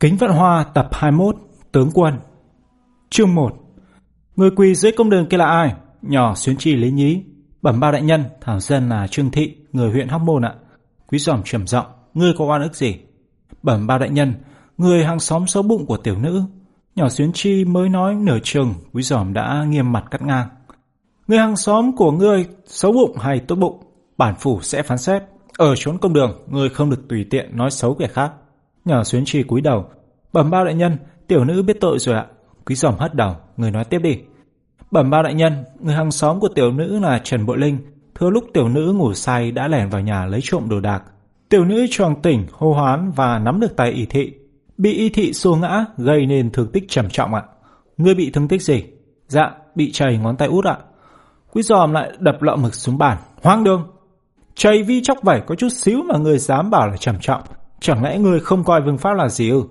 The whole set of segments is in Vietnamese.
Kính Vận Hoa tập 21 Tướng Quân. Chương 1 Người quỳ dưới công đường kia là ai? Nhỏ xuyến trì lý nhí, Bẩm ba đại nhân, Thảo dân là Trương Thị, Người huyện Hóc Môn ạ. Quý giòm trầm giọng, Ngươi có oan ức gì? Bẩm ba đại nhân, Người hàng xóm xấu bụng của tiểu nữ. Nhỏ xuyến chi mới nói nửa chừng, Quý giòm đã nghiêm mặt cắt ngang. Người hàng xóm của ngươi xấu bụng hay tốt bụng? Bản phủ sẽ phán xét. Ở chốn công đường, Ngươi không được tùy tiện nói xấu kẻ khác. Nhỏ xuyến trì cúi đầu. Bẩm bao đại nhân, Tiểu nữ biết tội rồi ạ. Quý giòm hất đầu, Người nói tiếp đi. Bẩm bao đại nhân, Người hàng xóm của tiểu nữ là Trần Bội Linh. Thưa lúc tiểu nữ ngủ say đã lẻn vào nhà lấy trộm đồ đạc. Tiểu nữ choàng tỉnh, hô hoán và nắm được tay y thị. Bị y thị xô ngã, gây nên thương tích trầm trọng ạ. Ngươi bị thương tích gì? Dạ bị chảy ngón tay út ạ. Quý giòm lại đập lọ mực xuống bàn. Hoang đường! Chảy vi chóc vảy có chút xíu mà người dám bảo là trầm trọng. Chẳng lẽ người không coi vương pháp là gì ư?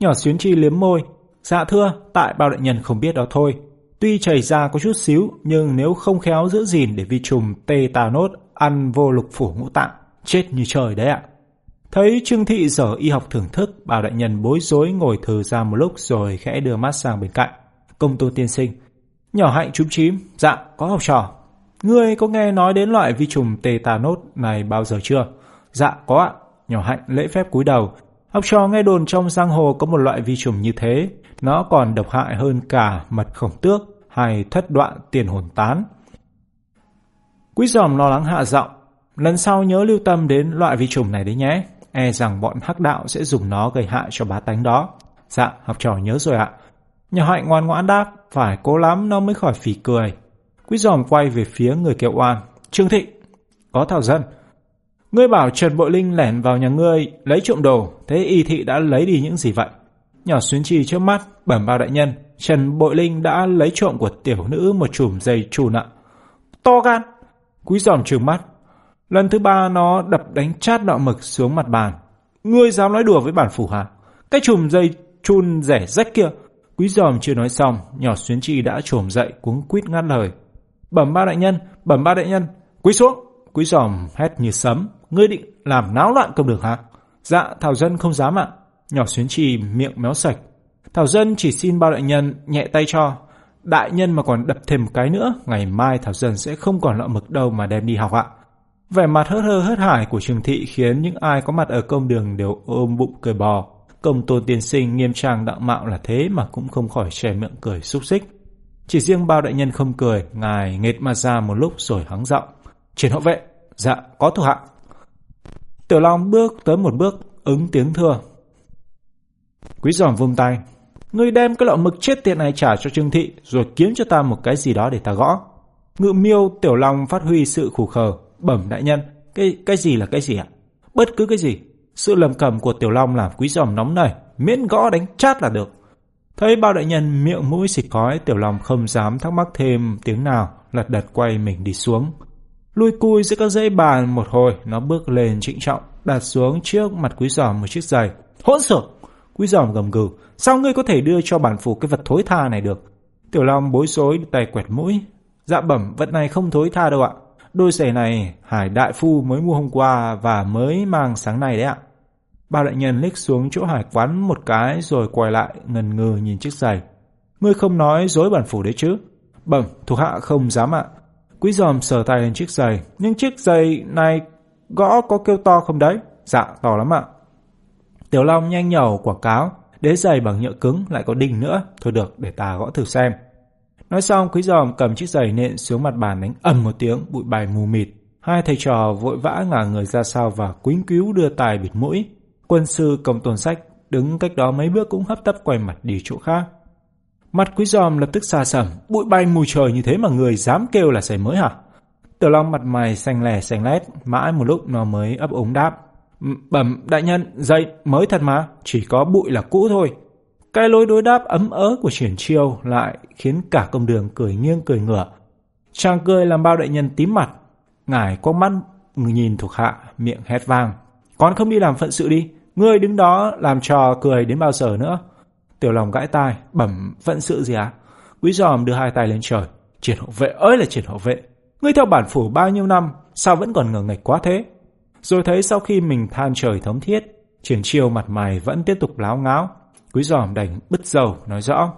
Nhỏ xuyến chi liếm môi. Dạ thưa, tại bao đại nhân không biết đó thôi. Tuy chảy ra có chút xíu, nhưng nếu không khéo giữ gìn để vi trùng tê tà nốt ăn vô lục phủ ngũ tạng, chết như trời đấy ạ. Thấy Trương Thị dở y học thưởng thức, bao đại nhân bối rối ngồi thừ ra một lúc rồi khẽ đưa mắt sang bên cạnh. Công tôn tiên sinh. Nhỏ hạnh chúm chím. Dạ, có học trò. Ngươi có nghe nói đến loại vi trùng tê tà nốt này bao giờ chưa? Dạ, có ạ. Nhỏ hạnh lễ phép cúi đầu. Học trò nghe đồn trong giang hồ có một loại vi trùng như thế. Nó còn độc hại hơn cả mật khổng tước hay thất đoạn tiền hồn tán. Quý giòm lo lắng hạ giọng. Lần sau nhớ lưu tâm đến loại vi trùng này đấy nhé. E rằng bọn hắc đạo sẽ dùng nó gây hại cho bá tánh đó. Dạ, học trò nhớ rồi ạ. Nhỏ hạnh ngoan ngoãn đáp, phải cố lắm nó mới khỏi phỉ cười. Quý giòm quay về phía người kêu oan. Trương Thị, có thảo dân. Ngươi bảo Trần Bội Linh lẻn vào nhà ngươi lấy trộm đồ, thế y thị đã lấy đi những gì vậy? Nhỏ xuyến trì trước mắt, bẩm bao đại nhân, Trần Bội Linh đã lấy trộm của tiểu nữ một chùm dây chù nặng. To gan! Quý giòm trừng mắt. Lần thứ ba nó đập đánh chát nọ mực xuống mặt bàn. Ngươi dám nói đùa với bản phủ hả? Cái chùm dây chun rẻ rách kia. Quý giòm chưa nói xong, nhỏ xuyến trì đã trồm dậy cuống quýt ngắt lời. Bẩm ba đại nhân, bẩm ba đại nhân, quý xuống! Quý giòm hét như sấm, ngươi định làm náo loạn công đường hả? Dạ, Thảo Dân không dám ạ. Nhỏ xuyến trì miệng méo sạch. Thảo Dân chỉ xin bao đại nhân nhẹ tay cho. Đại nhân mà còn đập thêm một cái nữa, ngày mai Thảo Dân sẽ không còn lọ mực đâu mà đem đi học ạ. Vẻ mặt hớt hơ hớt hải của Trường Thị khiến những ai có mặt ở công đường đều ôm bụng cười bò. Công tôn tiên sinh nghiêm trang đạo mạo là thế mà cũng không khỏi che miệng cười xúc xích. Chỉ riêng bao đại nhân không cười, ngài nghệt mà ra một lúc rồi hắng giọng. Triển hộ vệ, dạ, có thuộc hạ. Tiểu Long bước tới một bước, ứng tiếng thưa. Quý giòm vung tay. Ngươi đem cái lọ mực chết tiệt này trả cho Trương Thị, rồi kiếm cho ta một cái gì đó để ta gõ. Ngự miêu Tiểu Long phát huy sự khủ khờ, bẩm đại nhân. Cái cái gì là cái gì ạ? Bất cứ cái gì. Sự lầm cầm của Tiểu Long làm quý giòm nóng nảy, miễn gõ đánh chát là được. Thấy bao đại nhân miệng mũi xịt khói, Tiểu Long không dám thắc mắc thêm tiếng nào, lật đật quay mình đi xuống. Lui cui giữa các dãy bàn một hồi, nó bước lên trịnh trọng, đặt xuống trước mặt quý giòm một chiếc giày. Hỗn xược! Quý giòm gầm gừ, sao ngươi có thể đưa cho bản phủ cái vật thối tha này được? Tiểu Long bối rối tay quẹt mũi. Dạ bẩm, vật này không thối tha đâu ạ. Đôi giày này Hải Đại Phu mới mua hôm qua và mới mang sáng nay đấy ạ. Ba đại nhân liếc xuống chỗ Hải quán một cái rồi quay lại ngần ngừ nhìn chiếc giày. Ngươi không nói dối bản phủ đấy chứ? Bẩm, thuộc hạ không dám ạ. Quý giòm sờ tay lên chiếc giày, nhưng chiếc giày này gõ có kêu to không đấy? Dạ, to lắm ạ. Tiểu Long nhanh nhẩu quảng cáo, đế giày bằng nhựa cứng lại có đinh nữa, thôi được để ta gõ thử xem. Nói xong quý giòm cầm chiếc giày nện xuống mặt bàn đánh ầm một tiếng, bụi bài mù mịt. Hai thầy trò vội vã ngả người ra sau và quýnh cứu đưa tài bịt mũi. Quân sư cầm tuần sách, đứng cách đó mấy bước cũng hấp tấp quay mặt đi chỗ khác. Mặt quý giòm lập tức xa sầm, bụi bay mù trời như thế mà người dám kêu là giày mới hả? Tiểu Long mặt mày xanh lè xanh lét, mãi một lúc nó mới ấp ống đáp. Bẩm đại nhân, dậy mới thật mà, chỉ có bụi là cũ thôi. Cái lối đối đáp ấm ớ của triển chiêu lại khiến cả công đường cười nghiêng cười ngửa. Chàng cười làm bao đại nhân tím mặt. Ngài quăng mắt nhìn thuộc hạ, miệng hét vang. Con không đi làm phận sự đi, ngươi đứng đó làm trò cười đến bao giờ nữa. Tiểu lòng gãi tai, bẩm vẫn sự gì á? Quý giòm đưa hai tay lên trời. Triển hộ vệ ơi là triển hộ vệ. Ngươi theo bản phủ bao nhiêu năm, sao vẫn còn ngờ nghịch quá thế? Rồi thấy sau khi mình than trời thống thiết, Triển chiêu mặt mày vẫn tiếp tục láo ngáo. Quý giòm đành bứt dầu nói rõ.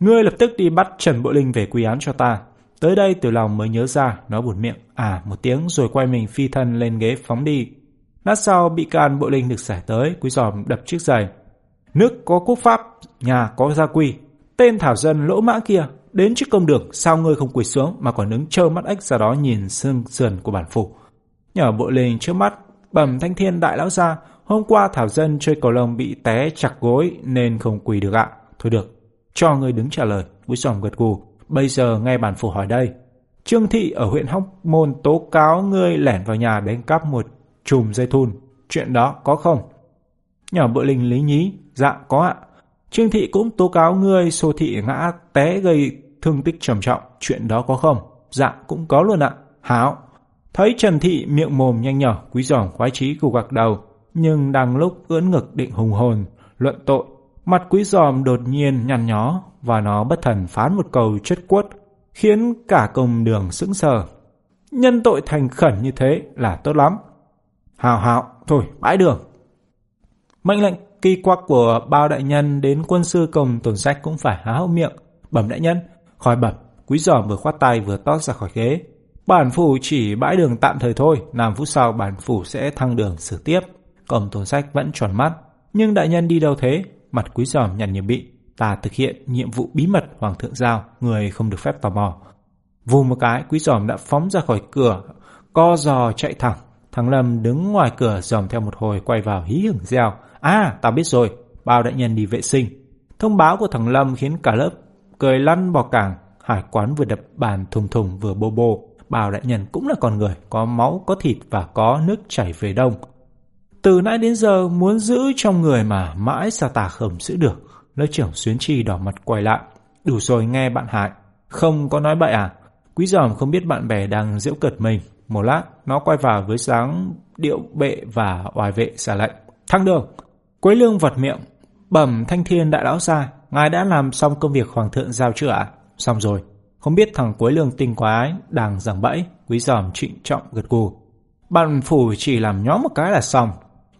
Ngươi lập tức đi bắt Trần Bộ Linh về quy án cho ta. Tới đây tiểu lòng mới nhớ ra, nó buồn miệng, à một tiếng rồi quay mình phi thân lên ghế phóng đi. Lát sau bị can Bộ Linh được giải tới, quý giòm đập chiếc giày. Nước có quốc pháp, nhà có gia quy. Tên thảo dân lỗ mã kia, đến trước công đường, sao ngươi không quỳ xuống mà còn đứng trơ mắt ếch ra đó nhìn xương sườn của bản phủ. Nhờ Bộ Linh trước mắt, bẩm thanh thiên đại lão gia, hôm qua thảo dân chơi cầu lông bị té chặt gối nên không quỳ được ạ. Thôi được, cho ngươi đứng trả lời, quý sòm gật gù. Bây giờ nghe bản phủ hỏi đây. Trương Thị ở huyện Hóc Môn tố cáo ngươi lẻn vào nhà đánh cắp một chùm dây thun. Chuyện đó có không? Nhỏ bự linh lý nhí. Dạ có ạ. Trương Thị cũng tố cáo ngươi xô thị ngã té gây thương tích trầm trọng. Chuyện đó có không? Dạ cũng có luôn ạ. Hảo. Thấy Trần Thị miệng mồm nhanh nhỏ, quý giỏm khoái trí gục gạc đầu. Nhưng đang lúc ưỡn ngực định hùng hồn, luận tội Mặt quý giòm đột nhiên nhăn nhó và nó bất thần phán một câu chất quất khiến cả công đường sững sờ. Nhân tội thành khẩn như thế là tốt lắm. Hào hào, thôi bãi đường. Mệnh lệnh kỳ quặc của bao đại nhân đến quân sư công tổn sách cũng phải há hốc miệng. Bẩm đại nhân, khỏi bẩm, quý giòm vừa khoát tay vừa tót ra khỏi ghế. Bản phủ chỉ bãi đường tạm thời thôi, làm phút sau bản phủ sẽ thăng đường xử tiếp. Công tổn sách vẫn tròn mắt. Nhưng đại nhân đi đâu thế? mặt quý giòm nhằn nhầm bị, ta thực hiện nhiệm vụ bí mật hoàng thượng giao, người không được phép tò mò. Vù một cái, quý giòm đã phóng ra khỏi cửa, co giò chạy thẳng. Thằng Lâm đứng ngoài cửa dòm theo một hồi quay vào hí hửng reo. À, tao biết rồi, bao đại nhân đi vệ sinh. Thông báo của thằng Lâm khiến cả lớp cười lăn bò cảng. Hải quán vừa đập bàn thùng thùng vừa bô bô. Bao đại nhân cũng là con người, có máu, có thịt và có nước chảy về đông. Từ nãy đến giờ muốn giữ trong người mà mãi sao tà không giữ được. Lớp trưởng Xuyến Chi đỏ mặt quay lại. Đủ rồi nghe bạn Hải. Không có nói bậy à? Quý giòm không biết bạn bè đang giễu cợt mình. Một lát, nó quay vào với dáng điệu bệ và oai vệ xả lệnh. Thăng đường! Quế lương vật miệng. Bẩm thanh thiên đại lão gia, ngài đã làm xong công việc hoàng thượng giao chưa ạ? Xong rồi. Không biết thằng Quế lương tinh quái đang giằng bẫy. Quý giòm trịnh trọng gật gù. Bạn phủ chỉ làm nhóm một cái là xong.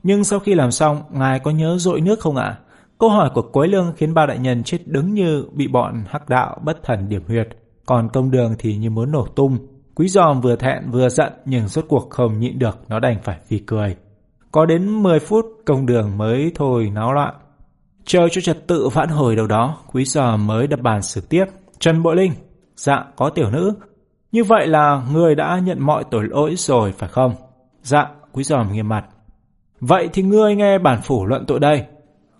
Nhưng sau khi làm xong, ngài có nhớ dội nước không ạ? Câu hỏi của Quế Lương khiến ba đại nhân chết đứng như bị bọn hắc đạo bất thần điểm huyệt. Còn công đường thì như muốn nổ tung. Quý giòm vừa thẹn vừa giận nhưng rốt cuộc không nhịn được, nó đành phải phì cười. Có đến 10 phút công đường mới thôi náo loạn. Chờ cho trật tự vãn hồi đâu đó, quý giờ mới đập bàn xử tiếp. Trần Bội Linh, dạ có tiểu nữ. Như vậy là người đã nhận mọi tội lỗi rồi phải không? Dạ, quý giòm nghiêm mặt. Vậy thì ngươi nghe bản phủ luận tội đây.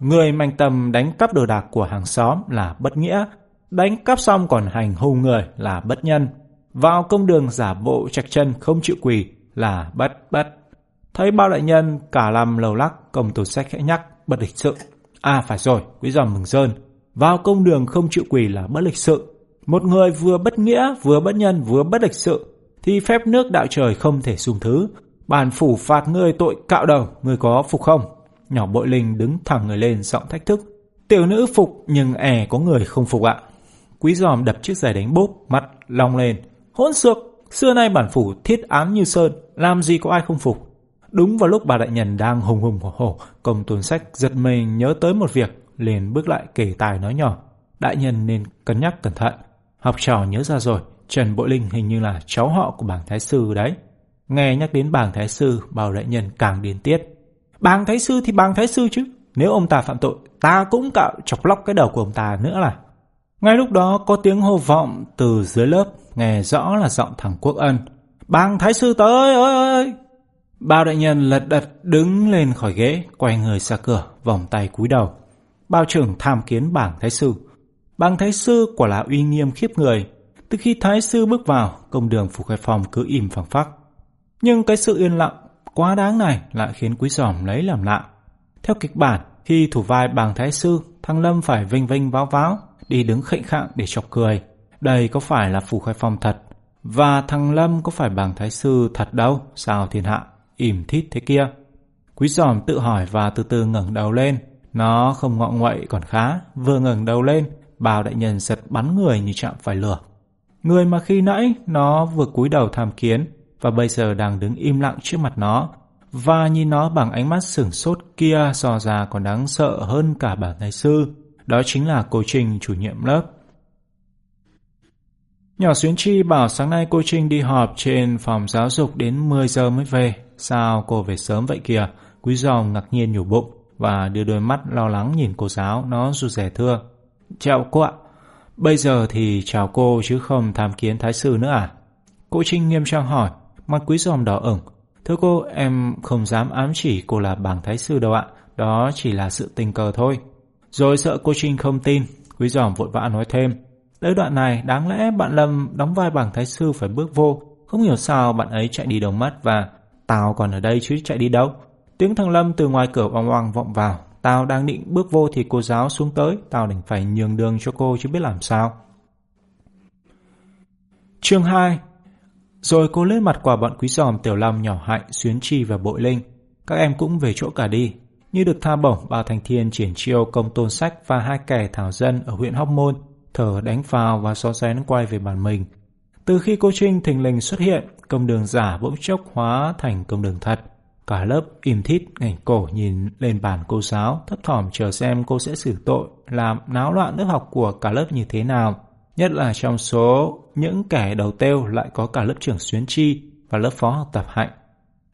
Ngươi manh tâm đánh cắp đồ đạc của hàng xóm là bất nghĩa, đánh cắp xong còn hành hung người là bất nhân, vào công đường giả bộ chạch chân không chịu quỳ là bất bất. Thấy bao đại nhân cả làm lầu lắc công tù sách khẽ nhắc bất lịch sự. À phải rồi, quý giòm mừng sơn Vào công đường không chịu quỳ là bất lịch sự. Một người vừa bất nghĩa, vừa bất nhân, vừa bất lịch sự thì phép nước đạo trời không thể dung thứ. Bản phủ phạt ngươi tội cạo đầu, ngươi có phục không? Nhỏ bội linh đứng thẳng người lên giọng thách thức. Tiểu nữ phục nhưng ẻ có người không phục ạ. Quý giòm đập chiếc giày đánh bốp, mắt long lên. Hỗn xược, xưa nay bản phủ thiết án như sơn, làm gì có ai không phục. Đúng vào lúc bà đại nhân đang hùng hùng hổ hổ, công tôn sách giật mình nhớ tới một việc, liền bước lại kể tài nói nhỏ. Đại nhân nên cân nhắc cẩn thận. Học trò nhớ ra rồi, Trần Bội Linh hình như là cháu họ của bảng thái sư đấy. Nghe nhắc đến bảng thái sư, bào đại nhân càng điên tiết. bảng thái sư thì bảng thái sư chứ. Nếu ông ta phạm tội, ta cũng cạo chọc lóc cái đầu của ông ta nữa là. Ngay lúc đó có tiếng hô vọng từ dưới lớp, nghe rõ là giọng thằng Quốc Ân. Bàng thái sư tới ơi ơi! Bao đại nhân lật đật đứng lên khỏi ghế, quay người ra cửa, vòng tay cúi đầu. Bao trưởng tham kiến bảng thái sư. bảng thái sư quả là uy nghiêm khiếp người. Từ khi thái sư bước vào, công đường phủ khai phòng cứ im phẳng phắc. Nhưng cái sự yên lặng quá đáng này lại khiến quý giòm lấy làm lạ. Theo kịch bản, khi thủ vai bàng thái sư, thăng Lâm phải vinh vinh váo váo, đi đứng khệnh khạng để chọc cười. Đây có phải là phủ khai phong thật? Và thăng Lâm có phải bàng thái sư thật đâu? Sao thiên hạ? Im thít thế kia. Quý giòm tự hỏi và từ từ ngẩng đầu lên. Nó không ngọ nguậy còn khá. Vừa ngẩng đầu lên, bào đại nhân giật bắn người như chạm phải lửa. Người mà khi nãy nó vừa cúi đầu tham kiến và bây giờ đang đứng im lặng trước mặt nó, và nhìn nó bằng ánh mắt sửng sốt kia so ra còn đáng sợ hơn cả bản thầy sư. Đó chính là cô Trinh chủ nhiệm lớp. Nhỏ Xuyến Chi bảo sáng nay cô Trinh đi họp trên phòng giáo dục đến 10 giờ mới về. Sao cô về sớm vậy kìa? Quý giòm ngạc nhiên nhủ bụng và đưa đôi mắt lo lắng nhìn cô giáo, nó rụt rẻ thưa. Chào cô ạ. Bây giờ thì chào cô chứ không tham kiến thái sư nữa à? Cô Trinh nghiêm trang hỏi, mặt quý giòm đỏ ửng. Thưa cô, em không dám ám chỉ cô là bảng thái sư đâu ạ, đó chỉ là sự tình cờ thôi. Rồi sợ cô Trinh không tin, quý giòm vội vã nói thêm. Tới đoạn này, đáng lẽ bạn Lâm đóng vai bảng thái sư phải bước vô, không hiểu sao bạn ấy chạy đi đầu mắt và tao còn ở đây chứ chạy đi đâu. Tiếng thằng Lâm từ ngoài cửa oang oang vọng vào, tao đang định bước vô thì cô giáo xuống tới, tao đành phải nhường đường cho cô chứ biết làm sao. Chương 2 Rồi cô lên mặt qua bọn quý giòm Tiểu lâm nhỏ hạnh, Xuyến Chi và Bội Linh. Các em cũng về chỗ cả đi. Như được tha bổng, bà Thành Thiên triển chiêu công tôn sách và hai kẻ thảo dân ở huyện Hóc Môn, thở đánh vào và xó xén quay về bản mình. Từ khi cô Trinh thình lình xuất hiện, công đường giả bỗng chốc hóa thành công đường thật. Cả lớp im thít ngảnh cổ nhìn lên bàn cô giáo, thấp thỏm chờ xem cô sẽ xử tội, làm náo loạn lớp học của cả lớp như thế nào. Nhất là trong số những kẻ đầu têu lại có cả lớp trưởng Xuyến Chi và lớp phó học tập Hạnh.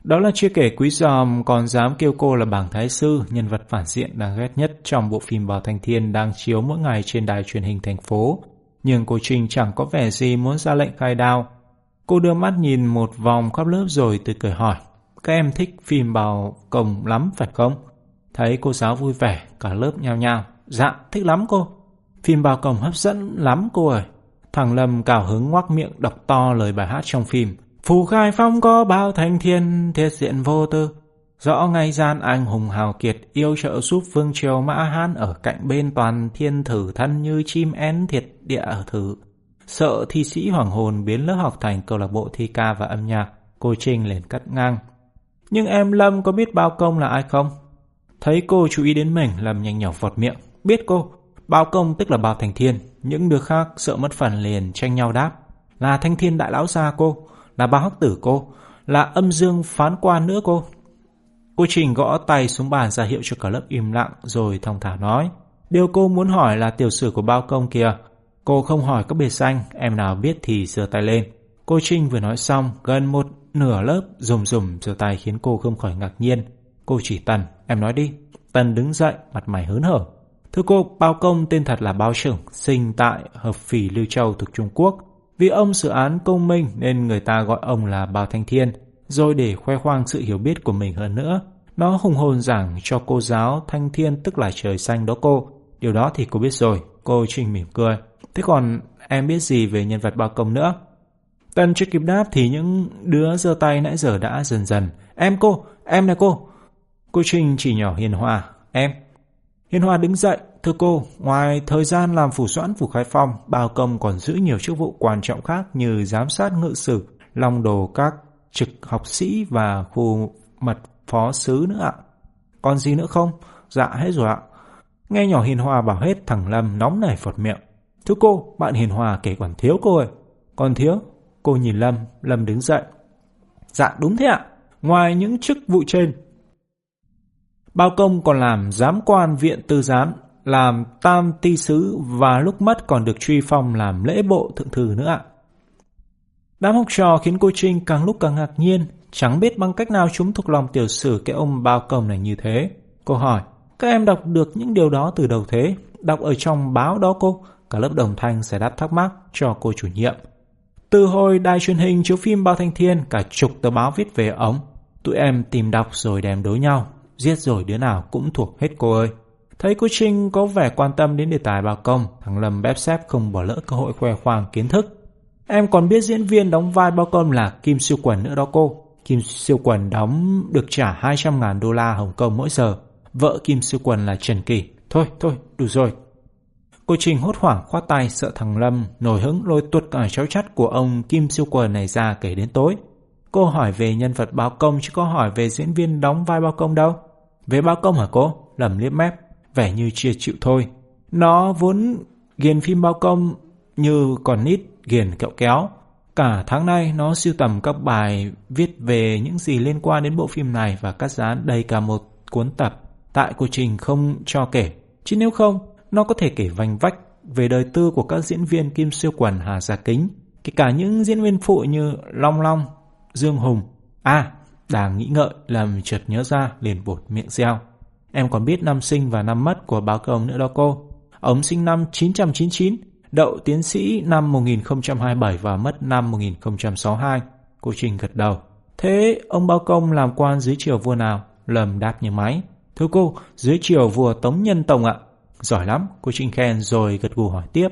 Đó là chưa kể quý giòm còn dám kêu cô là bảng thái sư, nhân vật phản diện đáng ghét nhất trong bộ phim Bảo Thanh Thiên đang chiếu mỗi ngày trên đài truyền hình thành phố. Nhưng cô Trinh chẳng có vẻ gì muốn ra lệnh khai đao. Cô đưa mắt nhìn một vòng khắp lớp rồi từ cười hỏi. Các em thích phim bào Cổng lắm phải không? Thấy cô giáo vui vẻ, cả lớp nhao nhao. Dạ, thích lắm cô. Phim bào Cổng hấp dẫn lắm cô ơi. Thằng Lâm cào hứng ngoác miệng đọc to lời bài hát trong phim. Phù khai phong có bao thanh thiên, thiết diện vô tư. Rõ ngay gian anh hùng hào kiệt yêu trợ giúp vương triều mã hán ở cạnh bên toàn thiên thử thân như chim én thiệt địa thử. Sợ thi sĩ hoàng hồn biến lớp học thành câu lạc bộ thi ca và âm nhạc, cô Trinh liền cắt ngang. Nhưng em Lâm có biết bao công là ai không? Thấy cô chú ý đến mình, Lâm nhanh nhỏ vọt miệng. Biết cô, bao công tức là bao thành thiên. Những đứa khác sợ mất phần liền tranh nhau đáp. Là thanh thiên đại lão gia cô là bao hắc tử cô, là âm dương phán quan nữa cô. Cô Trình gõ tay xuống bàn ra hiệu cho cả lớp im lặng rồi thông thả nói. Điều cô muốn hỏi là tiểu sử của bao công kìa. Cô không hỏi các biệt danh, em nào biết thì giơ tay lên. Cô Trinh vừa nói xong, gần một nửa lớp rùm rùm giơ tay khiến cô không khỏi ngạc nhiên. Cô chỉ Tần, em nói đi. Tần đứng dậy, mặt mày hớn hở. Thưa cô, bao công tên thật là bao trưởng, sinh tại Hợp Phỉ Lưu Châu thuộc Trung Quốc. Vì ông xử án công minh nên người ta gọi ông là Bao Thanh Thiên, rồi để khoe khoang sự hiểu biết của mình hơn nữa. Nó hùng hồn giảng cho cô giáo Thanh Thiên tức là trời xanh đó cô. Điều đó thì cô biết rồi, cô Trinh mỉm cười. Thế còn em biết gì về nhân vật bao công nữa? tân chưa kịp đáp thì những đứa giơ tay nãy giờ đã dần dần. Em cô, em này cô. Cô Trinh chỉ nhỏ hiền hòa. Em. Hiền hòa đứng dậy, Thưa cô, ngoài thời gian làm phủ soãn phủ khai phong, bao công còn giữ nhiều chức vụ quan trọng khác như giám sát ngự sử, long đồ các trực học sĩ và khu mật phó sứ nữa ạ. Còn gì nữa không? Dạ hết rồi ạ. Nghe nhỏ Hiền Hòa bảo hết thằng Lâm nóng nảy phọt miệng. Thưa cô, bạn Hiền Hòa kể còn thiếu cô ơi. Còn thiếu? Cô nhìn Lâm, Lâm đứng dậy. Dạ đúng thế ạ. Ngoài những chức vụ trên, Bao công còn làm giám quan viện tư giám làm tam ti sứ và lúc mất còn được truy phong làm lễ bộ thượng thư nữa ạ. Đám học trò khiến cô Trinh càng lúc càng ngạc nhiên, chẳng biết bằng cách nào chúng thuộc lòng tiểu sử cái ông bao công này như thế. Cô hỏi, các em đọc được những điều đó từ đầu thế? Đọc ở trong báo đó cô? Cả lớp đồng thanh giải đáp thắc mắc cho cô chủ nhiệm. Từ hồi đài truyền hình chiếu phim Bao Thanh Thiên, cả chục tờ báo viết về ông. Tụi em tìm đọc rồi đem đối nhau, giết rồi đứa nào cũng thuộc hết cô ơi. Thấy cô Trinh có vẻ quan tâm đến đề tài bao công, thằng Lâm bép xếp không bỏ lỡ cơ hội khoe khoang kiến thức. Em còn biết diễn viên đóng vai bao công là Kim Siêu Quần nữa đó cô. Kim Siêu Quần đóng được trả 200 ngàn đô la Hồng Kông mỗi giờ. Vợ Kim Siêu Quần là Trần Kỳ. Thôi, thôi, đủ rồi. Cô trình hốt hoảng khoát tay sợ thằng Lâm nổi hứng lôi tuột cả cháu chắt của ông Kim Siêu Quần này ra kể đến tối. Cô hỏi về nhân vật bao công chứ có hỏi về diễn viên đóng vai bao công đâu. Về bao công hả cô? Lầm liếp mép vẻ như chia chịu thôi. Nó vốn ghiền phim bao công như còn nít ghiền kẹo kéo. Cả tháng nay nó siêu tầm các bài viết về những gì liên quan đến bộ phim này và cắt dán đầy cả một cuốn tập. Tại cô Trình không cho kể, chứ nếu không, nó có thể kể vành vách về đời tư của các diễn viên Kim Siêu Quần Hà Gia Kính, kể cả những diễn viên phụ như Long Long, Dương Hùng. À, đang nghĩ ngợi làm chợt nhớ ra liền bột miệng reo. Em còn biết năm sinh và năm mất của báo công nữa đó cô. Ông sinh năm 999, đậu tiến sĩ năm 1027 và mất năm 1062. Cô Trình gật đầu. Thế ông bao công làm quan dưới triều vua nào? Lầm đáp như máy. Thưa cô, dưới triều vua Tống Nhân Tông ạ. Giỏi lắm, cô Trinh khen rồi gật gù hỏi tiếp.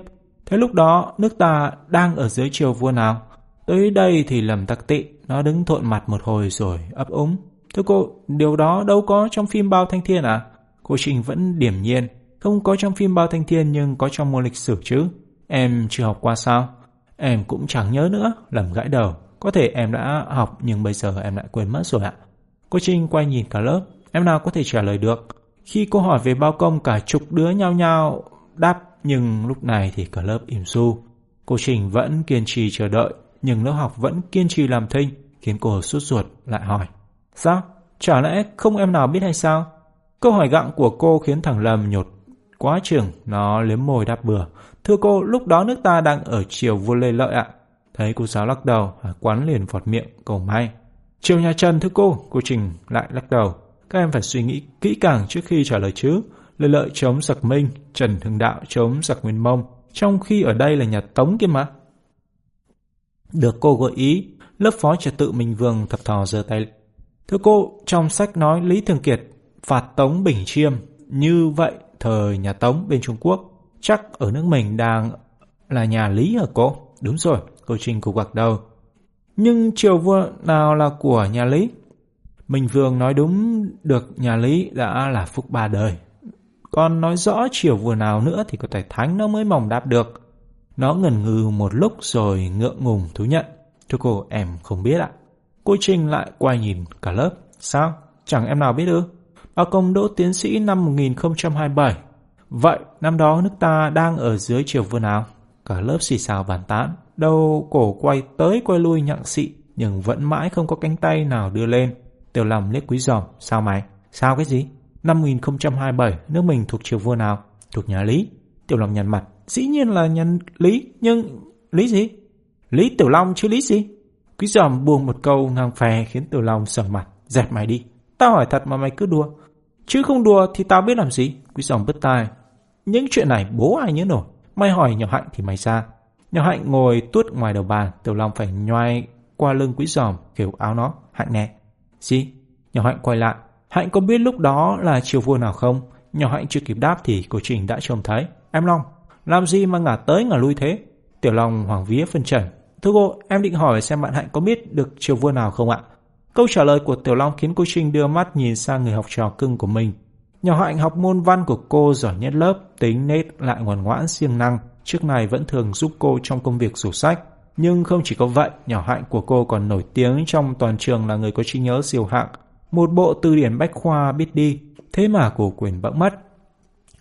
Thế lúc đó nước ta đang ở dưới triều vua nào? Tới đây thì lầm tắc tị, nó đứng thộn mặt một hồi rồi ấp úng. Thưa cô, điều đó đâu có trong phim Bao Thanh Thiên à? Cô Trinh vẫn điểm nhiên. Không có trong phim Bao Thanh Thiên nhưng có trong môn lịch sử chứ. Em chưa học qua sao? Em cũng chẳng nhớ nữa, lầm gãi đầu. Có thể em đã học nhưng bây giờ em lại quên mất rồi ạ. Cô Trinh quay nhìn cả lớp, em nào có thể trả lời được. Khi cô hỏi về bao công cả chục đứa nhau nhau đáp nhưng lúc này thì cả lớp im su. Cô Trình vẫn kiên trì chờ đợi nhưng lớp học vẫn kiên trì làm thinh khiến cô sốt ruột lại hỏi. Sao? Chả lẽ không em nào biết hay sao? Câu hỏi gặng của cô khiến thằng Lâm nhột quá chừng, nó liếm môi đáp bừa. Thưa cô, lúc đó nước ta đang ở chiều vua Lê Lợi ạ. Thấy cô giáo lắc đầu, quán liền vọt miệng, cầu may. Chiều nhà Trần thưa cô, cô Trình lại lắc đầu. Các em phải suy nghĩ kỹ càng trước khi trả lời chứ. Lê Lợi chống giặc Minh, Trần Hưng Đạo chống giặc Nguyên Mông, trong khi ở đây là nhà Tống kia mà. Được cô gợi ý, lớp phó trật tự Minh Vương thập thò giơ tay. Thưa cô, trong sách nói Lý Thường Kiệt phạt Tống Bình Chiêm, như vậy thời nhà Tống bên Trung Quốc, chắc ở nước mình đang là nhà Lý hả cô? Đúng rồi, cô Trinh cục gật đầu. Nhưng triều vua nào là của nhà Lý? Minh Vương nói đúng được nhà Lý đã là phúc ba đời. Còn nói rõ triều vua nào nữa thì có thể thánh nó mới mỏng đáp được. Nó ngần ngừ một lúc rồi ngượng ngùng thú nhận. Thưa cô, em không biết ạ. Cô Trinh lại quay nhìn cả lớp. Sao? Chẳng em nào biết ư? Bao công đỗ tiến sĩ năm 1027. Vậy năm đó nước ta đang ở dưới triều vua nào? Cả lớp xì xào bàn tán. Đầu cổ quay tới quay lui nhặng xị nhưng vẫn mãi không có cánh tay nào đưa lên. Tiểu Long liếc quý giòm. Sao mày? Sao cái gì? Năm 1027, nước mình thuộc triều vua nào? Thuộc nhà Lý. Tiểu Long nhăn mặt. Dĩ nhiên là nhà Lý, nhưng... Lý gì? Lý Tiểu Long chứ Lý gì? Quý giòm buông một câu ngang phè khiến Tiểu Long sầm mặt. Dẹp mày đi. Tao hỏi thật mà mày cứ đùa. Chứ không đùa thì tao biết làm gì. Quý giòm bứt tai. Những chuyện này bố ai nhớ nổi. Mày hỏi nhỏ hạnh thì mày ra. Nhỏ hạnh ngồi tuốt ngoài đầu bàn. Tiểu Long phải nhoai qua lưng quý giòm kiểu áo nó. Hạnh nè. Gì? Nhỏ Hạnh quay lại. Hạnh có biết lúc đó là chiều vua nào không? Nhỏ Hạnh chưa kịp đáp thì cô Trình đã trông thấy. Em Long, làm gì mà ngả tới ngả lui thế? Tiểu Long hoàng vía phân trần. Thưa cô, em định hỏi xem bạn Hạnh có biết được chiều vua nào không ạ? Câu trả lời của Tiểu Long khiến cô Trinh đưa mắt nhìn sang người học trò cưng của mình. Nhỏ Hạnh học môn văn của cô giỏi nhất lớp, tính nết lại ngoan ngoãn siêng năng. Trước này vẫn thường giúp cô trong công việc sổ sách. Nhưng không chỉ có vậy, nhỏ hạnh của cô còn nổi tiếng trong toàn trường là người có trí nhớ siêu hạng. Một bộ từ điển bách khoa biết đi, thế mà cổ quyền bỗng mất.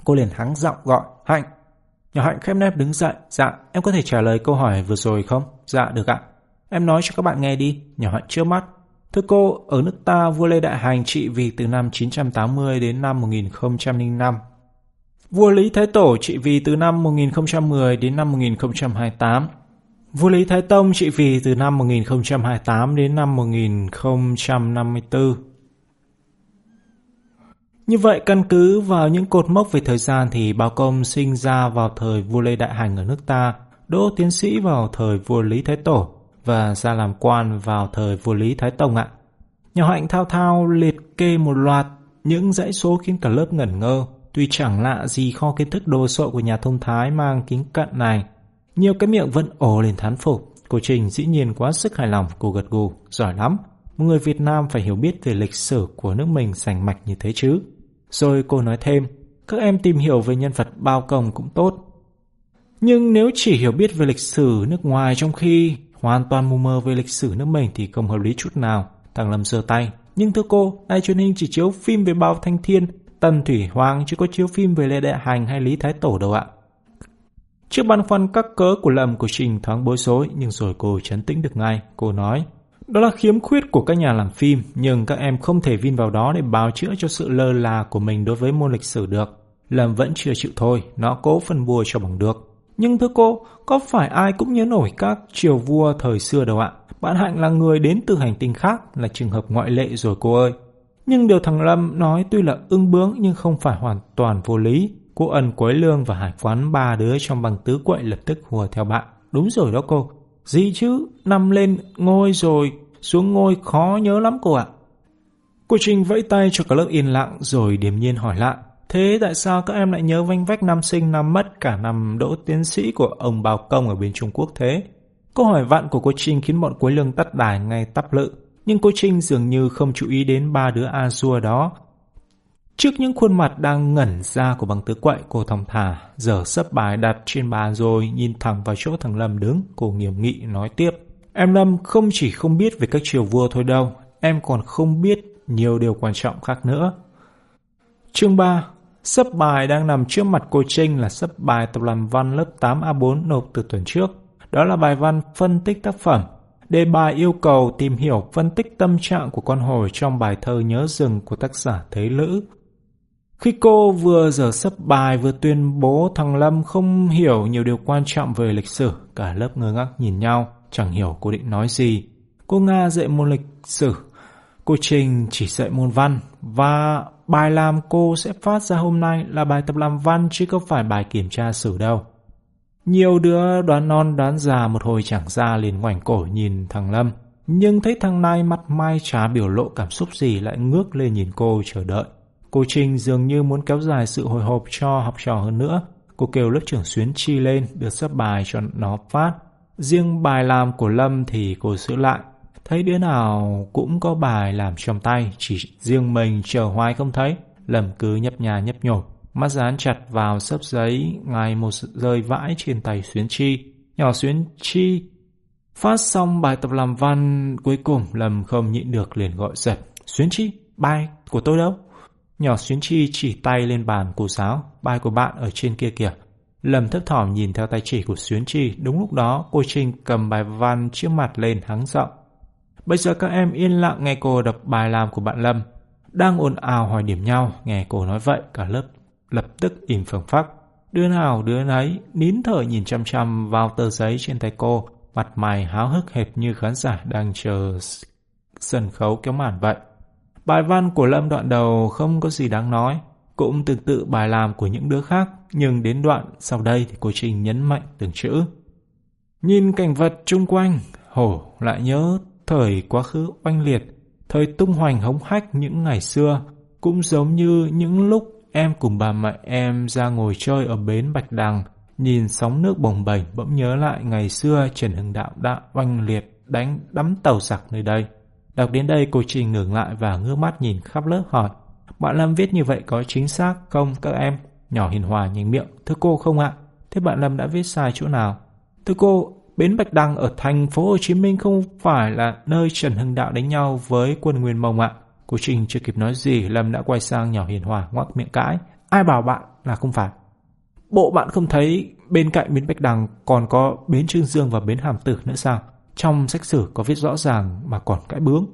Cô liền hắng giọng gọi, Hạnh. Nhỏ Hạnh khép nép đứng dậy, dạ, em có thể trả lời câu hỏi vừa rồi không? Dạ, được ạ. Em nói cho các bạn nghe đi, nhỏ Hạnh trước mắt. Thưa cô, ở nước ta vua Lê Đại Hành trị vì từ năm 980 đến năm 1005. Vua Lý Thái Tổ trị vì từ năm 1010 đến năm 1028. Vua Lý Thái Tông trị vì từ năm 1028 đến năm 1054. Như vậy căn cứ vào những cột mốc về thời gian thì Bao Công sinh ra vào thời vua Lê Đại Hành ở nước ta, đỗ tiến sĩ vào thời vua Lý Thái Tổ và ra làm quan vào thời vua Lý Thái Tông ạ. Nhà hạnh thao thao liệt kê một loạt những dãy số khiến cả lớp ngẩn ngơ. Tuy chẳng lạ gì kho kiến thức đồ sộ của nhà thông thái mang kính cận này, nhiều cái miệng vẫn ồ lên thán phục. Cô Trình dĩ nhiên quá sức hài lòng, cô gật gù, giỏi lắm. Một người Việt Nam phải hiểu biết về lịch sử của nước mình sành mạch như thế chứ. Rồi cô nói thêm, các em tìm hiểu về nhân vật bao công cũng tốt. Nhưng nếu chỉ hiểu biết về lịch sử nước ngoài trong khi hoàn toàn mù mờ về lịch sử nước mình thì không hợp lý chút nào. Thằng Lâm giơ tay. Nhưng thưa cô, đài truyền hình chỉ chiếu phim về bao thanh thiên, Tần Thủy Hoàng chứ có chiếu phim về Lê Đại Hành hay Lý Thái Tổ đâu ạ. Trước băn khoăn các cớ của Lâm của Trình thoáng bối rối nhưng rồi cô chấn tĩnh được ngay. Cô nói, đó là khiếm khuyết của các nhà làm phim nhưng các em không thể vin vào đó để bào chữa cho sự lơ là của mình đối với môn lịch sử được. Lâm vẫn chưa chịu thôi, nó cố phân bua cho bằng được. Nhưng thưa cô, có phải ai cũng nhớ nổi các triều vua thời xưa đâu ạ? Bạn Hạnh là người đến từ hành tinh khác, là trường hợp ngoại lệ rồi cô ơi. Nhưng điều thằng Lâm nói tuy là ưng bướng nhưng không phải hoàn toàn vô lý. Cô ẩn quấy lương và hải quán ba đứa trong bằng tứ quậy lập tức hùa theo bạn. Đúng rồi đó cô. Gì chứ, nằm lên ngôi rồi, xuống ngôi khó nhớ lắm cô ạ. Cô Trinh vẫy tay cho cả lớp yên lặng rồi điềm nhiên hỏi lại. Thế tại sao các em lại nhớ vanh vách năm sinh năm mất cả năm đỗ tiến sĩ của ông Bào Công ở bên Trung Quốc thế? Câu hỏi vặn của cô Trinh khiến bọn cuối lương tắt đài ngay tắp lự. Nhưng cô Trinh dường như không chú ý đến ba đứa A-dua đó. Trước những khuôn mặt đang ngẩn ra của bằng tứ quậy, cô thong thả, giờ sấp bài đặt trên bàn rồi nhìn thẳng vào chỗ thằng Lâm đứng, cô nghiêm nghị nói tiếp. Em Lâm không chỉ không biết về các triều vua thôi đâu, em còn không biết nhiều điều quan trọng khác nữa. Chương 3 Sấp bài đang nằm trước mặt cô Trinh là sấp bài tập làm văn lớp 8A4 nộp từ tuần trước. Đó là bài văn phân tích tác phẩm. Đề bài yêu cầu tìm hiểu phân tích tâm trạng của con hồi trong bài thơ Nhớ rừng của tác giả Thế Lữ. Khi cô vừa dở sấp bài vừa tuyên bố thằng Lâm không hiểu nhiều điều quan trọng về lịch sử, cả lớp ngơ ngác nhìn nhau, chẳng hiểu cô định nói gì. Cô Nga dạy môn lịch sử, cô Trình chỉ dạy môn văn và bài làm cô sẽ phát ra hôm nay là bài tập làm văn chứ không phải bài kiểm tra sử đâu. Nhiều đứa đoán non đoán già một hồi chẳng ra liền ngoảnh cổ nhìn thằng Lâm. Nhưng thấy thằng này mặt mai chả biểu lộ cảm xúc gì lại ngước lên nhìn cô chờ đợi. Cô Trinh dường như muốn kéo dài sự hồi hộp cho học trò hơn nữa. Cô kêu lớp trưởng Xuyến Chi lên, đưa sắp bài cho nó phát. Riêng bài làm của Lâm thì cô giữ lại. Thấy đứa nào cũng có bài làm trong tay, chỉ riêng mình chờ hoài không thấy. lầm cứ nhấp nhà nhấp nhổm mắt dán chặt vào sấp giấy, ngày một rơi vãi trên tay Xuyến Chi. Nhỏ Xuyến Chi phát xong bài tập làm văn cuối cùng Lâm không nhịn được liền gọi giật. Xuyến Chi, bài của tôi đâu? Nhỏ Xuyến Chi chỉ tay lên bàn cô giáo, bài của bạn ở trên kia kìa. Lâm thấp thỏm nhìn theo tay chỉ của Xuyến Chi, đúng lúc đó cô Trinh cầm bài văn trước mặt lên hắng giọng. Bây giờ các em yên lặng nghe cô đọc bài làm của bạn Lâm. Đang ồn ào hỏi điểm nhau, nghe cô nói vậy, cả lớp lập tức im phẳng phắc. Đứa nào đứa nấy nín thở nhìn chăm chăm vào tờ giấy trên tay cô, mặt mày háo hức hệt như khán giả đang chờ sân khấu kéo màn vậy. Bài văn của Lâm đoạn đầu không có gì đáng nói, cũng tương tự bài làm của những đứa khác, nhưng đến đoạn sau đây thì cô Trinh nhấn mạnh từng chữ. Nhìn cảnh vật chung quanh, hổ lại nhớ thời quá khứ oanh liệt, thời tung hoành hống hách những ngày xưa, cũng giống như những lúc em cùng bà mẹ em ra ngồi chơi ở bến Bạch Đằng, nhìn sóng nước bồng bềnh bỗng nhớ lại ngày xưa Trần Hưng Đạo đã oanh liệt đánh đắm tàu giặc nơi đây. Đọc đến đây cô Trình ngừng lại và ngước mắt nhìn khắp lớp hỏi Bạn Lâm viết như vậy có chính xác không các em? Nhỏ hiền hòa nhìn miệng Thưa cô không ạ Thế bạn Lâm đã viết sai chỗ nào? Thưa cô, Bến Bạch Đăng ở thành phố Hồ Chí Minh không phải là nơi Trần Hưng Đạo đánh nhau với quân Nguyên Mông ạ. Cô Trình chưa kịp nói gì, Lâm đã quay sang nhỏ hiền hòa ngoắc miệng cãi. Ai bảo bạn là không phải? Bộ bạn không thấy bên cạnh bến Bạch Đằng còn có bến Trương Dương và bến Hàm Tử nữa sao? Trong sách sử có viết rõ ràng mà còn cãi bướng.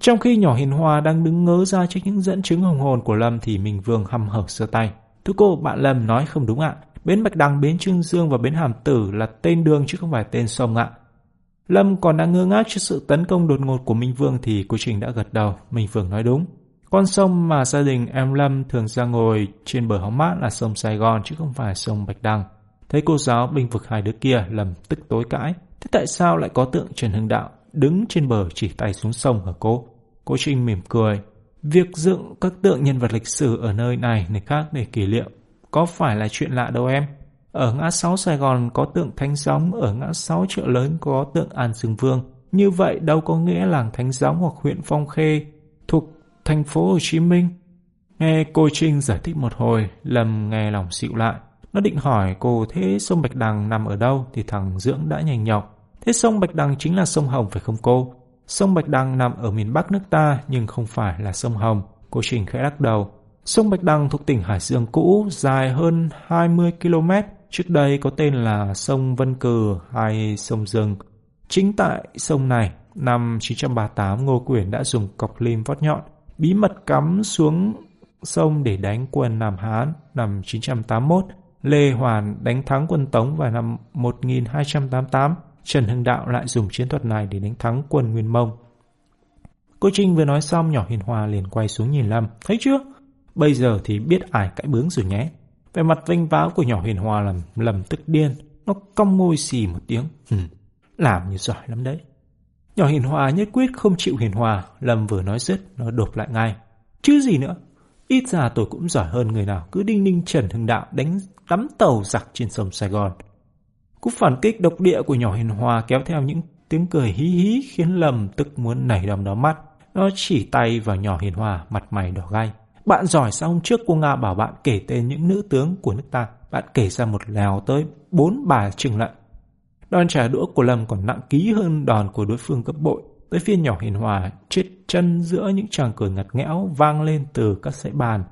Trong khi nhỏ hiền hòa đang đứng ngớ ra trước những dẫn chứng hồng hồn của Lâm thì Minh Vương hăm hở sơ tay. Thưa cô, bạn Lâm nói không đúng ạ. Bến Bạch Đằng, bến Trương Dương và bến Hàm Tử là tên đường chứ không phải tên sông ạ. Lâm còn đang ngơ ngác trước sự tấn công đột ngột của Minh Vương thì cô Trình đã gật đầu. Minh Vương nói đúng. Con sông mà gia đình em Lâm thường ra ngồi trên bờ hóng mát là sông Sài Gòn chứ không phải sông Bạch Đằng. Thấy cô giáo bình vực hai đứa kia Lâm tức tối cãi. Thế tại sao lại có tượng Trần Hưng Đạo đứng trên bờ chỉ tay xuống sông hả cô? Cô Trinh mỉm cười. Việc dựng các tượng nhân vật lịch sử ở nơi này nơi khác để kỷ niệm có phải là chuyện lạ đâu em. Ở ngã sáu Sài Gòn có tượng Thánh Gióng, ở ngã sáu chợ lớn có tượng An Dương Vương. Như vậy đâu có nghĩa làng Thánh Gióng hoặc huyện Phong Khê thuộc thành phố Hồ Chí Minh. Nghe cô Trinh giải thích một hồi, Lâm nghe lòng xịu lại. Nó định hỏi cô thế sông Bạch Đằng nằm ở đâu thì thằng Dưỡng đã nhanh nhọc. Thế sông Bạch Đằng chính là sông Hồng phải không cô? Sông Bạch Đằng nằm ở miền Bắc nước ta nhưng không phải là sông Hồng. Cô Trình khẽ lắc đầu. Sông Bạch Đằng thuộc tỉnh Hải Dương cũ, dài hơn 20 km, trước đây có tên là sông Vân Cừ hay sông Dương. Chính tại sông này, năm 938 Ngô Quyển đã dùng cọc lim vót nhọn, bí mật cắm xuống sông để đánh quân Nam Hán năm 981. Lê Hoàn đánh thắng quân Tống vào năm 1288. Trần Hưng Đạo lại dùng chiến thuật này để đánh thắng quân Nguyên Mông. Cô Trinh vừa nói xong nhỏ hiền hòa liền quay xuống nhìn Lâm. Thấy chưa? Bây giờ thì biết ải cãi bướng rồi nhé. Về mặt vinh váo của nhỏ hiền hòa làm lầm tức điên. Nó cong môi xì một tiếng. Hừ, làm như giỏi lắm đấy. Nhỏ hiền hòa nhất quyết không chịu hiền hòa. Lâm vừa nói dứt, nó đột lại ngay. Chứ gì nữa? Ít ra tôi cũng giỏi hơn người nào cứ đinh ninh Trần Hưng Đạo đánh tắm tàu giặc trên sông Sài Gòn. Cú phản kích độc địa của nhỏ hiền hòa kéo theo những tiếng cười hí hí khiến Lâm tức muốn nảy đom đó mắt. Nó chỉ tay vào nhỏ hiền hòa, mặt mày đỏ gai. Bạn giỏi sao hôm trước cô Nga bảo bạn kể tên những nữ tướng của nước ta. Bạn kể ra một lèo tới bốn bà trừng lận. Đòn trả đũa của Lâm còn nặng ký hơn đòn của đối phương cấp bội. Tới phiên nhỏ hiền hòa chết chân giữa những tràng cười ngặt nghẽo vang lên từ các dãy bàn.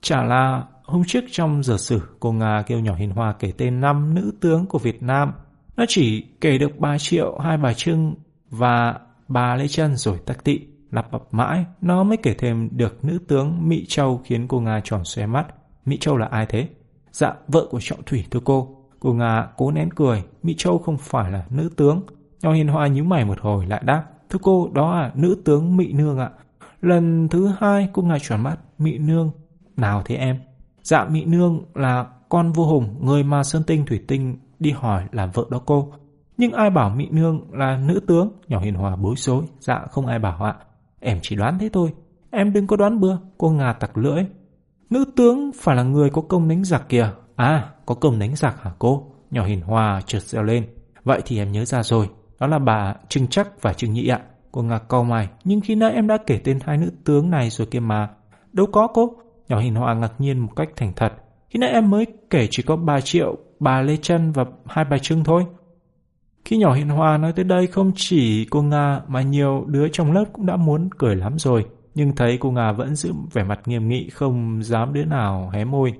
Chả là hôm trước trong giờ sử cô Nga kêu nhỏ hiền hòa kể tên năm nữ tướng của Việt Nam. Nó chỉ kể được 3 triệu, hai bà Trưng và bà Lê Trân rồi tắc tị. Lặp bập mãi, nó mới kể thêm được nữ tướng Mỹ Châu khiến cô Nga tròn xoe mắt. Mỹ Châu là ai thế? Dạ, vợ của Trọng Thủy thưa cô. Cô Nga cố nén cười, Mỹ Châu không phải là nữ tướng. Nho Hiền Hoa nhíu mày một hồi lại đáp, thưa cô, đó là nữ tướng Mỹ Nương ạ. Lần thứ hai cô Nga tròn mắt, Mỹ Nương, nào thế em? Dạ Mỹ Nương là con vua Hùng, người mà Sơn Tinh Thủy Tinh đi hỏi là vợ đó cô. Nhưng ai bảo Mỹ Nương là nữ tướng? Nhỏ Hiền Hòa bối rối. Dạ không ai bảo ạ. Em chỉ đoán thế thôi. Em đừng có đoán bừa. Cô Nga tặc lưỡi. Nữ tướng phải là người có công đánh giặc kìa. À, có công đánh giặc hả cô? Nhỏ Hiền Hòa trượt reo lên. Vậy thì em nhớ ra rồi. Đó là bà Trưng Chắc và Trưng Nhị ạ. Cô Nga cau mày. Nhưng khi nãy em đã kể tên hai nữ tướng này rồi kia mà. Đâu có cô. Nhỏ Hiền Hòa ngạc nhiên một cách thành thật. Khi nãy em mới kể chỉ có bà Triệu, bà Lê Trân và hai bà Trưng thôi. Khi nhỏ Hiền Hòa nói tới đây không chỉ cô Nga mà nhiều đứa trong lớp cũng đã muốn cười lắm rồi. Nhưng thấy cô Nga vẫn giữ vẻ mặt nghiêm nghị không dám đứa nào hé môi.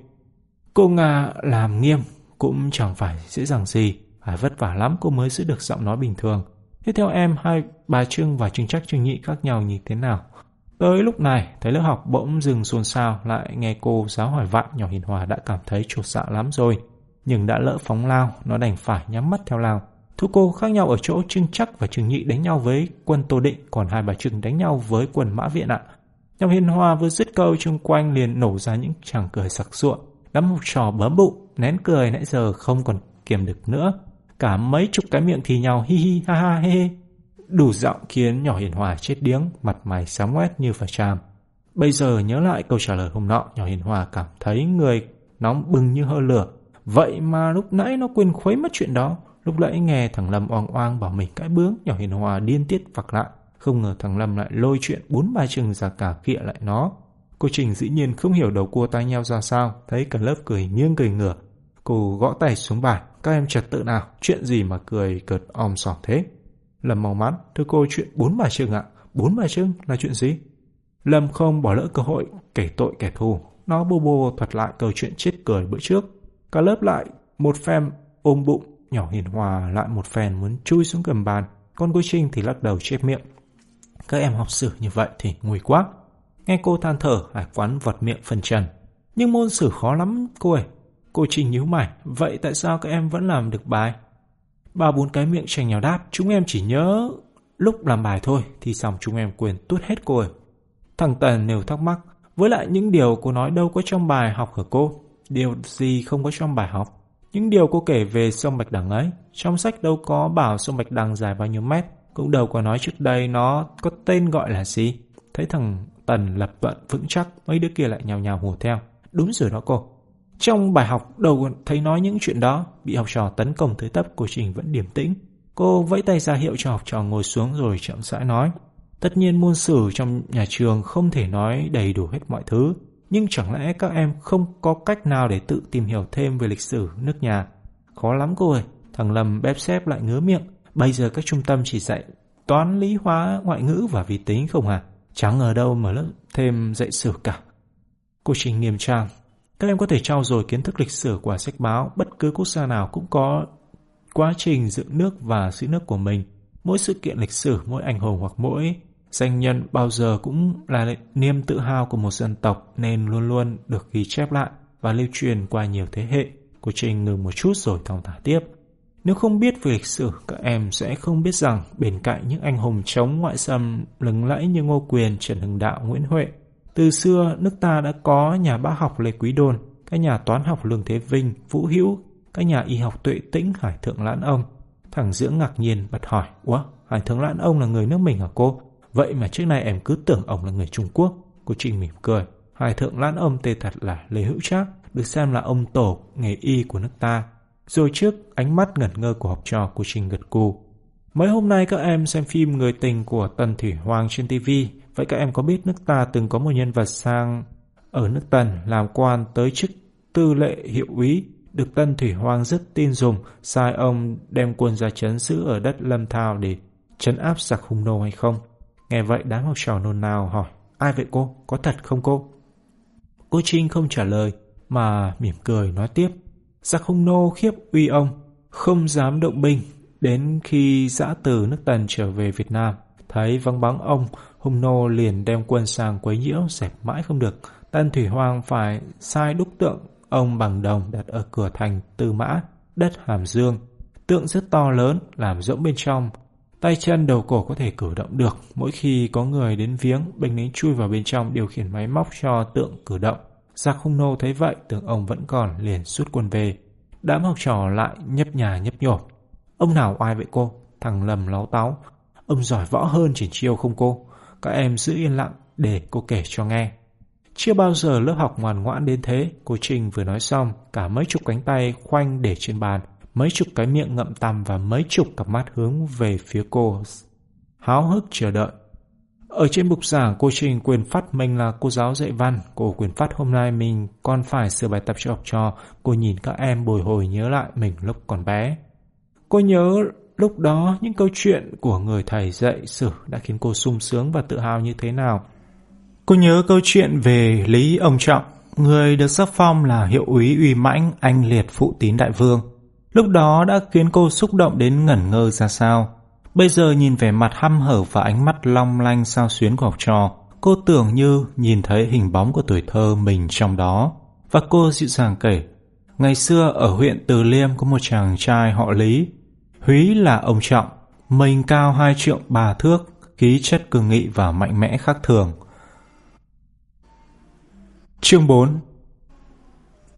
Cô Nga làm nghiêm cũng chẳng phải dễ dàng gì. Phải vất vả lắm cô mới giữ được giọng nói bình thường. Thế theo em hai bà Trưng và Trưng Trắc Trưng Nhị khác nhau như thế nào? Tới lúc này, thấy lớp học bỗng dừng xôn xao lại nghe cô giáo hỏi vặn nhỏ Hiền Hòa đã cảm thấy trột dạ lắm rồi. Nhưng đã lỡ phóng lao, nó đành phải nhắm mắt theo lao. Thu cô khác nhau ở chỗ Trưng Chắc và Trưng Nhị đánh nhau với quân Tô Định, còn hai bà Trưng đánh nhau với quân Mã Viện ạ. Nhóm Hiền Hòa vừa dứt câu chung quanh liền nổ ra những chàng cười sặc sụa. Đám học trò bấm bụng, nén cười nãy giờ không còn kiềm được nữa. Cả mấy chục cái miệng thì nhau hi hi ha ha he he. Đủ giọng khiến nhỏ Hiền Hòa chết điếng, mặt mày sám quét như phải tràm. Bây giờ nhớ lại câu trả lời hôm nọ, nhỏ Hiền Hòa cảm thấy người nóng bừng như hơ lửa. Vậy mà lúc nãy nó quên khuấy mất chuyện đó. Lúc nãy nghe thằng Lâm oang oang bảo mình cãi bướng, nhỏ hiền hòa điên tiết vặc lại. Không ngờ thằng Lâm lại lôi chuyện bốn ba chừng ra cả kịa lại nó. Cô Trình dĩ nhiên không hiểu đầu cua tai nhau ra sao, thấy cả lớp cười nghiêng cười ngửa. Cô gõ tay xuống bàn, các em trật tự nào, chuyện gì mà cười cợt om sòm thế. Lâm mau mắt, thưa cô chuyện bốn bà chừng ạ, bốn bà chừng là chuyện gì? Lâm không bỏ lỡ cơ hội kể tội kẻ thù, nó bô bô thuật lại câu chuyện chết cười bữa trước. Cả lớp lại một phem ôm bụng Nhỏ hiền hòa lại một phen muốn chui xuống gầm bàn, con cô Trinh thì lắc đầu chép miệng. Các em học sử như vậy thì nguy quá. Nghe cô than thở, hải quán vật miệng phần trần. Nhưng môn sử khó lắm cô ơi. Cô Trinh nhíu mày, vậy tại sao các em vẫn làm được bài? Ba bốn cái miệng tranh nhau đáp, chúng em chỉ nhớ lúc làm bài thôi, thì xong chúng em quên tuốt hết cô ơi. Thằng Tần nêu thắc mắc, với lại những điều cô nói đâu có trong bài học hả cô? Điều gì không có trong bài học? Những điều cô kể về sông Bạch Đằng ấy, trong sách đâu có bảo sông Bạch Đằng dài bao nhiêu mét, cũng đâu có nói trước đây nó có tên gọi là gì. Thấy thằng Tần lập luận vững chắc, mấy đứa kia lại nhào nhào hùa theo. Đúng rồi đó cô. Trong bài học đầu thấy nói những chuyện đó, bị học trò tấn công tới tấp, cô Trình vẫn điềm tĩnh. Cô vẫy tay ra hiệu cho học trò ngồi xuống rồi chậm rãi nói. Tất nhiên môn sử trong nhà trường không thể nói đầy đủ hết mọi thứ, nhưng chẳng lẽ các em không có cách nào để tự tìm hiểu thêm về lịch sử nước nhà? Khó lắm cô ơi, thằng Lâm bép xếp lại ngứa miệng. Bây giờ các trung tâm chỉ dạy toán, lý, hóa, ngoại ngữ và vi tính không à? Chẳng ở đâu mà lớp thêm dạy sử cả. Cô Trình nghiêm trang. Các em có thể trao dồi kiến thức lịch sử của sách báo, bất cứ quốc gia nào cũng có quá trình dựng nước và giữ nước của mình. Mỗi sự kiện lịch sử, mỗi anh hùng hoặc mỗi danh nhân bao giờ cũng là niềm tự hào của một dân tộc nên luôn luôn được ghi chép lại và lưu truyền qua nhiều thế hệ. Cô Trinh ngừng một chút rồi thong thả tiếp. Nếu không biết về lịch sử, các em sẽ không biết rằng bên cạnh những anh hùng chống ngoại xâm lừng lẫy như Ngô Quyền, Trần Hưng Đạo, Nguyễn Huệ, từ xưa nước ta đã có nhà bác học Lê Quý Đôn, các nhà toán học Lương Thế Vinh, Vũ Hữu, các nhà y học Tuệ Tĩnh, Hải Thượng Lãn Ông. Thằng Dưỡng ngạc nhiên bật hỏi, Ủa, Hải Thượng Lãn Ông là người nước mình hả cô? Vậy mà trước nay em cứ tưởng ông là người Trung Quốc. Cô Trinh mỉm cười. Hải Thượng Lãn Ông tên thật là Lê Hữu Trác, được xem là ông tổ nghề y của nước ta. Rồi trước ánh mắt ngẩn ngơ của học trò của Trình gật cù. Mấy hôm nay các em xem phim Người tình của Tần Thủy Hoàng trên TV. Vậy các em có biết nước ta từng có một nhân vật sang ở nước Tần làm quan tới chức tư lệ hiệu úy được Tân Thủy Hoàng rất tin dùng sai ông đem quân ra chấn giữ ở đất Lâm Thao để chấn áp giặc hung nô hay không? Nghe vậy đám học trò nôn nào hỏi Ai vậy cô? Có thật không cô? Cô Trinh không trả lời mà mỉm cười nói tiếp dạ Giặc hung nô khiếp uy ông, không dám động binh. Đến khi giã từ nước Tần trở về Việt Nam, thấy vắng bóng ông, hung nô liền đem quân sang quấy nhiễu, dẹp mãi không được. Tân Thủy Hoàng phải sai đúc tượng ông bằng đồng đặt ở cửa thành Tư Mã, đất Hàm Dương. Tượng rất to lớn, làm rỗng bên trong. Tay chân đầu cổ có thể cử động được. Mỗi khi có người đến viếng, binh lính chui vào bên trong điều khiển máy móc cho tượng cử động. Giặc hung nô thấy vậy tưởng ông vẫn còn liền rút quân về. Đám học trò lại nhấp nhà nhấp nhổm. Ông nào ai vậy cô? Thằng lầm láo táo. Ông giỏi võ hơn triển chiêu không cô? Các em giữ yên lặng để cô kể cho nghe. Chưa bao giờ lớp học ngoan ngoãn đến thế, cô Trinh vừa nói xong, cả mấy chục cánh tay khoanh để trên bàn, mấy chục cái miệng ngậm tằm và mấy chục cặp mắt hướng về phía cô. Háo hức chờ đợi. Ở trên bục giảng, cô Trình quyền phát mình là cô giáo dạy văn. Cô quyền phát hôm nay mình còn phải sửa bài tập cho học trò. Cô nhìn các em bồi hồi nhớ lại mình lúc còn bé. Cô nhớ lúc đó những câu chuyện của người thầy dạy sử đã khiến cô sung sướng và tự hào như thế nào. Cô nhớ câu chuyện về Lý Ông Trọng, người được sắc phong là hiệu úy uy mãnh anh liệt phụ tín đại vương. Lúc đó đã khiến cô xúc động đến ngẩn ngơ ra sao. Bây giờ nhìn vẻ mặt hăm hở và ánh mắt long lanh sao xuyến của học trò, cô tưởng như nhìn thấy hình bóng của tuổi thơ mình trong đó. Và cô dịu dàng kể, ngày xưa ở huyện Từ Liêm có một chàng trai họ Lý. Húy là ông Trọng, mình cao hai trượng ba thước, khí chất cường nghị và mạnh mẽ khác thường. Chương 4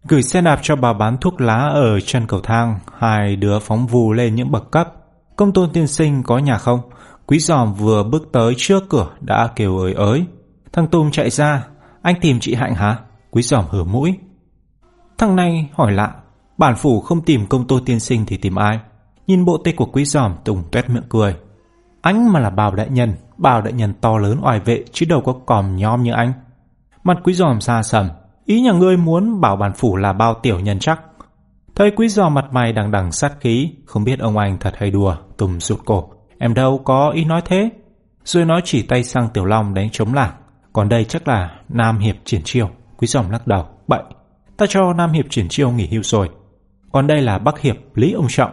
Gửi xe đạp cho bà bán thuốc lá ở chân cầu thang, hai đứa phóng vù lên những bậc cấp. Công tôn tiên sinh có nhà không? Quý giòm vừa bước tới trước cửa đã kêu ới ới. Thằng Tùng chạy ra. Anh tìm chị Hạnh hả? Quý giòm hở mũi. Thằng này hỏi lạ. Bản phủ không tìm công tôn tiên sinh thì tìm ai? Nhìn bộ tê của quý giòm Tùng tuét miệng cười. Anh mà là bào đại nhân, bào đại nhân to lớn oai vệ chứ đâu có còm nhom như anh. Mặt quý giòm xa sầm. Ý nhà ngươi muốn bảo bản phủ là bao tiểu nhân chắc. Thấy quý giò mặt mày đằng đằng sát khí, không biết ông anh thật hay đùa, tùm sụt cổ. Em đâu có ý nói thế. Rồi nói chỉ tay sang Tiểu Long đánh chống lảng. Còn đây chắc là Nam Hiệp triển chiêu. Quý giòm lắc đầu, bậy. Ta cho Nam Hiệp triển chiêu nghỉ hưu rồi. Còn đây là Bắc Hiệp Lý Ông Trọng.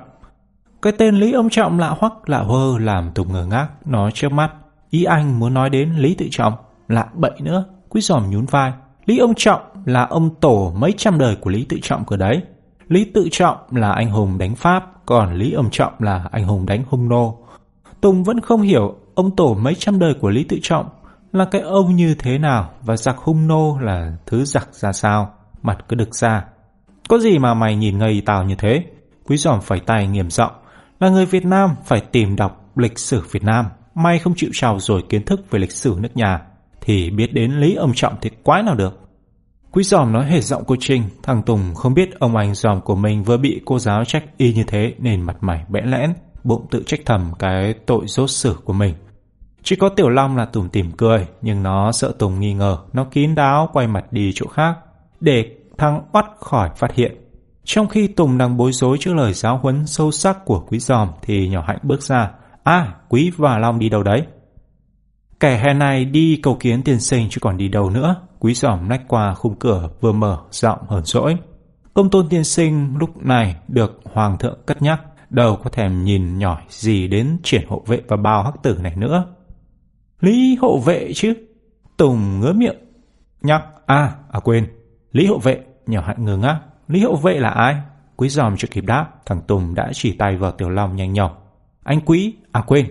Cái tên Lý Ông Trọng lạ hoắc lạ hơ làm Tùng ngờ ngác, nói trước mắt. Ý anh muốn nói đến Lý Tự Trọng, lạ bậy nữa. Quý giòm nhún vai. Lý Ông Trọng là ông tổ mấy trăm đời của Lý Tự Trọng cửa đấy. Lý Tự Trọng là anh hùng đánh Pháp, còn Lý Ông Trọng là anh hùng đánh Hung Nô. Tùng vẫn không hiểu ông tổ mấy trăm đời của Lý Tự Trọng là cái ông như thế nào và giặc Hung Nô là thứ giặc ra sao, mặt cứ đực ra. Có gì mà mày nhìn ngây tào như thế? Quý giòm phải tay nghiêm giọng là người Việt Nam phải tìm đọc lịch sử Việt Nam. May không chịu trào rồi kiến thức về lịch sử nước nhà thì biết đến Lý Ông Trọng thì quái nào được. Quý giòm nói hề giọng cô Trinh, thằng Tùng không biết ông anh giòm của mình vừa bị cô giáo trách y như thế nên mặt mày bẽn lẽn, bụng tự trách thầm cái tội rốt xử của mình. Chỉ có Tiểu Long là Tùng tìm cười, nhưng nó sợ Tùng nghi ngờ, nó kín đáo quay mặt đi chỗ khác, để thằng oắt khỏi phát hiện. Trong khi Tùng đang bối rối trước lời giáo huấn sâu sắc của quý giòm thì nhỏ hạnh bước ra. À, quý và Long đi đâu đấy? Kẻ hè này đi cầu kiến tiền sinh chứ còn đi đâu nữa. Quý giòm nách qua khung cửa vừa mở giọng hờn rỗi, Công tôn tiên sinh lúc này được hoàng thượng cất nhắc, đâu có thèm nhìn nhỏi gì đến triển hộ vệ và bao hắc tử này nữa. Lý hộ vệ chứ? Tùng ngứa miệng. Nhắc, à, à quên, Lý hộ vệ, nhỏ hạnh ngừng á. Lý hộ vệ là ai? Quý giòm chưa kịp đáp, thằng Tùng đã chỉ tay vào Tiểu Long nhanh nhỏ. Anh Quý, à quên,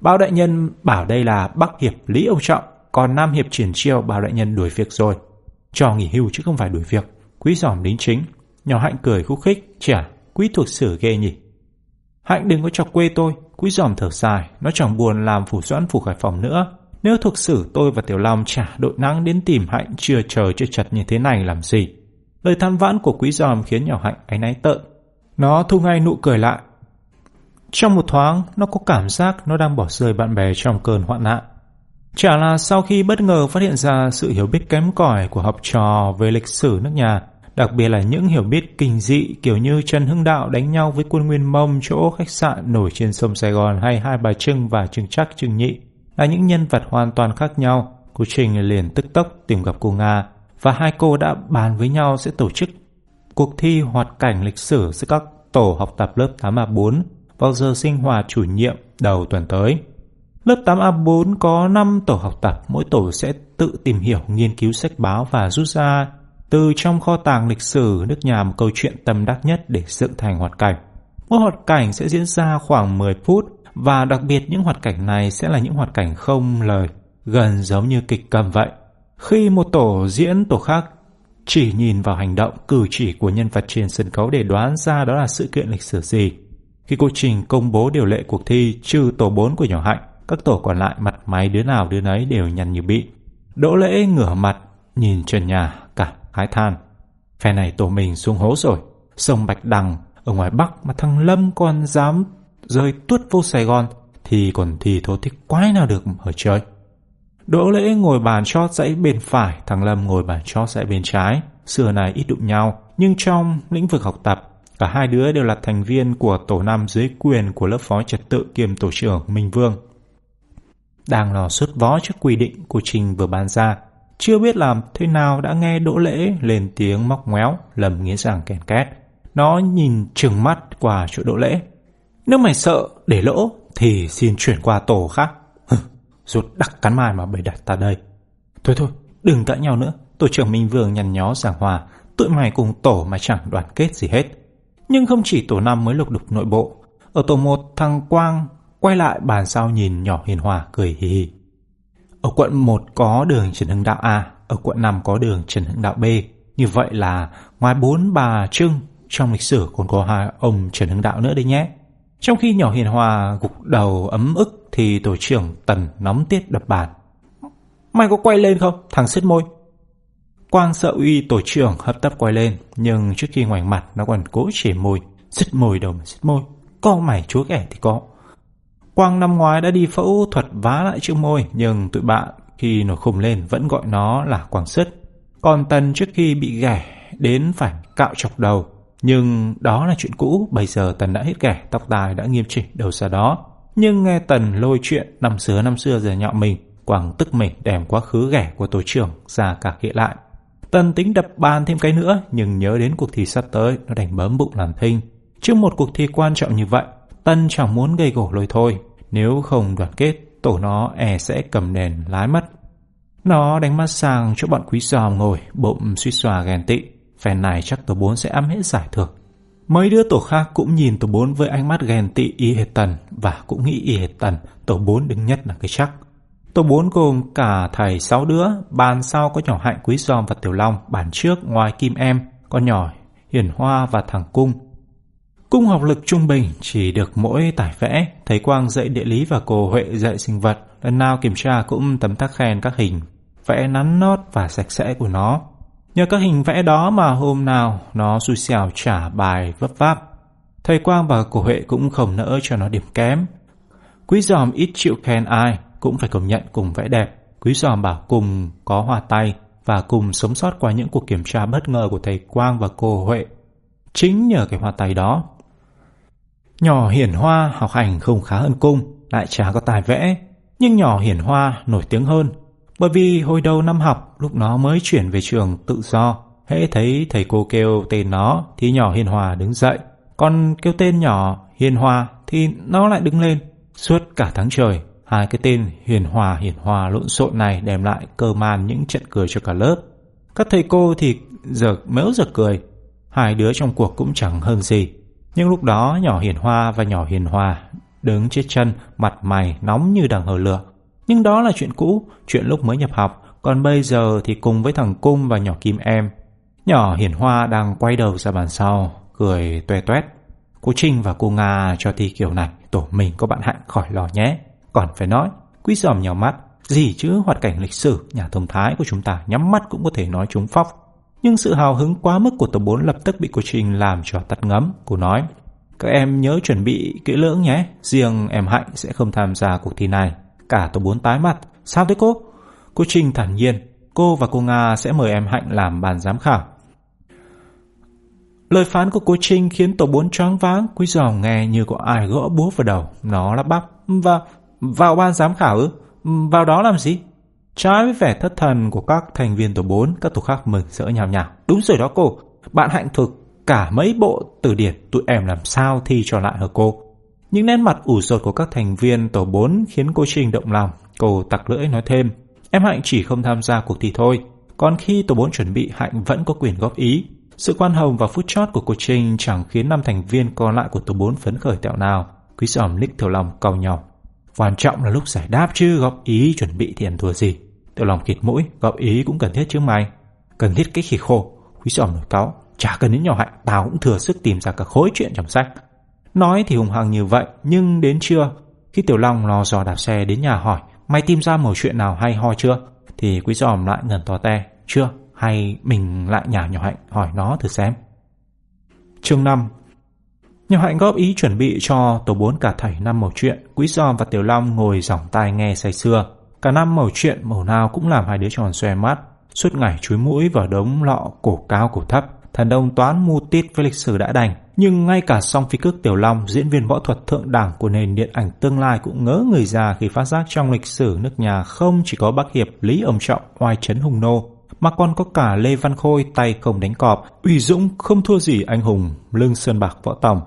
bao đại nhân bảo đây là Bắc Hiệp Lý Âu Trọng, còn Nam Hiệp triển chiêu bà đại nhân đuổi việc rồi. Cho nghỉ hưu chứ không phải đuổi việc. Quý giỏm đính chính, nhỏ hạnh cười khúc khích, chả quý thuộc sử ghê nhỉ. Hạnh đừng có chọc quê tôi, quý giỏm thở dài, nó chẳng buồn làm phủ doãn phủ khải phòng nữa. Nếu thuộc sử tôi và Tiểu Long trả đội nắng đến tìm Hạnh chưa chờ chưa chật như thế này làm gì. Lời than vãn của quý giòm khiến nhỏ Hạnh áy náy tợn. Nó thu ngay nụ cười lại. Trong một thoáng, nó có cảm giác nó đang bỏ rơi bạn bè trong cơn hoạn nạn. Chả là sau khi bất ngờ phát hiện ra sự hiểu biết kém cỏi của học trò về lịch sử nước nhà, đặc biệt là những hiểu biết kinh dị kiểu như Trần Hưng Đạo đánh nhau với quân Nguyên Mông chỗ khách sạn nổi trên sông Sài Gòn hay Hai Bà Trưng và Trưng Chắc Trưng Nhị là những nhân vật hoàn toàn khác nhau. Cô Trình liền tức tốc tìm gặp cô Nga và hai cô đã bàn với nhau sẽ tổ chức cuộc thi hoạt cảnh lịch sử giữa các tổ học tập lớp 8A4 vào giờ sinh hoạt chủ nhiệm đầu tuần tới. Lớp 8A4 có 5 tổ học tập, mỗi tổ sẽ tự tìm hiểu, nghiên cứu sách báo và rút ra từ trong kho tàng lịch sử nước nhà một câu chuyện tâm đắc nhất để dựng thành hoạt cảnh. Mỗi hoạt cảnh sẽ diễn ra khoảng 10 phút và đặc biệt những hoạt cảnh này sẽ là những hoạt cảnh không lời, gần giống như kịch cầm vậy. Khi một tổ diễn tổ khác chỉ nhìn vào hành động, cử chỉ của nhân vật trên sân khấu để đoán ra đó là sự kiện lịch sử gì. Khi cô Trình công bố điều lệ cuộc thi trừ tổ 4 của nhỏ Hạnh, các tổ còn lại mặt máy đứa nào đứa nấy đều nhăn như bị. Đỗ lễ ngửa mặt, nhìn trần nhà, cả hái than. Phe này tổ mình xuống hố rồi, sông Bạch Đằng ở ngoài Bắc mà thằng Lâm còn dám rơi tuốt vô Sài Gòn thì còn thì thố thích quái nào được ở chơi. Đỗ lễ ngồi bàn chót dãy bên phải, thằng Lâm ngồi bàn chót dãy bên trái. Xưa này ít đụng nhau, nhưng trong lĩnh vực học tập, cả hai đứa đều là thành viên của tổ năm dưới quyền của lớp phó trật tự kiêm tổ trưởng Minh Vương. Đang lò xuất vó trước quy định của Trình vừa ban ra, chưa biết làm thế nào đã nghe Đỗ Lễ lên tiếng móc ngoéo, lầm nghĩa rằng kèn két. Nó nhìn trừng mắt qua chỗ Đỗ Lễ. Nếu mày sợ để lỗ thì xin chuyển qua tổ khác. Rụt đặc cắn mai mà bày đặt ta đây. Thôi thôi, đừng cãi nhau nữa. Tổ trưởng Minh Vương nhằn nhó giảng hòa. Tụi mày cùng tổ mà chẳng đoàn kết gì hết. Nhưng không chỉ tổ năm mới lục đục nội bộ. Ở tổ một thằng Quang quay lại bàn sau nhìn nhỏ hiền hòa cười hì hì. Ở quận 1 có đường Trần Hưng Đạo A, ở quận 5 có đường Trần Hưng Đạo B. Như vậy là ngoài bốn bà Trưng, trong lịch sử còn có hai ông Trần Hưng Đạo nữa đấy nhé. Trong khi nhỏ hiền hòa gục đầu ấm ức thì tổ trưởng Tần nóng tiết đập bàn. Mày có quay lên không? Thằng sứt môi. Quang sợ uy tổ trưởng hấp tấp quay lên, nhưng trước khi ngoảnh mặt nó còn cố chỉ môi, sứt môi đầu mà sứt môi. Có mày chúa ghẻ thì có. Quang năm ngoái đã đi phẫu thuật vá lại chữ môi, nhưng tụi bạn khi nổi khùng lên vẫn gọi nó là Quang sứt. Còn Tần trước khi bị ghẻ đến phải cạo chọc đầu, nhưng đó là chuyện cũ, bây giờ Tần đã hết ghẻ, tóc tai đã nghiêm chỉnh đầu xa đó. Nhưng nghe Tần lôi chuyện năm xưa năm xưa giờ nhọ mình, Quang tức mình đem quá khứ ghẻ của tổ trưởng ra cả kệ lại. Tần tính đập bàn thêm cái nữa, nhưng nhớ đến cuộc thi sắp tới, nó đành bấm bụng làm thinh. Trước một cuộc thi quan trọng như vậy, Tân chẳng muốn gây gổ lôi thôi, nếu không đoàn kết, tổ nó e sẽ cầm đèn lái mất. Nó đánh mắt sang chỗ bọn quý giòm ngồi, bụng suy xòa ghen tị. Phen này chắc tổ 4 sẽ ấm hết giải thưởng. Mấy đứa tổ khác cũng nhìn tổ 4 với ánh mắt ghen tị y hệt tần và cũng nghĩ y hệt tần, tổ 4 đứng nhất là cái chắc. Tổ 4 gồm cả thầy 6 đứa, bàn sau có nhỏ Hạnh Quý Giòm và Tiểu Long, bàn trước ngoài Kim Em, con nhỏ Hiền Hoa và thằng Cung. Cung học lực trung bình chỉ được mỗi tải vẽ, thầy Quang dạy địa lý và cô Huệ dạy sinh vật, lần nào kiểm tra cũng tấm tắc khen các hình, vẽ nắn nót và sạch sẽ của nó. Nhờ các hình vẽ đó mà hôm nào nó xui xẻo trả bài vấp váp. Thầy Quang và cổ Huệ cũng không nỡ cho nó điểm kém. Quý giòm ít chịu khen ai, cũng phải công nhận cùng vẽ đẹp. Quý giòm bảo cùng có hòa tay và cùng sống sót qua những cuộc kiểm tra bất ngờ của thầy Quang và cô Huệ. Chính nhờ cái hòa tay đó. Nhỏ hiển hoa học hành không khá hơn cung, lại chả có tài vẽ, nhưng nhỏ hiển hoa nổi tiếng hơn Bởi vì hồi đầu năm học, lúc nó mới chuyển về trường tự do, hễ thấy thầy cô kêu tên nó thì nhỏ Hiền Hòa đứng dậy, còn kêu tên nhỏ Hiền Hòa thì nó lại đứng lên. Suốt cả tháng trời, hai cái tên Hiền Hòa Hiền Hòa lộn xộn này đem lại cơ man những trận cười cho cả lớp. Các thầy cô thì giờ mếu giờ cười, hai đứa trong cuộc cũng chẳng hơn gì. Nhưng lúc đó nhỏ Hiền Hoa và nhỏ Hiền Hòa đứng chết chân, mặt mày nóng như đang hờ lửa. Nhưng đó là chuyện cũ, chuyện lúc mới nhập học, còn bây giờ thì cùng với thằng Cung và nhỏ Kim Em. Nhỏ Hiền Hoa đang quay đầu ra bàn sau, cười toe toét. Cô Trinh và cô Nga cho thi kiểu này, tổ mình có bạn hạnh khỏi lo nhé. Còn phải nói, quý giòm nhỏ mắt, gì chứ hoạt cảnh lịch sử, nhà thông thái của chúng ta nhắm mắt cũng có thể nói chúng phóc. Nhưng sự hào hứng quá mức của tổ bốn lập tức bị cô Trinh làm cho tắt ngấm. Cô nói, các em nhớ chuẩn bị kỹ lưỡng nhé, riêng em Hạnh sẽ không tham gia cuộc thi này. Cả tổ bốn tái mặt, sao thế cô? Cô Trinh thản nhiên, cô và cô Nga sẽ mời em Hạnh làm bàn giám khảo. Lời phán của cô Trinh khiến tổ bốn choáng váng, quý giò nghe như có ai gõ búa vào đầu. Nó lắp bắp, và vào ban giám khảo ư? Vào đó làm gì? Trái với vẻ thất thần của các thành viên tổ 4, các tổ khác mừng rỡ nhào nhào. Đúng rồi đó cô, bạn hạnh thực cả mấy bộ từ điển tụi em làm sao thi cho lại hả cô. Những nét mặt ủ rột của các thành viên tổ 4 khiến cô Trinh động lòng. Cô tặc lưỡi nói thêm, em Hạnh chỉ không tham gia cuộc thi thôi. Còn khi tổ 4 chuẩn bị Hạnh vẫn có quyền góp ý. Sự quan hồng và phút chót của cô Trinh chẳng khiến năm thành viên còn lại của tổ 4 phấn khởi tẹo nào. Quý giòm lích thiểu lòng cầu nhỏ. Quan trọng là lúc giải đáp chứ góp ý chuẩn bị thì ăn thua gì. Tiểu lòng khịt mũi, góp ý cũng cần thiết chứ mày. Cần thiết cái khỉ khô, quý giòm nổi cáo. Chả cần đến nhỏ hạnh, tao cũng thừa sức tìm ra cả khối chuyện trong sách. Nói thì hùng hằng như vậy, nhưng đến trưa, khi Tiểu Long lò dò đạp xe đến nhà hỏi, mày tìm ra một chuyện nào hay ho chưa? Thì quý giòm lại ngẩn to te, chưa? Hay mình lại nhà nhỏ hạnh hỏi nó thử xem. Chương 5 Nhỏ hạnh góp ý chuẩn bị cho tổ bốn cả thảy năm mẩu chuyện, Quý Giòm và Tiểu Long ngồi dòng tai nghe say sưa. Cả năm mẩu chuyện mẩu nào cũng làm hai đứa tròn xoe mắt, suốt ngày chuối mũi vào đống lọ cổ cao cổ thấp. Thần đông toán mu tít với lịch sử đã đành, nhưng ngay cả song phi cước Tiểu Long, diễn viên võ thuật thượng đẳng của nền điện ảnh tương lai cũng ngỡ người già khi phát giác trong lịch sử nước nhà không chỉ có Bắc Hiệp Lý Ông Trọng oai chấn hùng nô, mà còn có cả Lê Văn Khôi tay không đánh cọp, uy dũng không thua gì anh hùng, lưng sơn bạc võ tòng.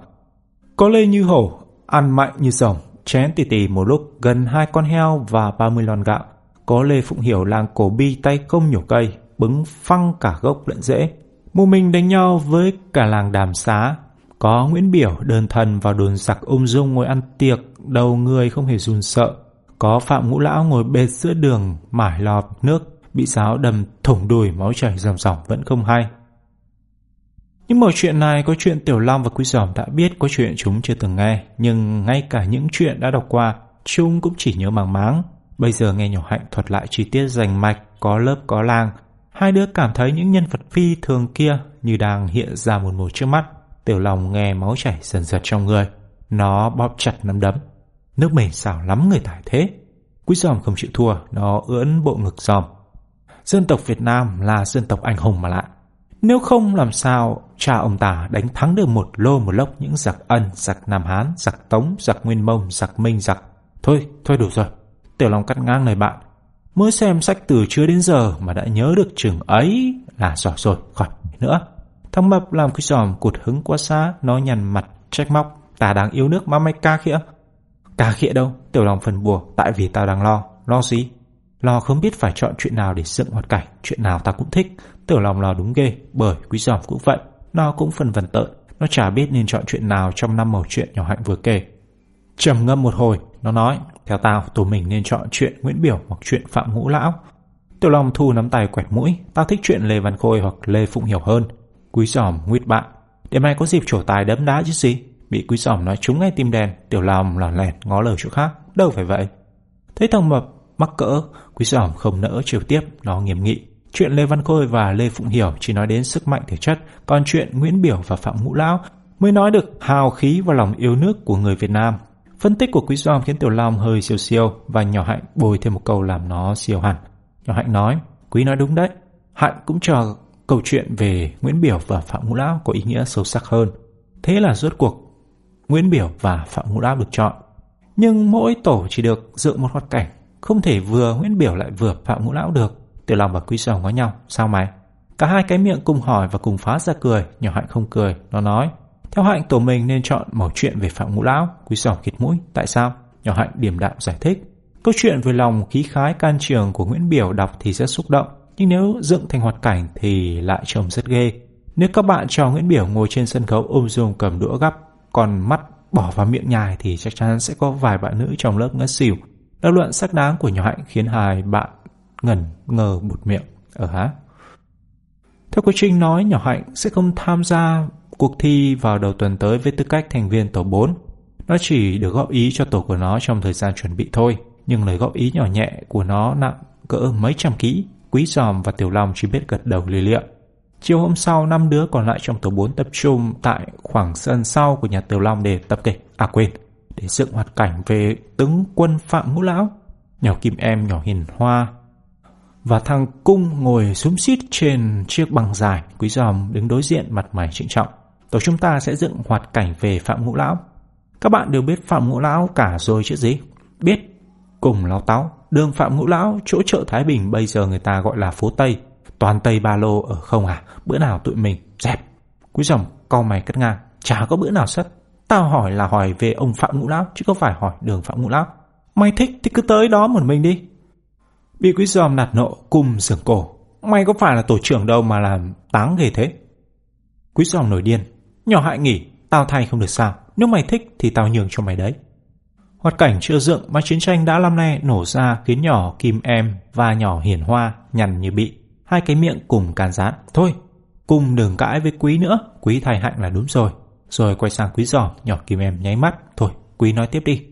Có Lê Như Hổ, ăn mạnh như rồng, chén tỉ tỉ một lúc gần hai con heo và 30 lon gạo. Có Lê Phụng Hiểu làng cổ bi tay không nhổ cây, bứng phăng cả gốc lẫn rễ. Mù mình đánh nhau với cả làng đàm xá. Có Nguyễn Biểu đơn thần vào đồn giặc ung dung ngồi ăn tiệc, đầu người không hề run sợ. Có Phạm Ngũ Lão ngồi bệt giữa đường, mải lọp nước, bị giáo đầm thủng đùi máu chảy ròng ròng vẫn không hay. Nhưng mọi chuyện này có chuyện Tiểu Long và Quý Giòm đã biết có chuyện chúng chưa từng nghe, nhưng ngay cả những chuyện đã đọc qua, chúng cũng chỉ nhớ màng máng. Bây giờ nghe nhỏ hạnh thuật lại chi tiết rành mạch, có lớp có làng, hai đứa cảm thấy những nhân vật phi thường kia như đang hiện ra một mồi trước mắt. Tiểu Long nghe máu chảy dần dần trong người, nó bóp chặt nắm đấm. Nước mình xảo lắm người tài thế. Quý Giòm không chịu thua, nó ưỡn bộ ngực giòm. Dân tộc Việt Nam là dân tộc anh hùng mà lại. Nếu không làm sao cha ông ta đánh thắng được một lô một lốc những giặc ân, giặc Nam Hán, giặc Tống, giặc Nguyên Mông, giặc Minh, giặc. Thôi, thôi đủ rồi. Tiểu Long cắt ngang lời bạn. Mới xem sách từ chưa đến giờ mà đã nhớ được trường ấy là giỏi rồi, khỏi nữa. Thằng Mập làm cái giòm cụt hứng quá xa, nó nhằn mặt, trách móc. Ta đang yêu nước mà mày ca khịa. Ca khịa đâu, Tiểu Long phần bùa, tại vì tao đang lo. Lo gì? Lo không biết phải chọn chuyện nào để dựng hoạt cảnh, chuyện nào ta cũng thích. Tiểu lòng lo đúng ghê, bởi quý giòm cũng vậy. Nó cũng phần vần tợn, nó chả biết nên chọn chuyện nào trong năm mẩu chuyện nhỏ hạnh vừa kể. trầm ngâm một hồi, nó nói, theo tao, tụi mình nên chọn chuyện Nguyễn Biểu hoặc chuyện Phạm Ngũ Lão. Tiểu Long thu nắm tay quẹt mũi, tao thích chuyện Lê Văn Khôi hoặc Lê Phụng Hiểu hơn. Quý giòm nguyết bạn, để mai có dịp trổ tài đấm đá chứ gì. Bị quý giòm nói trúng ngay tim đen, Tiểu Long lòn lẹt ngó lời chỗ khác, đâu phải vậy. Thấy thằng mập mắc cỡ, quý giòm không nỡ chiều tiếp, nó nghiêm nghị. Chuyện Lê Văn Khôi và Lê Phụng Hiểu chỉ nói đến sức mạnh thể chất, còn chuyện Nguyễn Biểu và Phạm Ngũ Lão mới nói được hào khí và lòng yêu nước của người Việt Nam. Phân tích của Quý Doan khiến Tiểu Long hơi siêu siêu và nhỏ Hạnh bồi thêm một câu làm nó siêu hẳn. Nhỏ Hạnh nói, Quý nói đúng đấy. Hạnh cũng cho câu chuyện về Nguyễn Biểu và Phạm Ngũ Lão có ý nghĩa sâu sắc hơn. Thế là rốt cuộc Nguyễn Biểu và Phạm Ngũ Lão được chọn. Nhưng mỗi tổ chỉ được dựng một hoạt cảnh không thể vừa Nguyễn Biểu lại vừa Phạm Ngũ Lão được. Tiểu Long và Quý sầu nói nhau. Sao mày? Cả hai cái miệng cùng hỏi và cùng phá ra cười. Nhỏ Hạnh không cười. Nó nói. Theo Hạnh tổ mình nên chọn mẩu chuyện về Phạm Ngũ Lão. Quý sầu khịt mũi. Tại sao? Nhỏ Hạnh điềm đạm giải thích. Câu chuyện về lòng khí khái can trường của Nguyễn Biểu đọc thì rất xúc động. Nhưng nếu dựng thành hoạt cảnh thì lại trông rất ghê. Nếu các bạn cho Nguyễn Biểu ngồi trên sân khấu ôm dung cầm đũa gắp, còn mắt bỏ vào miệng nhài thì chắc chắn sẽ có vài bạn nữ trong lớp ngất xỉu. Lập luận sắc đáng của nhỏ hạnh khiến hai bạn ngẩn ngờ bụt miệng. Ờ Ở hả? Theo cô Trinh nói, nhỏ hạnh sẽ không tham gia cuộc thi vào đầu tuần tới với tư cách thành viên tổ 4. Nó chỉ được góp ý cho tổ của nó trong thời gian chuẩn bị thôi, nhưng lời góp ý nhỏ nhẹ của nó nặng cỡ mấy trăm ký. Quý Giòm và Tiểu Long chỉ biết gật đầu lì liệm. Chiều hôm sau, năm đứa còn lại trong tổ 4 tập trung tại khoảng sân sau của nhà Tiểu Long để tập kịch. À quên, để dựng hoạt cảnh về tướng quân Phạm Ngũ Lão. Nhỏ Kim Em, nhỏ Hiền Hoa và thằng Cung ngồi xúm xít trên chiếc băng dài. Quý Giòm đứng đối diện mặt mày trịnh trọng. Tổ chúng ta sẽ dựng hoạt cảnh về Phạm Ngũ Lão. Các bạn đều biết Phạm Ngũ Lão cả rồi chứ gì? Biết. Cùng lao táo, đường Phạm Ngũ Lão, chỗ chợ Thái Bình bây giờ người ta gọi là phố Tây. Toàn Tây Ba Lô ở không à? Bữa nào tụi mình dẹp. Quý giòm cau mày cất ngang. Chả có bữa nào sất. Tao hỏi là hỏi về ông Phạm Ngũ Lão chứ không phải hỏi đường Phạm Ngũ Lão. Mày thích thì cứ tới đó một mình đi. Bị quý giòm nạt nộ cung sườn cổ. Mày có phải là tổ trưởng đâu mà làm táng ghê thế? Quý giòm nổi điên. Nhỏ hại nghỉ, tao thay không được sao. Nếu mày thích thì tao nhường cho mày đấy. Hoạt cảnh chưa dựng mà chiến tranh đã năm nay nổ ra khiến nhỏ Kim Em và nhỏ Hiển Hoa nhằn như bị hai cái miệng cùng càn rán. Thôi, cùng đừng cãi với quý nữa, quý thay hạnh là đúng rồi. Rồi quay sang quý giỏ, nhỏ kim em nháy mắt. Thôi, quý nói tiếp đi.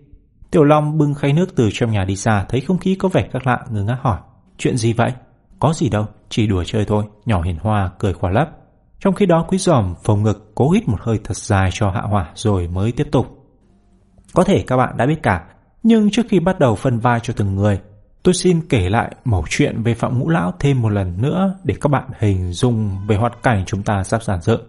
Tiểu Long bưng khay nước từ trong nhà đi ra, thấy không khí có vẻ khác lạ, ngơ ngác hỏi. Chuyện gì vậy? Có gì đâu, chỉ đùa chơi thôi, nhỏ hiền hoa cười khỏa lấp. Trong khi đó quý giòm phồng ngực cố hít một hơi thật dài cho hạ hỏa rồi mới tiếp tục. Có thể các bạn đã biết cả, nhưng trước khi bắt đầu phân vai cho từng người, Tôi xin kể lại mẩu chuyện về Phạm Ngũ Lão thêm một lần nữa để các bạn hình dung về hoạt cảnh chúng ta sắp giản dựng.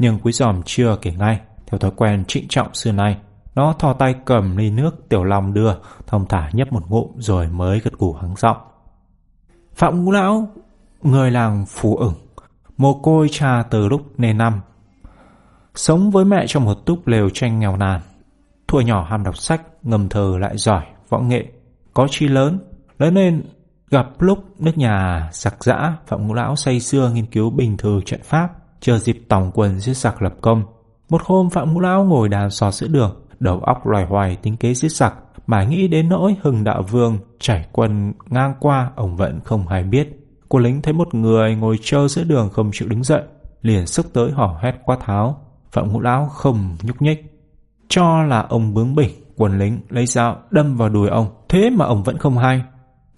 Nhưng quý giòm chưa kể ngay, theo thói quen trịnh trọng xưa nay. Nó thò tay cầm ly nước tiểu long đưa, thông thả nhấp một ngụm rồi mới gật gù hắng giọng. Phạm Ngũ Lão, người làng Phú ửng, mồ côi cha từ lúc nề năm. Sống với mẹ trong một túp lều tranh nghèo nàn. Thuở nhỏ ham đọc sách, ngầm thờ lại giỏi, võ nghệ. Có chi lớn, Lớn lên gặp lúc nước nhà giặc dã, Phạm Ngũ Lão say xưa nghiên cứu bình thư trận pháp, chờ dịp tổng quân giết giặc lập công. Một hôm Phạm Ngũ Lão ngồi đàn sò sữa đường, đầu óc loài hoài tính kế giết giặc, mà nghĩ đến nỗi hừng đạo vương chảy quân ngang qua ông vẫn không hay biết. Cô lính thấy một người ngồi trơ giữa đường không chịu đứng dậy, liền sức tới hò hét quát tháo. Phạm Ngũ Lão không nhúc nhích. Cho là ông bướng bỉnh, quân lính lấy dao đâm vào đùi ông, thế mà ông vẫn không hay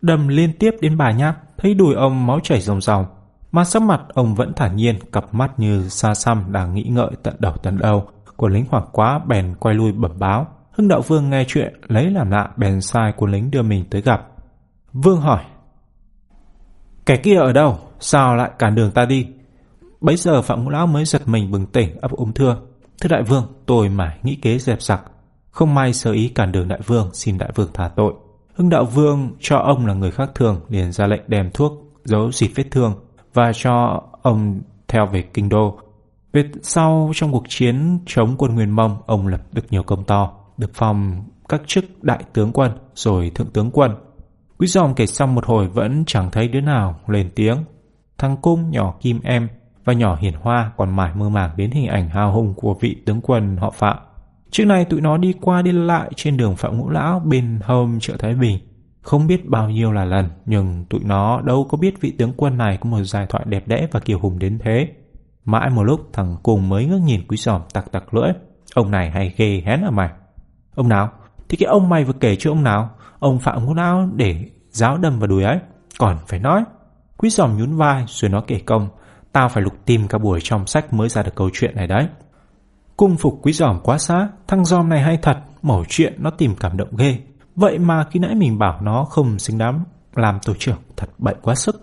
đâm liên tiếp đến bà nhát, thấy đùi ông máu chảy ròng ròng. Mà sắc mặt ông vẫn thản nhiên, cặp mắt như xa xăm đang nghĩ ngợi tận đầu tận đầu. Quân lính hoảng quá bèn quay lui bẩm báo. Hưng đạo vương nghe chuyện, lấy làm lạ bèn sai quân lính đưa mình tới gặp. Vương hỏi, Kẻ kia ở đâu? Sao lại cản đường ta đi? Bấy giờ Phạm Ngũ Lão mới giật mình bừng tỉnh ấp úng thưa. Thưa đại vương, tôi mải nghĩ kế dẹp sặc. Không may sơ ý cản đường đại vương, xin đại vương thả tội. Hưng đạo vương cho ông là người khác thường liền ra lệnh đem thuốc giấu dịp vết thương và cho ông theo về kinh đô. Về sau trong cuộc chiến chống quân Nguyên Mông, ông lập được nhiều công to, được phong các chức đại tướng quân rồi thượng tướng quân. Quý dòng kể xong một hồi vẫn chẳng thấy đứa nào lên tiếng. Thằng cung nhỏ kim em và nhỏ hiển hoa còn mải mơ màng đến hình ảnh hào hùng của vị tướng quân họ Phạm. Trước này tụi nó đi qua đi lại trên đường Phạm Ngũ Lão bên hôm chợ Thái Bình. Không biết bao nhiêu là lần, nhưng tụi nó đâu có biết vị tướng quân này có một giải thoại đẹp đẽ và kiều hùng đến thế. Mãi một lúc thằng cùng mới ngước nhìn quý giòm tặc tặc lưỡi. Ông này hay ghê hén à mày. Ông nào? Thì cái ông mày vừa kể cho ông nào? Ông Phạm Ngũ Lão để giáo đâm vào đùi ấy. Còn phải nói. Quý giòm nhún vai rồi nó kể công. Tao phải lục tìm cả buổi trong sách mới ra được câu chuyện này đấy. Cung phục quý giòm quá xá, thằng giòm này hay thật, mẩu chuyện nó tìm cảm động ghê. Vậy mà khi nãy mình bảo nó không xứng đáng làm tổ trưởng thật bậy quá sức.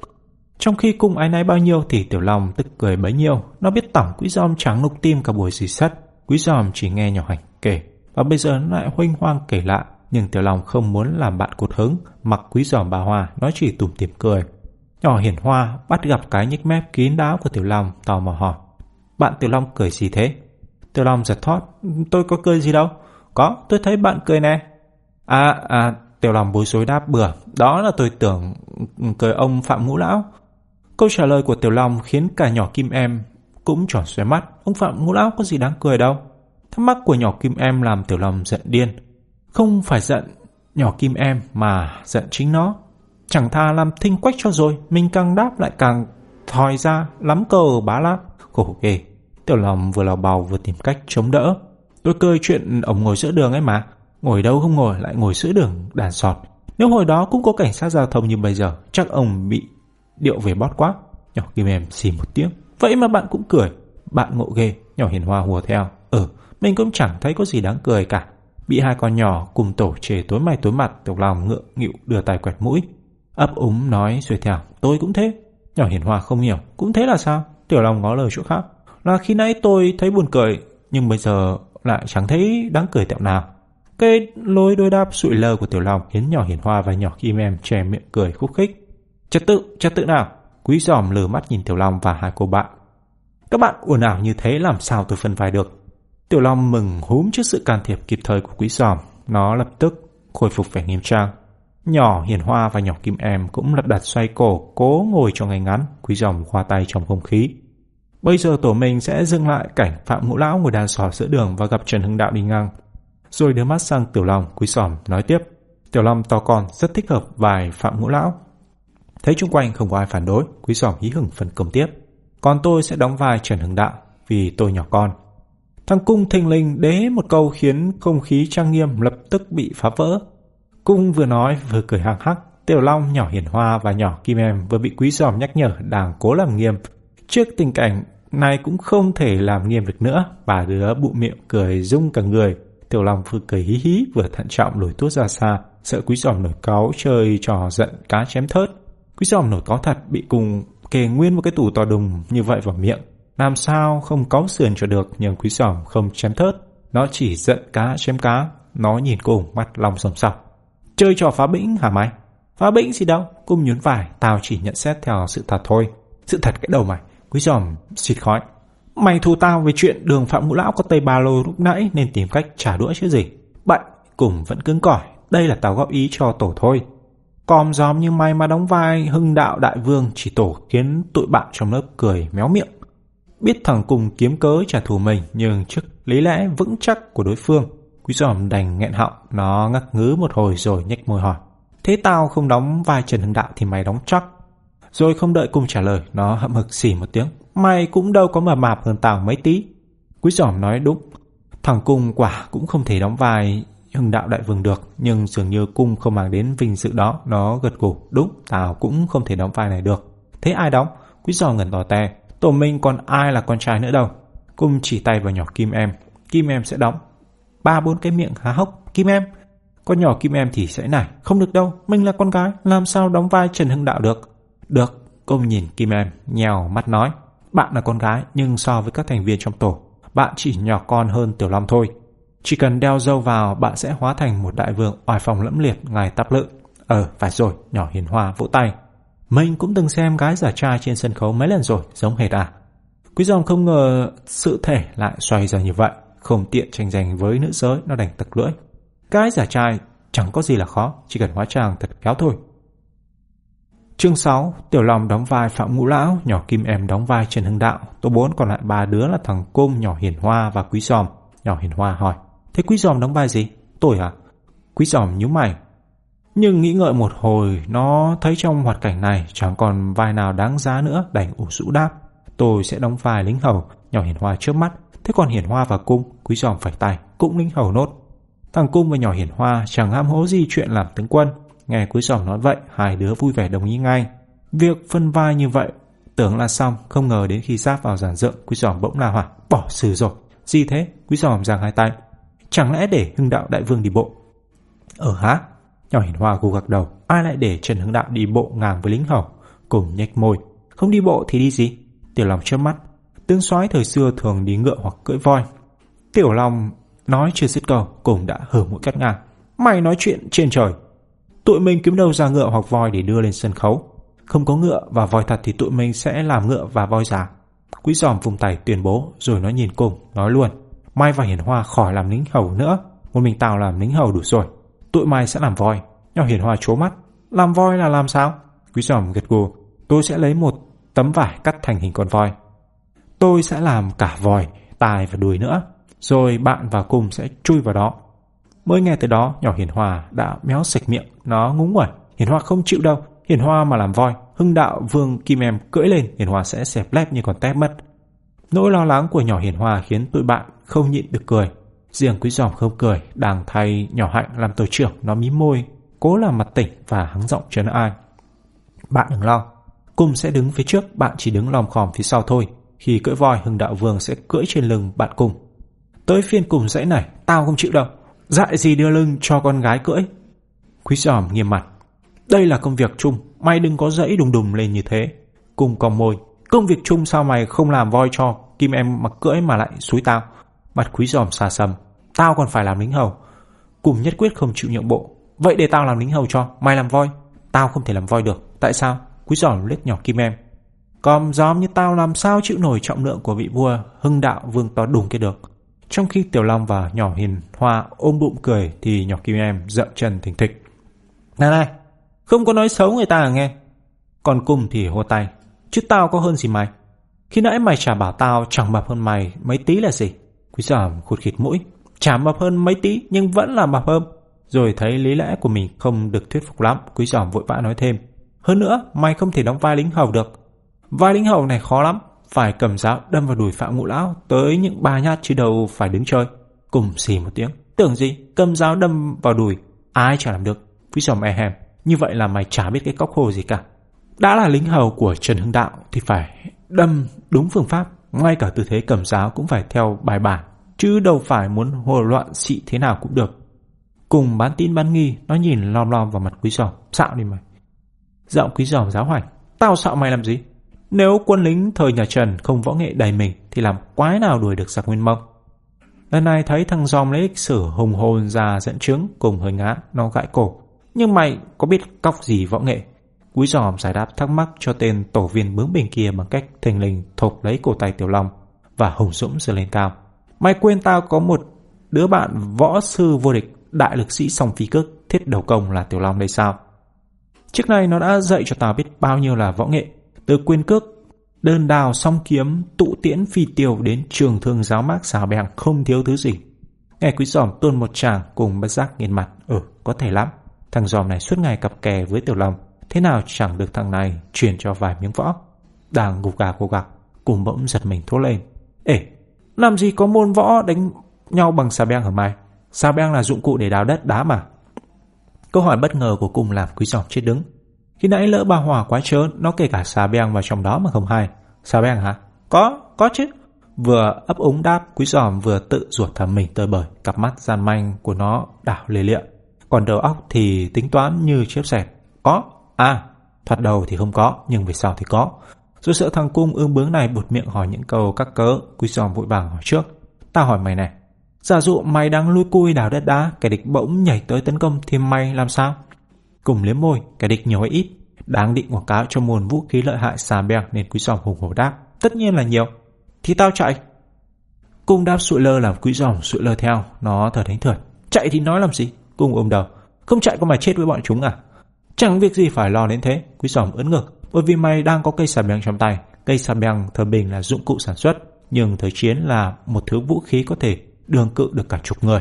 Trong khi cung ái náy bao nhiêu thì Tiểu Long tức cười bấy nhiêu. Nó biết tổng quý giòm trắng nục tim cả buổi gì sắt. Quý giòm chỉ nghe nhỏ hành kể. Và bây giờ nó lại huynh hoang kể lạ. nhưng Tiểu Long không muốn làm bạn cột hứng, mặc quý giòm bà Hoa, nó chỉ tủm tỉm cười. Nhỏ hiển hoa bắt gặp cái nhếch mép kín đáo của Tiểu Long, tò mò hỏi. Bạn Tiểu Long cười gì thế? Tiểu Long giật thoát. Tôi có cười gì đâu. Có, tôi thấy bạn cười nè. À, à, Tiểu Long bối rối đáp bừa. Đó là tôi tưởng cười ông Phạm Ngũ Lão. Câu trả lời của Tiểu Long khiến cả nhỏ Kim Em cũng tròn xoé mắt. Ông Phạm Ngũ Lão có gì đáng cười đâu. Thắc mắc của nhỏ Kim Em làm Tiểu Long giận điên. Không phải giận nhỏ Kim Em mà giận chính nó. Chẳng tha làm thinh quách cho rồi, mình càng đáp lại càng thòi ra, lắm cờ bá láp. Khổ ghê, Tiểu Long vừa lào bào vừa tìm cách chống đỡ. Tôi cười chuyện ông ngồi giữa đường ấy mà. Ngồi đâu không ngồi lại ngồi giữa đường đàn sọt. Nếu hồi đó cũng có cảnh sát giao thông như bây giờ, chắc ông bị điệu về bót quá. Nhỏ Kim Em xì một tiếng. Vậy mà bạn cũng cười. Bạn ngộ ghê, nhỏ hiền hoa hùa theo. Ừ, mình cũng chẳng thấy có gì đáng cười cả. Bị hai con nhỏ cùng tổ chề tối mày tối mặt, Tiểu Long ngượng nghịu đưa tay quẹt mũi. Ấp úng nói xuôi theo, tôi cũng thế. Nhỏ hiền hoa không hiểu, cũng thế là sao? Tiểu Long ngó lời chỗ khác. Là khi nãy tôi thấy buồn cười, nhưng bây giờ lại chẳng thấy đáng cười tẹo nào. Cái lối đôi đáp sụi lơ của Tiểu Long khiến nhỏ hiền hoa và nhỏ kim em che miệng cười khúc khích. Trật tự, trật tự nào? Quý giòm lừa mắt nhìn Tiểu Long và hai cô bạn. Các bạn ồn ào như thế làm sao tôi phân vai được? Tiểu Long mừng húm trước sự can thiệp kịp thời của quý giòm. Nó lập tức khôi phục vẻ nghiêm trang. Nhỏ hiền hoa và nhỏ kim em cũng lật đặt xoay cổ, cố ngồi cho ngay ngắn, quý giòm khoa tay trong không khí. Bây giờ tổ mình sẽ dừng lại cảnh Phạm Ngũ Lão ngồi đàn sò giữa đường và gặp Trần Hưng Đạo đi ngang. Rồi đưa mắt sang Tiểu Long, quý Sòm nói tiếp. Tiểu Long to con rất thích hợp vài Phạm Ngũ Lão. Thấy chung quanh không có ai phản đối, quý Sòm hí hửng phần công tiếp. Còn tôi sẽ đóng vai Trần Hưng Đạo vì tôi nhỏ con. Thằng Cung thình linh đế một câu khiến không khí trang nghiêm lập tức bị phá vỡ. Cung vừa nói vừa cười hăng hắc. Tiểu Long, nhỏ hiền hoa và nhỏ kim em vừa bị quý giòm nhắc nhở đang cố làm nghiêm. Trước tình cảnh này cũng không thể làm nghiêm được nữa. Bà đứa bụ miệng cười rung cả người. Tiểu Long vừa cười hí hí vừa thận trọng lùi tuốt ra xa, sợ quý giòm nổi cáo chơi trò giận cá chém thớt. Quý giòm nổi cáo thật bị cùng kề nguyên một cái tủ to đùng như vậy vào miệng. Làm sao không cáu sườn cho được nhưng quý giòm không chém thớt. Nó chỉ giận cá chém cá. Nó nhìn cùng mắt lòng sầm sọc. Chơi trò phá bĩnh hả mày? Phá bĩnh gì đâu, cung nhún vải, tao chỉ nhận xét theo sự thật thôi. Sự thật cái đầu mày, quý giòm xịt khói. Mày thù tao về chuyện đường Phạm Ngũ Lão có tây ba lô lúc nãy nên tìm cách trả đũa chứ gì. Bậy, cùng vẫn cứng cỏi, đây là tao góp ý cho tổ thôi. Còm gióm như mày mà đóng vai hưng đạo đại vương chỉ tổ khiến tụi bạn trong lớp cười méo miệng. Biết thằng cùng kiếm cớ trả thù mình nhưng trước lý lẽ vững chắc của đối phương, quý giòm đành nghẹn họng, nó ngắc ngứ một hồi rồi nhếch môi hỏi. Thế tao không đóng vai Trần Hưng Đạo thì mày đóng chắc. Rồi không đợi cùng trả lời, nó hậm hực xỉ một tiếng. Mày cũng đâu có mà mạp hơn tao mấy tí. Quý giỏm nói đúng. Thằng cung quả cũng không thể đóng vai hưng đạo đại vương được, nhưng dường như cung không mang đến vinh dự đó, nó gật gù. Đúng, tao cũng không thể đóng vai này được. Thế ai đóng? Quý giòm ngẩn tò te. Tổ minh còn ai là con trai nữa đâu. Cung chỉ tay vào nhỏ Kim Em. Kim Em sẽ đóng. Ba bốn cái miệng há hốc. Kim Em. Con nhỏ Kim Em thì sẽ nảy. Không được đâu. Mình là con gái. Làm sao đóng vai Trần Hưng Đạo được? Được. Cung nhìn Kim Em. Nhèo mắt nói. Bạn là con gái nhưng so với các thành viên trong tổ. Bạn chỉ nhỏ con hơn Tiểu Long thôi. Chỉ cần đeo dâu vào bạn sẽ hóa thành một đại vương oai phong lẫm liệt ngài tắp lự. Ờ, phải rồi, nhỏ hiền hoa vỗ tay. Mình cũng từng xem gái giả trai trên sân khấu mấy lần rồi, giống hệt à. Quý dòng không ngờ sự thể lại xoay ra như vậy, không tiện tranh giành với nữ giới, nó đành tật lưỡi. Cái giả trai chẳng có gì là khó, chỉ cần hóa trang thật khéo thôi. Chương 6, Tiểu Long đóng vai Phạm Ngũ Lão, nhỏ Kim Em đóng vai Trần Hưng Đạo, tổ bốn còn lại ba đứa là thằng Cung, nhỏ Hiền Hoa và Quý Giòm. Nhỏ Hiền Hoa hỏi, thế Quý Giòm đóng vai gì? Tôi à? Quý Giòm nhíu mày, nhưng nghĩ ngợi một hồi, nó thấy trong hoạt cảnh này chẳng còn vai nào đáng giá nữa đành ủ rũ đáp. Tôi sẽ đóng vai lính hầu, nhỏ hiền hoa trước mắt. Thế còn hiền hoa và cung, quý giòm phải tay, cũng lính hầu nốt. Thằng cung và nhỏ hiển hoa chẳng ham hố gì chuyện làm tướng quân. Nghe quý giòm nói vậy, hai đứa vui vẻ đồng ý ngay. Việc phân vai như vậy, tưởng là xong, không ngờ đến khi giáp vào giàn dựng, quý giòm bỗng la hỏa bỏ xử rồi. Gì thế? Quý giòm giang hai tay. Chẳng lẽ để hưng đạo đại vương đi bộ? Ờ Ở hả? Nhỏ hiển hoa gù gật đầu, ai lại để Trần hưng Đạo đi bộ ngang với lính hầu, cùng nhếch môi. Không đi bộ thì đi gì? Tiểu Long chớp mắt. Tướng soái thời xưa thường đi ngựa hoặc cưỡi voi. Tiểu Long nói chưa dứt câu, cùng đã hở mũi cắt ngang. Mày nói chuyện trên trời. Tụi mình kiếm đâu ra ngựa hoặc voi để đưa lên sân khấu. Không có ngựa và voi thật thì tụi mình sẽ làm ngựa và voi giả. Quý giòm vùng tay tuyên bố rồi nó nhìn cùng, nói luôn. Mai và Hiền Hoa khỏi làm lính hầu nữa. Một mình tao làm lính hầu đủ rồi. Tụi mai sẽ làm voi. Nhỏ Hiền Hoa chố mắt. Làm voi là làm sao? Quý giòm gật gù. Tôi sẽ lấy một tấm vải cắt thành hình con voi. Tôi sẽ làm cả voi, tai và đuôi nữa. Rồi bạn và cùng sẽ chui vào đó. Mới nghe tới đó, nhỏ Hiền Hòa đã méo sạch miệng. Nó ngúng nguẩn. Hiền Hòa không chịu đâu. Hiền Hoa mà làm voi, hưng đạo vương Kim Em cưỡi lên, Hiền Hoa sẽ xẹp lép như con tép mất. Nỗi lo lắng của nhỏ Hiền Hoa khiến tụi bạn không nhịn được cười. Riêng quý giòm không cười, đang thay nhỏ hạnh làm tổ trưởng, nó mí môi, cố làm mặt tỉnh và hắng giọng trấn ai. Bạn đừng lo, cung sẽ đứng phía trước, bạn chỉ đứng lòm khòm phía sau thôi. Khi cưỡi voi, hưng đạo vương sẽ cưỡi trên lưng bạn cùng. Tới phiên cùng dãy này, tao không chịu đâu. Dại gì đưa lưng cho con gái cưỡi. Quý giòm nghiêm mặt. Đây là công việc chung, mày đừng có dẫy đùng đùng lên như thế. Cùng còng môi, công việc chung sao mày không làm voi cho, kim em mặc cưỡi mà lại xúi tao. Mặt quý giòm xa xăm, tao còn phải làm lính hầu. Cùng nhất quyết không chịu nhượng bộ. Vậy để tao làm lính hầu cho, mày làm voi. Tao không thể làm voi được, tại sao? Quý giòm lết nhỏ kim em. Còn gióm như tao làm sao chịu nổi trọng lượng của vị vua hưng đạo vương to đùng kia được. Trong khi Tiểu Long và nhỏ Hiền Hoa ôm bụng cười thì nhỏ Kim Em dậm chân thình thịch. Này này, không có nói xấu người ta à nghe. Còn cùng thì hô tay. Chứ tao có hơn gì mày. Khi nãy mày chả bảo tao chẳng mập hơn mày mấy tí là gì. Quý giòm khụt khịt mũi. Chả mập hơn mấy tí nhưng vẫn là mập hơn. Rồi thấy lý lẽ của mình không được thuyết phục lắm. Quý giòm vội vã nói thêm. Hơn nữa, mày không thể đóng vai lính hầu được. Vai lính hầu này khó lắm phải cầm giáo đâm vào đùi Phạm Ngũ Lão tới những ba nhát chứ đâu phải đứng chơi. Cùng xì một tiếng. Tưởng gì, cầm giáo đâm vào đùi, ai chả làm được. Quý giòm e hèm, như vậy là mày chả biết cái cóc hồ gì cả. Đã là lính hầu của Trần Hưng Đạo thì phải đâm đúng phương pháp, ngay cả tư thế cầm giáo cũng phải theo bài bản, chứ đâu phải muốn hồ loạn xị thế nào cũng được. Cùng bán tin bán nghi, nó nhìn lom lom vào mặt quý giòm, xạo đi mày. Giọng quý giòm giáo hoành, tao xạo mày làm gì? Nếu quân lính thời nhà Trần không võ nghệ đầy mình thì làm quái nào đuổi được giặc Nguyên Mông. Lần này thấy thằng Giòm lấy lịch sử hùng hồn ra dẫn chứng cùng hơi ngã, nó gãi cổ. Nhưng mày có biết cóc gì võ nghệ? Quý Giòm giải đáp thắc mắc cho tên tổ viên bướng bình kia bằng cách thình lình thộp lấy cổ tay Tiểu Long và hùng dũng dơ lên cao. Mày quên tao có một đứa bạn võ sư vô địch đại lực sĩ song phi cước thiết đầu công là Tiểu Long đây sao? Trước này nó đã dạy cho tao biết bao nhiêu là võ nghệ từ quyên cước, đơn đào song kiếm, tụ tiễn phi tiêu đến trường thương giáo mác xào bèng không thiếu thứ gì. Nghe quý giòm tuôn một chàng cùng bất giác nghiền mặt. Ừ, có thể lắm. Thằng giòm này suốt ngày cặp kè với tiểu lòng. Thế nào chẳng được thằng này truyền cho vài miếng võ. Đang gục gà gục gạc, cùng bỗng giật mình thốt lên. Ê, làm gì có môn võ đánh nhau bằng xà beng hả mày? Xà beng là dụng cụ để đào đất đá mà. Câu hỏi bất ngờ của cùng làm quý giòm chết đứng. Khi nãy lỡ ba hòa quá trớn, nó kể cả xà beng vào trong đó mà không hay. Xà beng hả? Có, có chứ. Vừa ấp úng đáp, quý giòm vừa tự ruột thầm mình tơi bời, cặp mắt gian manh của nó đảo lê liệng. Còn đầu óc thì tính toán như chiếc xẹt. Có, à, thoạt đầu thì không có, nhưng về sau thì có. Rồi sợ thằng cung ương bướng này bụt miệng hỏi những câu các cớ, quý giòm vội vàng hỏi trước. ta hỏi mày này, giả dụ mày đang lui cui đào đất đá, kẻ địch bỗng nhảy tới tấn công thì mày làm sao? Cùng liếm môi, kẻ địch nhiều hay ít. Đáng định quảng cáo cho môn vũ khí lợi hại xà beng nên quý giòm hùng hổ đáp. Tất nhiên là nhiều. Thì tao chạy. Cung đáp sụi lơ làm quý giòm sụi lơ theo. Nó thở đánh thượt. Chạy thì nói làm gì? Cung ôm đầu. Không chạy có mà chết với bọn chúng à? Chẳng việc gì phải lo đến thế. Quý giòm ấn ngực. Bởi vì mày đang có cây xà beng trong tay. Cây xà beng thời bình là dụng cụ sản xuất. Nhưng thời chiến là một thứ vũ khí có thể đường cự được cả chục người.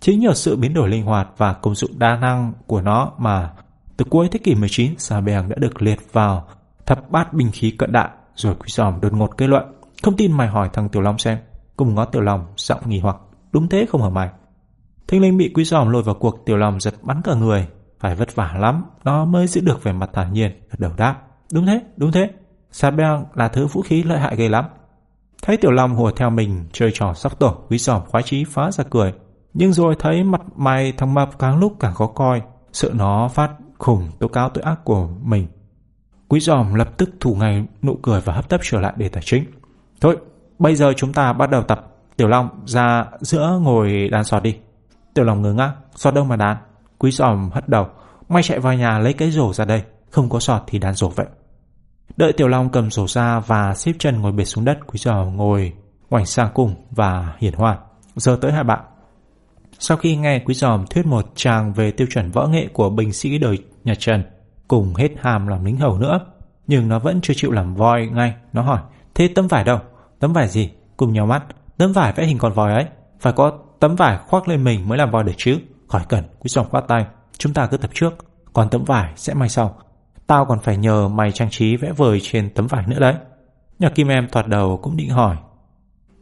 Chính nhờ sự biến đổi linh hoạt và công dụng đa năng của nó mà từ cuối thế kỷ 19, xà bèng đã được liệt vào thập bát binh khí cận đại, rồi quý giòm đột ngột kết luận. Không tin mày hỏi thằng Tiểu Long xem. Cùng ngó Tiểu Long, giọng nghi hoặc. Đúng thế không hả mày? Thanh linh bị quý giòm lôi vào cuộc Tiểu Long giật bắn cả người. Phải vất vả lắm, nó mới giữ được vẻ mặt thản nhiên, gật đầu đáp. Đúng thế, đúng thế. Xà beng là thứ vũ khí lợi hại ghê lắm. Thấy Tiểu Long hùa theo mình chơi trò sóc tổ, quý giòm khoái chí phá ra cười. Nhưng rồi thấy mặt mày thằng mập càng lúc càng khó coi, sợ nó phát khủng tố cáo tội ác của mình. Quý giòm lập tức thủ ngay nụ cười và hấp tấp trở lại đề tài chính. Thôi, bây giờ chúng ta bắt đầu tập. Tiểu Long ra giữa ngồi đàn sọt đi. Tiểu Long ngớ ngác, sọt đâu mà đàn? Quý giòm hất đầu. may chạy vào nhà lấy cái rổ ra đây. Không có sọt thì đàn rổ vậy. Đợi Tiểu Long cầm rổ ra và xếp chân ngồi bệt xuống đất. Quý giòm ngồi ngoảnh sang cùng và hiền hòa Giờ tới hai bạn. Sau khi nghe Quý giòm thuyết một tràng về tiêu chuẩn võ nghệ của binh sĩ đời nhà Trần, cùng hết hàm làm lính hầu nữa, nhưng nó vẫn chưa chịu làm voi ngay. Nó hỏi, thế tấm vải đâu? Tấm vải gì? Cùng nhau mắt, tấm vải vẽ hình con voi ấy. Phải có tấm vải khoác lên mình mới làm voi được chứ. Khỏi cần, quý giòm khoát tay. Chúng ta cứ tập trước, còn tấm vải sẽ may sau. Tao còn phải nhờ mày trang trí vẽ vời trên tấm vải nữa đấy. Nhà Kim Em thoạt đầu cũng định hỏi.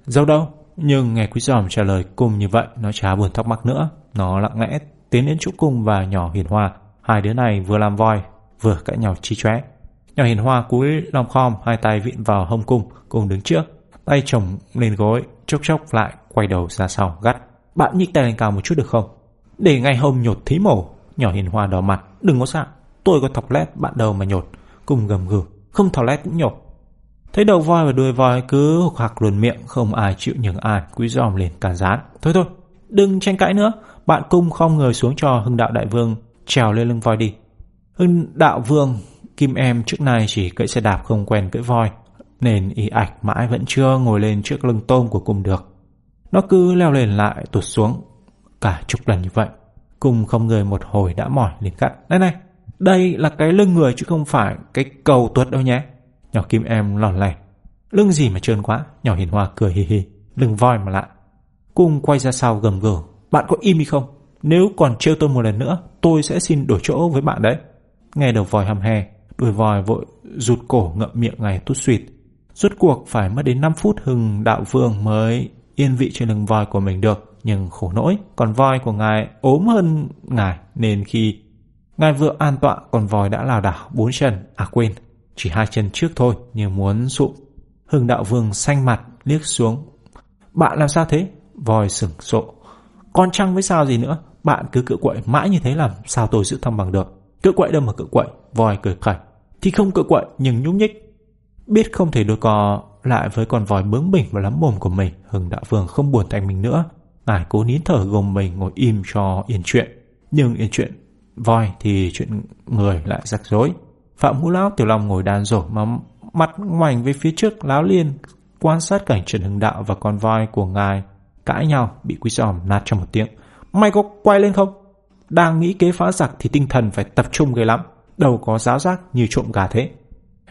Dâu đâu? Nhưng nghe quý giòm trả lời cùng như vậy, nó chả buồn thắc mắc nữa. Nó lặng lẽ tiến đến chỗ cung và nhỏ hiền hoa. Hai đứa này vừa làm voi, vừa cãi nhau chi chóe. Nhỏ hiền hoa cúi lòng khom, hai tay vịn vào hông cung, cùng đứng trước. Tay chồng lên gối, chốc chốc lại, quay đầu ra sau, gắt. Bạn nhích tay lên cao một chút được không? Để ngày hôm nhột thí mổ. Nhỏ hiền hoa đỏ mặt, đừng có sợ. Tôi có thọc lét bạn đầu mà nhột. Cùng gầm gừ, không thọc lét cũng nhột. Thấy đầu voi và đuôi voi cứ hục hạc luồn miệng, không ai chịu nhường ai, quý giòm liền cản rán. Thôi thôi, đừng tranh cãi nữa. Bạn cung không người xuống cho hưng đạo đại vương trèo lên lưng voi đi. Hưng đạo vương, kim em trước nay chỉ cưỡi xe đạp không quen cưỡi voi, nên y ạch mãi vẫn chưa ngồi lên trước lưng tôm của cung được. Nó cứ leo lên lại tụt xuống cả chục lần như vậy. Cung không người một hồi đã mỏi liền cắt. Này này, đây là cái lưng người chứ không phải cái cầu tuột đâu nhé. Nhỏ kim em lòn lẻn Lưng gì mà trơn quá, nhỏ hiền hoa cười hì hì, lưng voi mà lạ. Cung quay ra sau gầm gừ, bạn có im đi không? Nếu còn trêu tôi một lần nữa, tôi sẽ xin đổi chỗ với bạn đấy. Nghe đầu voi hầm hè, đuôi voi vội rụt cổ ngậm miệng ngày tút suyệt. Rốt cuộc phải mất đến 5 phút hừng đạo vương mới yên vị trên lưng voi của mình được. Nhưng khổ nỗi, còn voi của ngài ốm hơn ngài nên khi ngài vừa an tọa còn voi đã lảo đảo bốn chân, à quên, chỉ hai chân trước thôi như muốn sụp. Hưng đạo vương xanh mặt, liếc xuống. Bạn làm sao thế? Voi sửng sộ. Con trăng với sao gì nữa? Bạn cứ cự quậy mãi như thế làm sao tôi giữ thăng bằng được. Cự quậy đâu mà cự quậy. Voi cười khẩy. Thì không cự quậy, nhưng nhúc nhích. Biết không thể đôi co lại với con voi bướng bỉnh và lắm mồm của mình. Hưng đạo vương không buồn thành mình nữa. Ngài cố nín thở gồng mình ngồi im cho yên chuyện. Nhưng yên chuyện voi thì chuyện người lại rắc rối. Phạm Ngũ Lão Tiểu Long ngồi đàn rổ mà mặt ngoảnh về phía trước láo liên, quan sát cảnh Trần Hưng Đạo và con voi của ngài cãi nhau, bị quý giòm nạt cho một tiếng. Mày có quay lên không? Đang nghĩ kế phá giặc thì tinh thần phải tập trung ghê lắm. Đâu có giáo giác như trộm gà thế.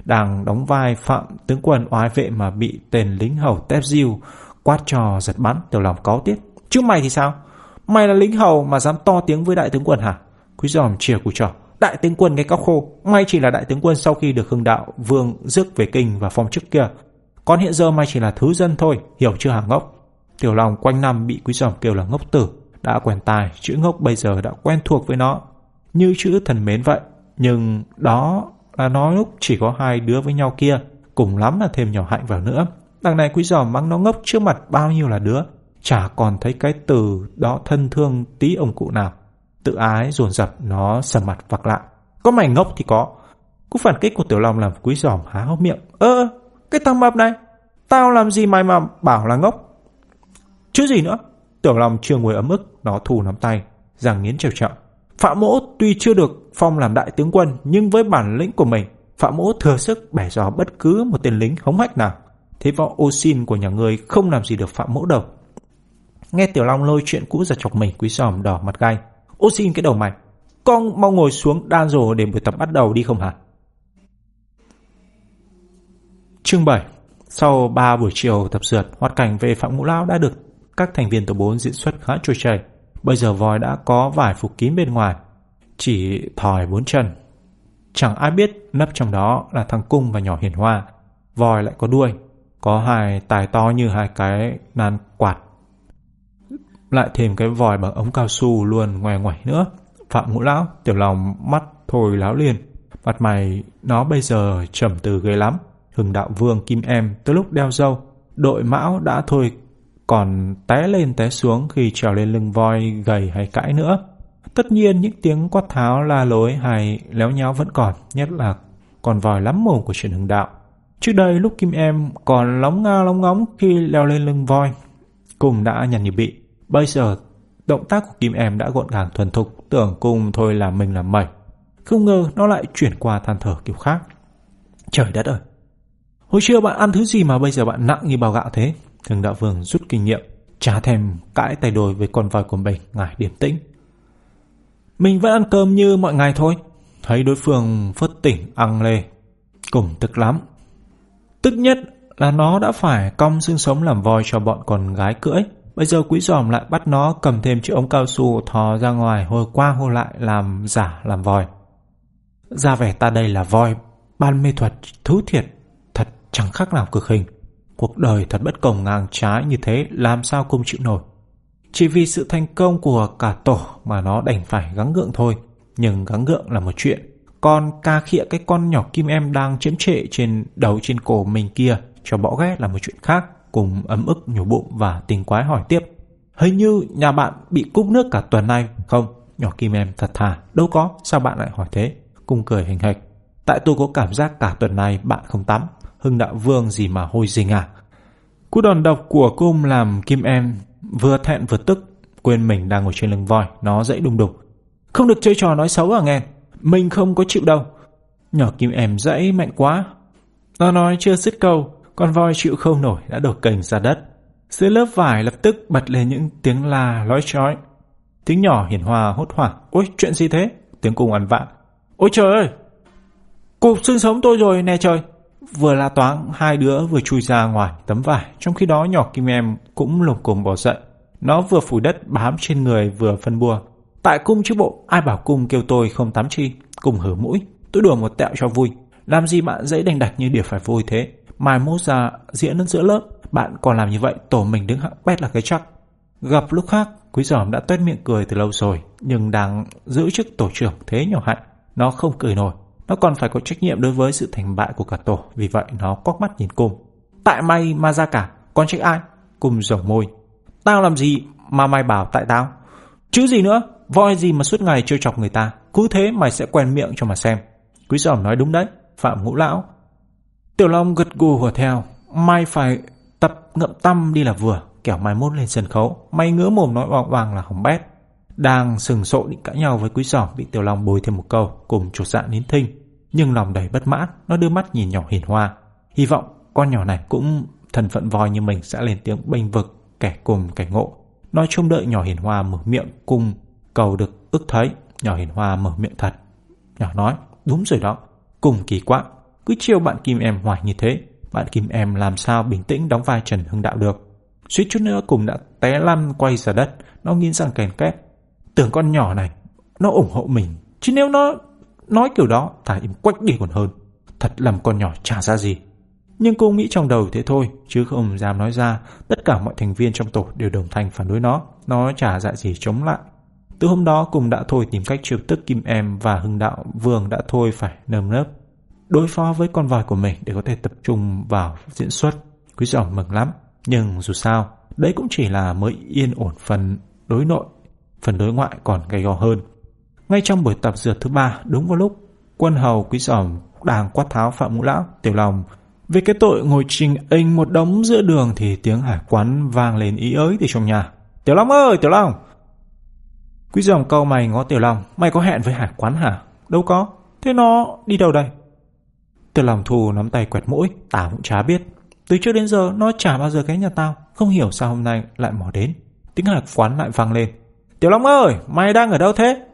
Đang đóng vai phạm tướng quân oái vệ mà bị tên lính hầu tép diêu quát trò giật bắn, tiểu lòng có tiết. Chứ mày thì sao? Mày là lính hầu mà dám to tiếng với đại tướng quân hả? Quý giòm chìa củ trò. Đại tướng quân nghe cóc khô, may chỉ là đại tướng quân sau khi được hưng đạo vương rước về kinh và phong chức kia. Còn hiện giờ may chỉ là thứ dân thôi, hiểu chưa hả ngốc? Tiểu Long quanh năm bị quý giòm kêu là ngốc tử, đã quen tài, chữ ngốc bây giờ đã quen thuộc với nó, như chữ thần mến vậy. Nhưng đó là nói lúc chỉ có hai đứa với nhau kia, cùng lắm là thêm nhỏ hạnh vào nữa. Đằng này quý giòm mắng nó ngốc trước mặt bao nhiêu là đứa, chả còn thấy cái từ đó thân thương tí ông cụ nào. Tự ái dồn dập nó sầm mặt vặc lạ Có mày ngốc thì có. Cú phản kích của Tiểu Long làm quý giòm há hốc miệng. Ơ, cái thằng mập này, tao làm gì mày mà bảo là ngốc? Chứ gì nữa? Tiểu Long chưa ngồi ấm ức, nó thù nắm tay, rằng nghiến trèo trọng. Phạm Mỗ tuy chưa được phong làm đại tướng quân, nhưng với bản lĩnh của mình, Phạm Mỗ thừa sức bẻ gió bất cứ một tên lính hống hách nào. Thế võ ô xin của nhà người không làm gì được Phạm Mỗ đâu. Nghe Tiểu Long lôi chuyện cũ giật chọc mình quý giòm đỏ mặt gai. Ô xin cái đầu mày, con mau ngồi xuống đan rồ để buổi tập bắt đầu đi không hả? Chương 7 Sau 3 buổi chiều tập dượt, hoạt cảnh về Phạm Ngũ Lão đã được các thành viên tổ 4 diễn xuất khá trôi chảy. Bây giờ voi đã có vải phục kín bên ngoài, chỉ thòi bốn chân. Chẳng ai biết nấp trong đó là thằng Cung và nhỏ hiền hoa. Voi lại có đuôi, có hai tài to như hai cái nan quạt. Lại thêm cái vòi bằng ống cao su luôn ngoài ngoài nữa. Phạm ngũ lão, tiểu lòng mắt thôi láo liền. Mặt mày nó bây giờ trầm từ ghê lắm. hưng đạo vương kim em từ lúc đeo dâu, đội mão đã thôi còn té lên té xuống khi trèo lên lưng voi gầy hay cãi nữa. Tất nhiên những tiếng quát tháo la lối hay léo nháo vẫn còn, nhất là còn vòi lắm mồm của chuyện hưng đạo. Trước đây lúc Kim Em còn lóng nga lóng ngóng khi leo lên lưng voi, cùng đã nhằn như bị. Bây giờ Động tác của Kim Em đã gọn gàng thuần thục, tưởng cùng thôi là mình làm mẩy. Không ngờ nó lại chuyển qua than thở kiểu khác. Trời đất ơi! Hồi trưa bạn ăn thứ gì mà bây giờ bạn nặng như bao gạo thế? Thường đạo vương rút kinh nghiệm, chả thèm cãi tay đôi với con voi của mình, ngài điềm tĩnh. Mình vẫn ăn cơm như mọi ngày thôi. Thấy đối phương phất tỉnh ăn lê. Cùng tức lắm. Tức nhất là nó đã phải cong xương sống làm voi cho bọn con gái cưỡi. Bây giờ quý giòm lại bắt nó cầm thêm chiếc ống cao su thò ra ngoài hồi qua hồi lại làm giả làm vòi Ra vẻ ta đây là voi, ban mê thuật thú thiệt, thật chẳng khác nào cực hình. Cuộc đời thật bất công ngang trái như thế làm sao cung chịu nổi. Chỉ vì sự thành công của cả tổ mà nó đành phải gắng gượng thôi. Nhưng gắng gượng là một chuyện. Còn ca khịa cái con nhỏ kim em đang chiếm trệ trên đầu trên cổ mình kia cho bỏ ghét là một chuyện khác. Cùng ấm ức nhổ bụng và tình quái hỏi tiếp. Hình như nhà bạn bị cúp nước cả tuần nay không? Nhỏ kim em thật thà. Đâu có, sao bạn lại hỏi thế? Cung cười hình hạch. Tại tôi có cảm giác cả tuần này bạn không tắm. Hưng đạo vương gì mà hôi dình à? Cú đòn độc của cung làm kim em vừa thẹn vừa tức. Quên mình đang ngồi trên lưng voi, nó dãy đùng đùng. Không được chơi trò nói xấu à nghe? Mình không có chịu đâu. Nhỏ kim em dãy mạnh quá. Nó nói chưa dứt câu, con voi chịu không nổi đã đổ cành ra đất. Dưới lớp vải lập tức bật lên những tiếng la lói chói. Tiếng nhỏ hiền hòa hốt hoảng. Ôi, chuyện gì thế? Tiếng cùng ăn vạ. Ôi trời ơi! Cục xương sống tôi rồi nè trời! Vừa la toáng, hai đứa vừa chui ra ngoài tấm vải. Trong khi đó nhỏ kim em cũng lồng cồm bỏ dậy. Nó vừa phủ đất bám trên người vừa phân bua. Tại cung chứ bộ, ai bảo cung kêu tôi không tắm chi. Cùng hở mũi, tôi đùa một tẹo cho vui. Làm gì bạn dễ đành đạch như điều phải vui thế. Mai mốt ra diễn ở giữa lớp, bạn còn làm như vậy, tổ mình đứng hạng bét là cái chắc. Gặp lúc khác, quý giòm đã tuét miệng cười từ lâu rồi, nhưng đang giữ chức tổ trưởng thế nhỏ hạnh. Nó không cười nổi, nó còn phải có trách nhiệm đối với sự thành bại của cả tổ, vì vậy nó quắc mắt nhìn cung. Tại mày mà ra cả, con trách ai? cùng rầu môi. Tao làm gì mà mày bảo tại tao? Chứ gì nữa, voi gì mà suốt ngày trêu chọc người ta, cứ thế mày sẽ quen miệng cho mà xem. Quý giòm nói đúng đấy, Phạm Ngũ Lão. Tiểu Long gật gù hùa theo, mai phải tập ngậm tâm đi là vừa, kẻo mai mốt lên sân khấu, mày ngứa mồm nói vang vàng là hỏng bét. Đang sừng sộ định cãi nhau với quý giỏ bị Tiểu Long bồi thêm một câu, cùng chột dạ nín thinh. Nhưng lòng đầy bất mãn, nó đưa mắt nhìn nhỏ hiền hoa. Hy vọng con nhỏ này cũng thần phận voi như mình sẽ lên tiếng bênh vực kẻ cùng kẻ ngộ. Nó trông đợi nhỏ hiền hoa mở miệng cùng cầu được ức thấy. Nhỏ hiền hoa mở miệng thật. Nhỏ nói, đúng rồi đó. Cùng kỳ quạng, cứ chiêu bạn Kim em hoài như thế. Bạn Kim em làm sao bình tĩnh đóng vai Trần Hưng Đạo được. Suýt chút nữa cùng đã té lăn quay ra đất. Nó nghiến răng kèn két. Tưởng con nhỏ này, nó ủng hộ mình. Chứ nếu nó nói kiểu đó, thả im quách đi còn hơn. Thật làm con nhỏ chả ra gì. Nhưng cô nghĩ trong đầu thế thôi, chứ không dám nói ra. Tất cả mọi thành viên trong tổ đều đồng thanh phản đối nó. Nó chả dạ gì chống lại. Từ hôm đó cùng đã thôi tìm cách trượt tức Kim Em và Hưng Đạo Vương đã thôi phải nơm nớp. Đối phó với con voi của mình để có thể tập trung vào diễn xuất. Quý giỏng mừng lắm. Nhưng dù sao, đấy cũng chỉ là mới yên ổn phần đối nội. Phần đối ngoại còn gay go hơn. Ngay trong buổi tập dượt thứ ba, đúng vào lúc quân hầu quý giỏng đang quát tháo Phạm Ngũ Lão, Tiểu Lòng vì cái tội ngồi trình anh một đống giữa đường thì tiếng hải quán vang lên ý ới từ trong nhà. Tiểu Long ơi, Tiểu Long! Quý dòng câu mày ngó Tiểu Long, mày có hẹn với hải quán hả? Đâu có, thế nó đi đâu đây? Tiểu Long thù nắm tay quẹt mũi, tao cũng chả biết. Từ trước đến giờ nó chả bao giờ ghé nhà tao, không hiểu sao hôm nay lại mò đến. Tiếng hải quán lại vang lên. Tiểu Long ơi, mày đang ở đâu thế?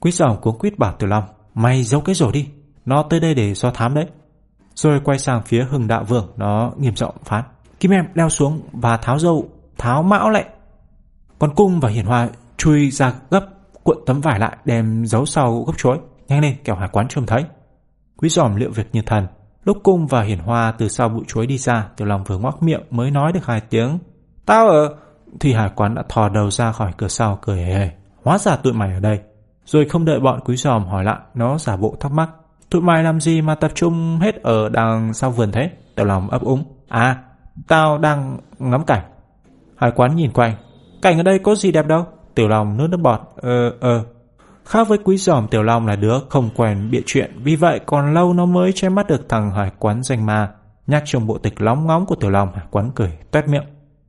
Quý dòng cuống quýt bảo Tiểu Long, mày giấu cái rổ đi, nó tới đây để do thám đấy. Rồi quay sang phía hưng đạo vương Nó nghiêm giọng phán Kim em leo xuống và tháo dâu Tháo mão lại Còn cung và hiển hoa chui ra gấp Cuộn tấm vải lại đem giấu sau gốc chuối Nhanh lên kẻo hải quán trông thấy Quý giòm liệu việc như thần Lúc cung và hiển hoa từ sau bụi chuối đi ra Tiểu lòng vừa ngoác miệng mới nói được hai tiếng Tao ở Thì hải quán đã thò đầu ra khỏi cửa sau cười hề hề Hóa ra tụi mày ở đây Rồi không đợi bọn quý giòm hỏi lại Nó giả bộ thắc mắc Tụi mày làm gì mà tập trung hết ở đằng sau vườn thế? Tiểu lòng ấp úng. À, tao đang ngắm cảnh. Hải quán nhìn quanh. Cảnh ở đây có gì đẹp đâu? Tiểu lòng nước nước bọt. Ờ, ờ. Khác với quý giòm Tiểu Long là đứa không quen bịa chuyện, vì vậy còn lâu nó mới che mắt được thằng hải quán danh ma. Nhắc trong bộ tịch lóng ngóng của Tiểu Long, hải quán cười, tuét miệng.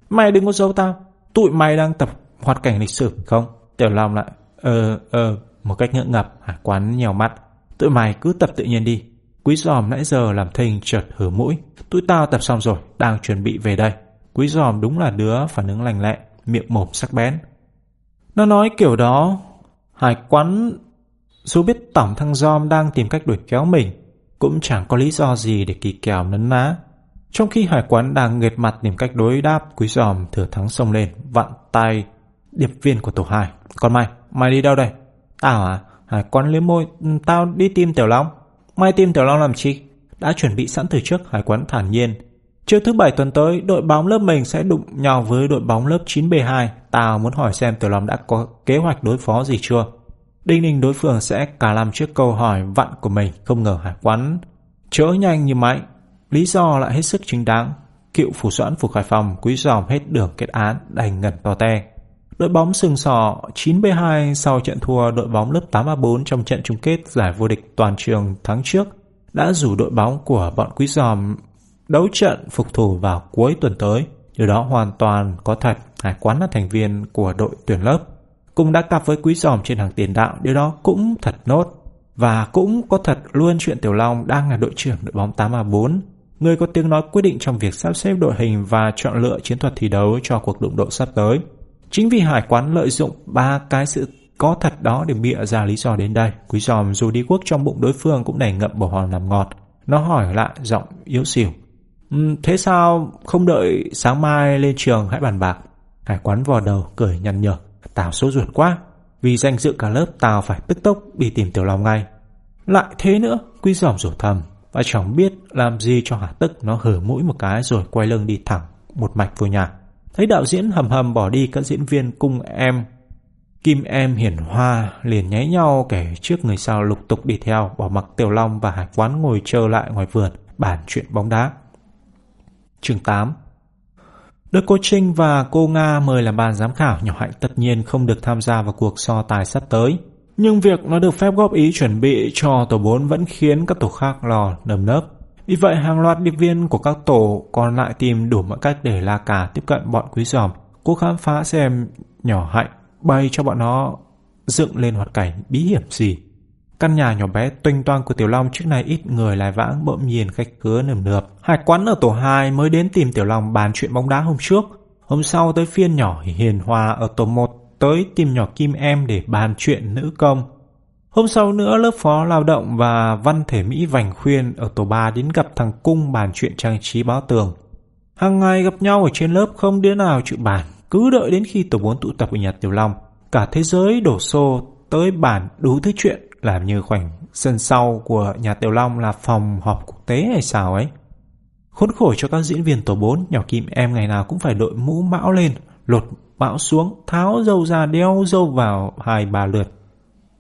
Mày đừng có giấu tao, tụi mày đang tập hoạt cảnh lịch sử không? Tiểu Long lại, ờ, ờ, một cách ngượng ngập, hải quán nhèo mắt. Tụi mày cứ tập tự nhiên đi. Quý giòm nãy giờ làm thinh chợt hở mũi. Tụi tao tập xong rồi, đang chuẩn bị về đây. Quý giòm đúng là đứa phản ứng lành lẹ, miệng mồm sắc bén. Nó nói kiểu đó, hải quán dù biết tổng thăng giom đang tìm cách đuổi kéo mình, cũng chẳng có lý do gì để kỳ kèo nấn ná. Trong khi hải quán đang nghệt mặt tìm cách đối đáp, quý giòm thừa thắng xông lên, vặn tay điệp viên của tổ hai. Còn mày, mày đi đâu đây? Tao à? Hải quán liếm môi, ừ, tao đi tìm Tiểu Long. Mày tìm Tiểu Long làm chi? Đã chuẩn bị sẵn từ trước, hải quán thản nhiên. Chiều thứ bảy tuần tới, đội bóng lớp mình sẽ đụng nhau với đội bóng lớp 9B2. Tao muốn hỏi xem Tiểu Long đã có kế hoạch đối phó gì chưa? Đinh ninh đối phương sẽ cả làm trước câu hỏi vặn của mình, không ngờ hải quán chớ nhanh như máy. Lý do lại hết sức chính đáng. Cựu phủ soãn phủ Hải Phòng quý dòm hết đường kết án đành ngẩn to te. Đội bóng sừng sỏ 9B2 sau trận thua đội bóng lớp 8A4 trong trận chung kết giải vô địch toàn trường tháng trước đã rủ đội bóng của bọn quý giòm đấu trận phục thủ vào cuối tuần tới. Điều đó hoàn toàn có thật, Hải Quán là thành viên của đội tuyển lớp. cũng đã cặp với quý giòm trên hàng tiền đạo, điều đó cũng thật nốt. Và cũng có thật luôn chuyện Tiểu Long đang là đội trưởng đội bóng 8A4, người có tiếng nói quyết định trong việc sắp xếp đội hình và chọn lựa chiến thuật thi đấu cho cuộc đụng độ sắp tới. Chính vì hải quán lợi dụng ba cái sự có thật đó để bịa ra lý do đến đây. Quý giòm dù đi quốc trong bụng đối phương cũng đầy ngậm bồ hòn làm ngọt. Nó hỏi lại giọng yếu xỉu. Ừ, thế sao không đợi sáng mai lên trường hãy bàn bạc? Hải quán vò đầu cười nhăn nhở. Tao số ruột quá. Vì danh dự cả lớp tao phải tức tốc đi tìm tiểu lòng ngay. Lại thế nữa, quý giòm rủ thầm. Và chẳng biết làm gì cho hả tức nó hở mũi một cái rồi quay lưng đi thẳng một mạch vô nhà. Thấy đạo diễn hầm hầm bỏ đi các diễn viên cung em Kim em hiển hoa liền nháy nhau kể trước người sau lục tục đi theo bỏ mặc Tiểu Long và Hải Quán ngồi chờ lại ngoài vườn bàn chuyện bóng đá. Chương 8 Đức cô Trinh và cô Nga mời làm ban giám khảo nhỏ hạnh tất nhiên không được tham gia vào cuộc so tài sắp tới. Nhưng việc nó được phép góp ý chuẩn bị cho tổ 4 vẫn khiến các tổ khác lò nầm nớp. Vì vậy hàng loạt điệp viên của các tổ còn lại tìm đủ mọi cách để la cà tiếp cận bọn quý giòm, cố khám phá xem nhỏ hạnh bay cho bọn nó dựng lên hoạt cảnh bí hiểm gì. Căn nhà nhỏ bé tinh toang của Tiểu Long trước này ít người lại vãng bỗng nhiên khách cứa nườm nượp. Hải quán ở tổ 2 mới đến tìm Tiểu Long bàn chuyện bóng đá hôm trước. Hôm sau tới phiên nhỏ Hiền Hòa ở tổ 1 tới tìm nhỏ Kim Em để bàn chuyện nữ công. Hôm sau nữa lớp phó lao động và văn thể Mỹ vành khuyên ở tổ 3 đến gặp thằng Cung bàn chuyện trang trí báo tường. Hàng ngày gặp nhau ở trên lớp không đứa nào chịu bàn, cứ đợi đến khi tổ 4 tụ tập ở nhà Tiểu Long. Cả thế giới đổ xô tới bàn đủ thứ chuyện làm như khoảng sân sau của nhà Tiểu Long là phòng họp quốc tế hay sao ấy. Khốn khổ cho các diễn viên tổ 4, nhỏ Kim em ngày nào cũng phải đội mũ mão lên, lột mão xuống, tháo dâu ra đeo dâu vào hai ba lượt.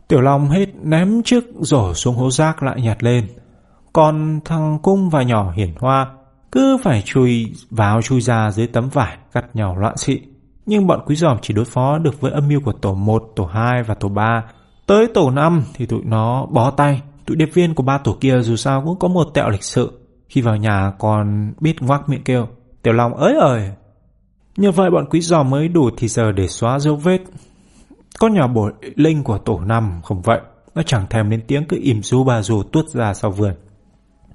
Tiểu Long hết ném chiếc rổ xuống hố rác lại nhặt lên. Còn thằng Cung và nhỏ hiển hoa cứ phải chui vào chui ra dưới tấm vải cắt nhau loạn xị. Nhưng bọn quý giòm chỉ đối phó được với âm mưu của tổ 1, tổ 2 và tổ 3. Tới tổ 5 thì tụi nó bó tay. Tụi điệp viên của ba tổ kia dù sao cũng có một tẹo lịch sự. Khi vào nhà còn biết ngoác miệng kêu. Tiểu Long ơi ơi. Như vậy bọn quý giò mới đủ thì giờ để xóa dấu vết con nhỏ bổ linh của tổ năm không vậy. Nó chẳng thèm lên tiếng, cứ im ru bà dù tuốt ra sau vườn.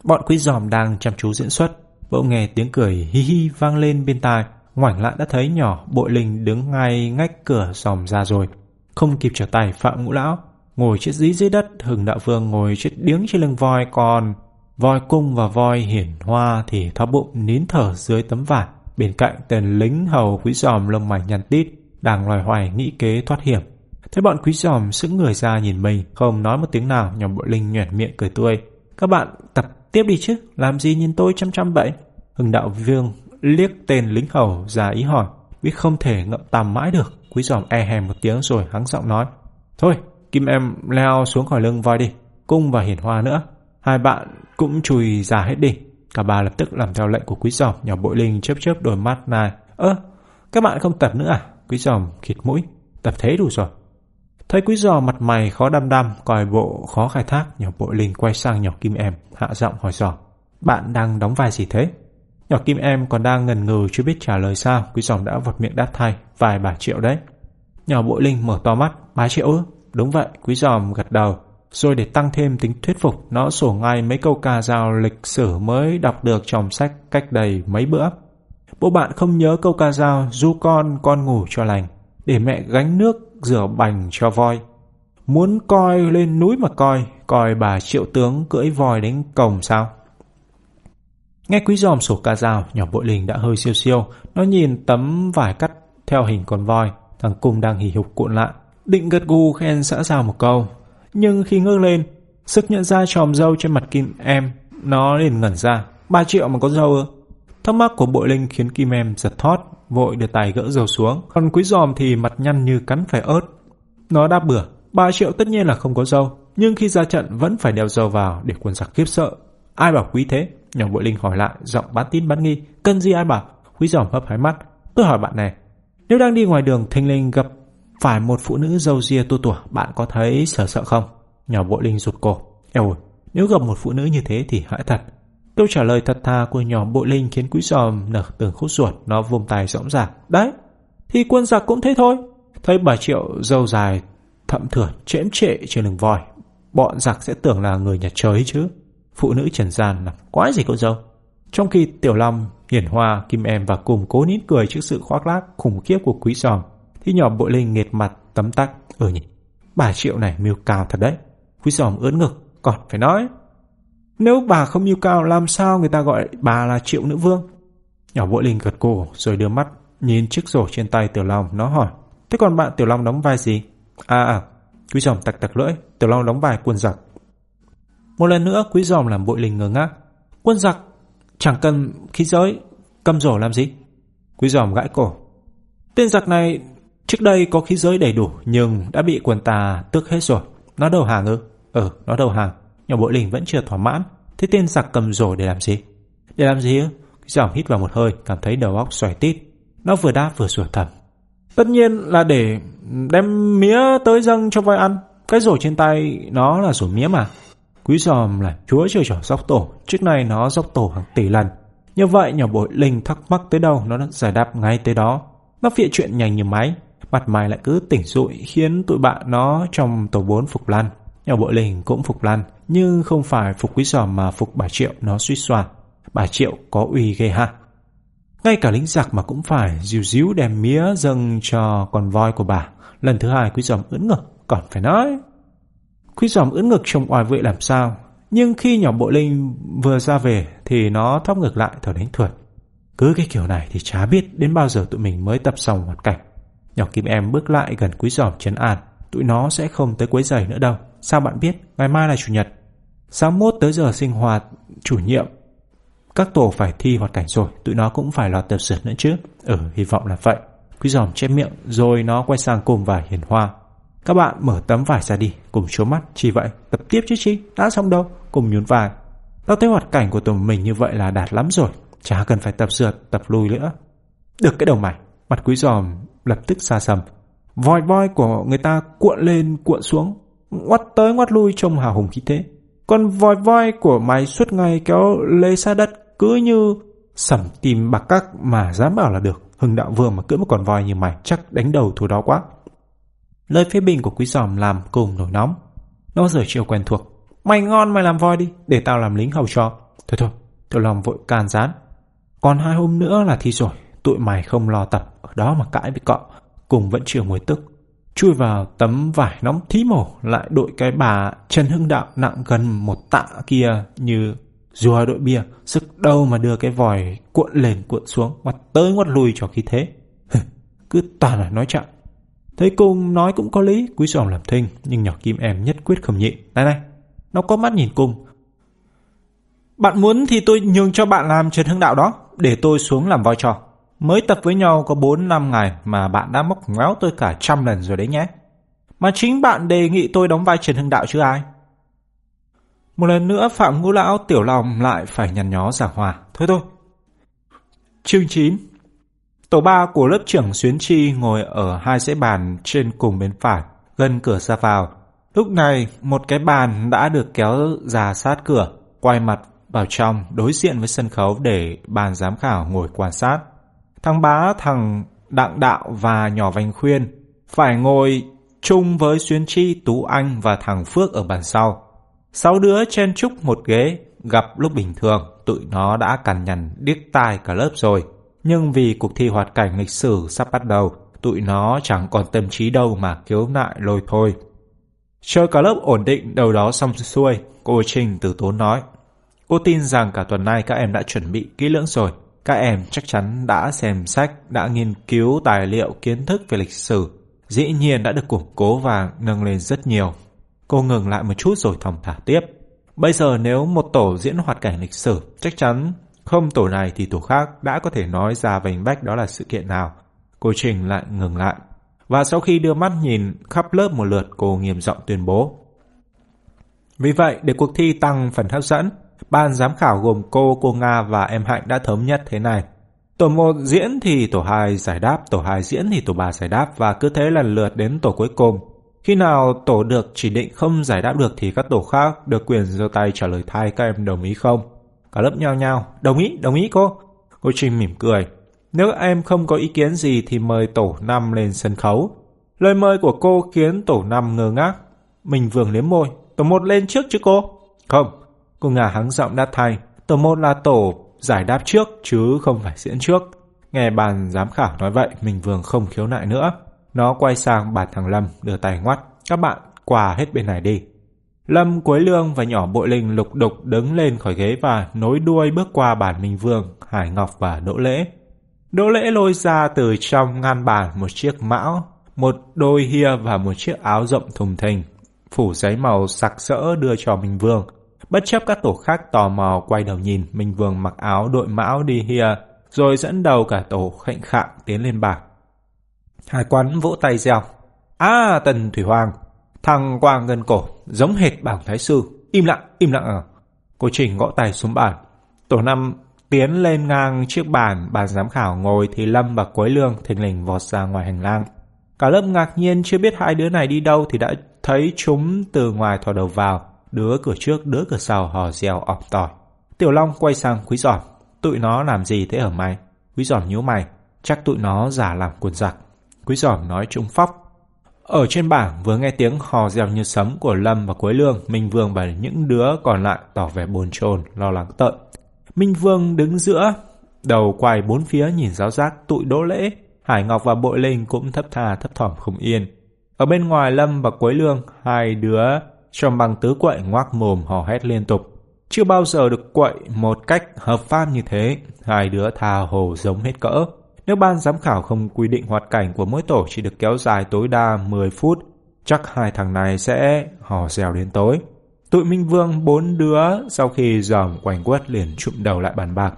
Bọn quý giòm đang chăm chú diễn xuất. Bỗng nghe tiếng cười hi hi vang lên bên tai. Ngoảnh lại đã thấy nhỏ bội linh đứng ngay ngách cửa dòm ra rồi. Không kịp trở tay Phạm Ngũ Lão. Ngồi chết dí dưới đất, Hừng Đạo Vương ngồi chết điếng trên lưng voi còn voi cung và voi hiển hoa thì tháo bụng nín thở dưới tấm vải. Bên cạnh tên lính hầu quý giòm lông mày nhăn tít đang loài hoài nghĩ kế thoát hiểm. Thấy bọn quý giòm sững người ra nhìn mình, không nói một tiếng nào, nhóm bộ linh nhoẻn miệng cười tươi. Các bạn tập tiếp đi chứ, làm gì nhìn tôi chăm chăm vậy? Hưng đạo vương liếc tên lính hầu ra ý hỏi, biết không thể ngậm tằm mãi được. Quý giòm e hèm một tiếng rồi hắng giọng nói. Thôi, Kim em leo xuống khỏi lưng voi đi, cung và hiển hoa nữa. Hai bạn cũng chùi ra hết đi. Cả ba lập tức làm theo lệnh của quý giòm, nhỏ bội linh chớp chớp đôi mắt này. Ơ, các bạn không tập nữa à? Quý giòm khịt mũi, tập thế đủ rồi. Thấy quý giò mặt mày khó đăm đăm, còi bộ khó khai thác, nhỏ bội linh quay sang nhỏ kim em, hạ giọng hỏi giò. Bạn đang đóng vai gì thế? Nhỏ kim em còn đang ngần ngừ chưa biết trả lời sao, quý giòm đã vọt miệng đáp thay, vài bà triệu đấy. Nhỏ bội linh mở to mắt, bá triệu ư? Đúng vậy, quý giòm gật đầu. Rồi để tăng thêm tính thuyết phục, nó sổ ngay mấy câu ca dao lịch sử mới đọc được trong sách cách đây mấy bữa. Bố bạn không nhớ câu ca dao du con con ngủ cho lành, để mẹ gánh nước rửa bành cho voi. Muốn coi lên núi mà coi, coi bà triệu tướng cưỡi voi đến cổng sao? Nghe quý giòm sổ ca dao, nhỏ bội linh đã hơi siêu siêu. Nó nhìn tấm vải cắt theo hình con voi, thằng cung đang hì hục cuộn lại. Định gật gù khen xã giao một câu. Nhưng khi ngước lên, sức nhận ra tròm dâu trên mặt Kim em, nó liền ngẩn ra. Ba triệu mà có dâu ư? Thắc mắc của bội linh khiến Kim em giật thót, vội đưa tay gỡ dầu xuống. Còn quý giòm thì mặt nhăn như cắn phải ớt. Nó đáp bừa, ba triệu tất nhiên là không có dâu, nhưng khi ra trận vẫn phải đeo dầu vào để quân giặc khiếp sợ. Ai bảo quý thế? Nhỏ bội linh hỏi lại, giọng bán tín bán nghi. Cần gì ai bảo? Quý giỏm hấp hái mắt. Tôi hỏi bạn này, nếu đang đi ngoài đường thình linh gặp phải một phụ nữ dâu ria tua tủa, bạn có thấy sợ sợ không? Nhỏ bội linh rụt cổ. Eo nếu gặp một phụ nữ như thế thì hãi thật. Câu trả lời thật thà của nhỏ bội linh khiến quý giòm nở tường khúc ruột, nó vùng tay rõng rạc. Đấy, thì quân giặc cũng thế thôi. Thấy bà Triệu dâu dài thậm thưởng chễm trệ trên đường vòi, bọn giặc sẽ tưởng là người nhà trời chứ. Phụ nữ trần gian là quái gì cậu dâu. Trong khi Tiểu Long, Hiển Hoa, Kim Em và cùng cố nín cười trước sự khoác lác khủng khiếp của quý giòm, thì nhỏ bội linh nghệt mặt tấm tắc. Ừ nhỉ, bà Triệu này mưu cao thật đấy. Quý giòm ướn ngực, còn phải nói. Nếu bà không mưu cao làm sao người ta gọi bà là Triệu Nữ Vương? Nhỏ bội linh gật cổ rồi đưa mắt nhìn chiếc rổ trên tay Tiểu Long nó hỏi. Thế còn bạn Tiểu Long đóng vai gì? À à, quý giòm tặc tặc lưỡi, Tiểu Long đóng vai quân giặc. Một lần nữa quý giòm làm bội linh ngơ ngác. Quân giặc chẳng cần khí giới, cầm rổ làm gì? Quý giòm gãi cổ. Tên giặc này trước đây có khí giới đầy đủ nhưng đã bị quân ta tước hết rồi. Nó đầu hàng ư? Ừ, nó đầu hàng. Nhỏ bội linh vẫn chưa thỏa mãn. Thế tên giặc cầm rổ để làm gì? Để làm gì ư? Quý giòm hít vào một hơi, cảm thấy đầu óc xoài tít. Nó vừa đáp vừa sủa thầm. Tất nhiên là để đem mía tới dâng cho voi ăn. Cái rổ trên tay nó là rổ mía mà. Quý giòm là chúa trời trò dốc tổ, trước nay nó dốc tổ hàng tỷ lần. Như vậy nhỏ bội linh thắc mắc tới đâu nó đã giải đáp ngay tới đó. Nó phịa chuyện nhanh như máy, mặt mày lại cứ tỉnh rụi khiến tụi bạn nó trong tổ bốn phục lăn. Nhỏ bội linh cũng phục lăn, nhưng không phải phục quý giòm mà phục bà Triệu nó suýt soạn. Bà Triệu có uy ghê ha. Ngay cả lính giặc mà cũng phải dìu díu đem mía dâng cho con voi của bà. Lần thứ hai quý giòm ưỡn ngực, còn phải nói. Quý giòm ưỡn ngực trông oai vệ làm sao. Nhưng khi nhỏ bộ linh vừa ra về thì nó thóc ngược lại thở đánh thuật Cứ cái kiểu này thì chả biết đến bao giờ tụi mình mới tập xong hoàn cảnh. Nhỏ kim em bước lại gần quý giòm chấn an. Tụi nó sẽ không tới quấy giày nữa đâu. Sao bạn biết? Ngày mai là chủ nhật. Sáng mốt tới giờ sinh hoạt chủ nhiệm các tổ phải thi hoạt cảnh rồi, tụi nó cũng phải lo tập sửa nữa chứ. Ừ, hy vọng là vậy. Quý giòm chép miệng, rồi nó quay sang cùng và hiền hoa. Các bạn mở tấm vải ra đi, cùng chố mắt. Chỉ vậy, tập tiếp chứ chi, đã xong đâu, cùng nhún vai. Tao thấy hoạt cảnh của tụi mình như vậy là đạt lắm rồi, chả cần phải tập sượt, tập lui nữa. Được cái đầu mày, mặt quý giòm lập tức xa sầm. Vòi voi của người ta cuộn lên cuộn xuống, ngoắt tới ngoắt lui trông hào hùng khí thế. Còn vòi voi của mày suốt ngày kéo lê xa đất cứ như sẩm tìm bạc các mà dám bảo là được. Hưng đạo vương mà cưỡi một con voi như mày chắc đánh đầu thù đó quá. Lời phê bình của quý giòm làm cùng nổi nóng. Nó giờ chiều quen thuộc. Mày ngon mày làm voi đi, để tao làm lính hầu cho. Thôi thôi, tôi lòng vội can gián. Còn hai hôm nữa là thi rồi, tụi mày không lo tập, ở đó mà cãi với cọ. Cùng vẫn chưa muối tức. Chui vào tấm vải nóng thí mổ lại đội cái bà Trần Hưng Đạo nặng gần một tạ kia như Rùa đội bia, sức đâu mà đưa cái vòi cuộn lên cuộn xuống, mặt tới ngoắt lui cho khí thế. Cứ toàn là nói chậm. Thấy cung nói cũng có lý, quý giòm làm thinh, nhưng nhỏ kim em nhất quyết không nhịn. Này này, nó có mắt nhìn cung. Bạn muốn thì tôi nhường cho bạn làm Trần Hưng Đạo đó, để tôi xuống làm voi trò. Mới tập với nhau có 4 năm ngày mà bạn đã móc ngoéo tôi cả trăm lần rồi đấy nhé. Mà chính bạn đề nghị tôi đóng vai Trần Hưng Đạo chứ ai. Một lần nữa Phạm Ngũ Lão tiểu lòng lại phải nhằn nhó giả hòa. Thôi thôi. Chương 9 Tổ ba của lớp trưởng Xuyến Chi ngồi ở hai dãy bàn trên cùng bên phải, gần cửa ra vào. Lúc này, một cái bàn đã được kéo ra sát cửa, quay mặt vào trong, đối diện với sân khấu để bàn giám khảo ngồi quan sát. Thằng bá, thằng đặng đạo và nhỏ vành khuyên phải ngồi chung với Xuyến Chi, Tú Anh và thằng Phước ở bàn sau. Sáu đứa chen chúc một ghế, gặp lúc bình thường, tụi nó đã cằn nhằn điếc tai cả lớp rồi. Nhưng vì cuộc thi hoạt cảnh lịch sử sắp bắt đầu, tụi nó chẳng còn tâm trí đâu mà khiếu nại lôi thôi. Chơi cả lớp ổn định đầu đó xong xuôi, cô Trình từ tốn nói. Cô tin rằng cả tuần nay các em đã chuẩn bị kỹ lưỡng rồi. Các em chắc chắn đã xem sách, đã nghiên cứu tài liệu kiến thức về lịch sử. Dĩ nhiên đã được củng cố và nâng lên rất nhiều. Cô ngừng lại một chút rồi thòng thả tiếp. Bây giờ nếu một tổ diễn hoạt cảnh lịch sử, chắc chắn không tổ này thì tổ khác đã có thể nói ra vành bách đó là sự kiện nào. Cô Trình lại ngừng lại. Và sau khi đưa mắt nhìn khắp lớp một lượt, cô nghiêm giọng tuyên bố. Vì vậy, để cuộc thi tăng phần hấp dẫn, ban giám khảo gồm cô, cô Nga và em Hạnh đã thống nhất thế này. Tổ 1 diễn thì tổ 2 giải đáp, tổ 2 diễn thì tổ 3 giải đáp và cứ thế lần lượt đến tổ cuối cùng. Khi nào tổ được chỉ định không giải đáp được thì các tổ khác được quyền giơ tay trả lời thay các em đồng ý không. Cả lớp nhao nhao, đồng ý, đồng ý cô. Cô Trinh mỉm cười. Nếu em không có ý kiến gì thì mời tổ năm lên sân khấu. Lời mời của cô khiến tổ năm ngơ ngác. Mình vương liếm môi. Tổ một lên trước chứ cô? Không. Cô ngà hắng giọng đáp thay. Tổ một là tổ giải đáp trước chứ không phải diễn trước. Nghe bàn giám khảo nói vậy, mình vương không khiếu nại nữa. Nó quay sang bàn thằng Lâm, đưa tay ngoắt. Các bạn qua hết bên này đi. Lâm Quế Lương và nhỏ Bội Linh lục đục đứng lên khỏi ghế và nối đuôi bước qua bàn Minh Vương, Hải Ngọc và Đỗ Lễ. Đỗ Lễ lôi ra từ trong ngăn bàn một chiếc mão, một đôi hia và một chiếc áo rộng thùng thình, phủ giấy màu sặc sỡ đưa cho Minh Vương. Bất chấp các tổ khác tò mò quay đầu nhìn, Minh Vương mặc áo đội mão đi hia, rồi dẫn đầu cả tổ khệnh khạng tiến lên bảng. Hải quán vỗ tay reo. À, Tần Thủy Hoàng, thằng Quang Ngân Cổ, giống hệt bảng thái sư. Im lặng, im lặng à. Cô Trình gõ tay xuống bàn. Tổ năm tiến lên ngang chiếc bàn, bàn giám khảo ngồi thì Lâm và Quế Lương thình lình vọt ra ngoài hành lang. Cả lớp ngạc nhiên chưa biết hai đứa này đi đâu thì đã thấy chúng từ ngoài thò đầu vào, đứa cửa trước, đứa cửa sau hò reo ọc tỏi. Tiểu Long quay sang Quý Giỏm, tụi nó làm gì thế ở mày? Quý Giỏm nhíu mày, chắc tụi nó giả làm quần giặc. Quý giỏm nói trúng phóc. Ở trên bảng vừa nghe tiếng hò reo như sấm của Lâm và Quế Lương, Minh Vương và những đứa còn lại tỏ vẻ bồn chồn, lo lắng tợn. Minh Vương đứng giữa, đầu quay bốn phía nhìn giáo giác tụi đỗ lễ. Hải Ngọc và Bội Linh cũng thấp thà thấp thỏm không yên. Ở bên ngoài Lâm và Quế Lương, hai đứa trong bằng tứ quậy ngoác mồm hò hét liên tục. Chưa bao giờ được quậy một cách hợp pháp như thế, hai đứa thà hồ giống hết cỡ. Nếu ban giám khảo không quy định hoạt cảnh của mỗi tổ chỉ được kéo dài tối đa 10 phút, chắc hai thằng này sẽ hò rèo đến tối. Tụi Minh Vương bốn đứa sau khi dòm quanh quất liền trụm đầu lại bàn bạc.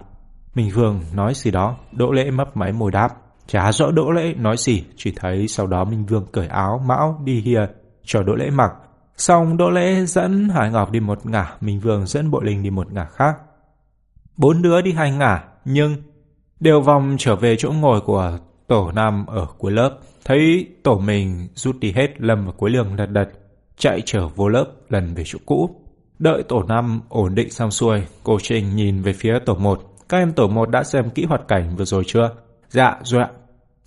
Minh Vương nói gì đó, Đỗ Lễ mấp máy môi đáp. Chả rõ Đỗ Lễ nói gì, chỉ thấy sau đó Minh Vương cởi áo mão đi hìa cho Đỗ Lễ mặc. Xong Đỗ Lễ dẫn Hải Ngọc đi một ngả, Minh Vương dẫn Bội Linh đi một ngả khác. Bốn đứa đi hai ngả, nhưng đều vòng trở về chỗ ngồi của tổ nam ở cuối lớp. Thấy tổ mình rút đi hết, Lâm và cuối lường lật đật, chạy trở vô lớp lần về chỗ cũ. Đợi tổ năm ổn định xong xuôi, cô Trình nhìn về phía tổ 1. Các em tổ 1 đã xem kỹ hoạt cảnh vừa rồi chưa? Dạ, rồi ạ.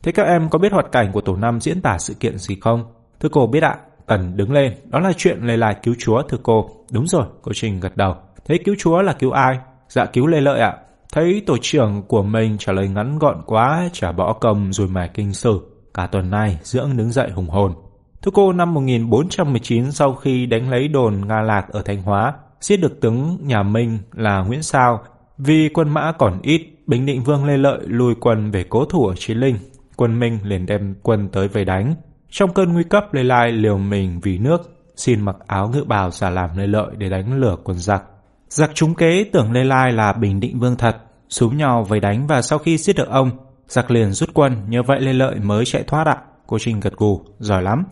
Thế các em có biết hoạt cảnh của tổ 5 diễn tả sự kiện gì không? Thưa cô biết ạ. Tần đứng lên. Đó là chuyện lề lại cứu chúa thưa cô. Đúng rồi, cô Trình gật đầu. Thế cứu chúa là cứu ai? Dạ cứu lê lợi ạ. Thấy tổ trưởng của mình trả lời ngắn gọn quá, trả bỏ công rồi mài kinh sử. Cả tuần nay, Dưỡng đứng dậy hùng hồn. Thưa cô, năm 1419 sau khi đánh lấy đồn Nga Lạc ở Thanh Hóa, giết được tướng nhà Minh là Nguyễn Sao, vì quân mã còn ít, Bình Định Vương Lê Lợi lùi quân về cố thủ ở Chí Linh. Quân Minh liền đem quân tới về đánh. Trong cơn nguy cấp, Lê Lai liều mình vì nước, xin mặc áo ngự bào giả làm Lê Lợi để đánh lửa quân giặc. Giặc trúng kế tưởng Lê Lai là Bình Định Vương thật, súng nhau vây đánh và sau khi giết được ông, giặc liền rút quân, như vậy Lê Lợi mới chạy thoát ạ. Cô Trinh gật gù, giỏi lắm.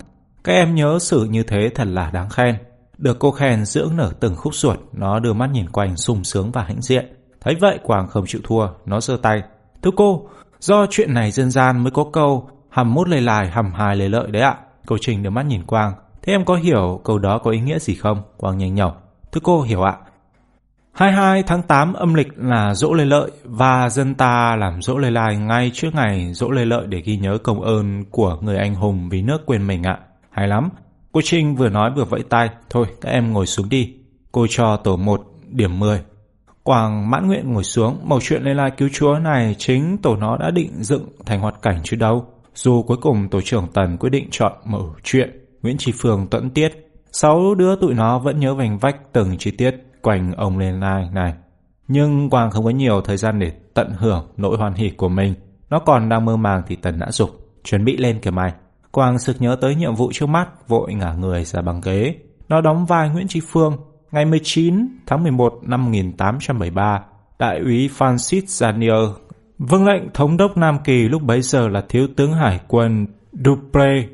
Các em nhớ xử như thế thật là đáng khen. Được cô khen dưỡng nở từng khúc ruột, nó đưa mắt nhìn quanh sung sướng và hãnh diện. Thấy vậy Quang không chịu thua, nó giơ tay. Thưa cô, do chuyện này dân gian mới có câu hầm mút lê lại hầm hài lê lợi đấy ạ. Cô Trình đưa mắt nhìn Quang. Thế em có hiểu câu đó có ý nghĩa gì không? Quang nhanh nhỏ. Thưa cô hiểu ạ. 22 tháng 8 âm lịch là dỗ lê lợi và dân ta làm dỗ lê lai ngay trước ngày dỗ lê lợi để ghi nhớ công ơn của người anh hùng vì nước quên mình ạ. Hay lắm. Cô Trinh vừa nói vừa vẫy tay. Thôi, các em ngồi xuống đi. Cô cho tổ 1 điểm 10. Quảng mãn nguyện ngồi xuống. Mẩu chuyện lê lai cứu chúa này chính tổ nó đã định dựng thành hoạt cảnh chứ đâu. Dù cuối cùng tổ trưởng Tần quyết định chọn mở chuyện Nguyễn Tri Phương tuẫn tiết. Sáu đứa tụi nó vẫn nhớ vành vách từng chi tiết quanh ông lên lai này. Nhưng Quang không có nhiều thời gian để tận hưởng nỗi hoan hỉ của mình. Nó còn đang mơ màng thì Tần đã dục chuẩn bị lên kìa mày. Quang sực nhớ tới nhiệm vụ trước mắt, vội ngả người ra bằng ghế. Nó đóng vai Nguyễn Tri Phương. Ngày 19 tháng 11 năm 1873, đại úy Francis Daniel vâng lệnh thống đốc Nam Kỳ lúc bấy giờ là thiếu tướng hải quân Dupré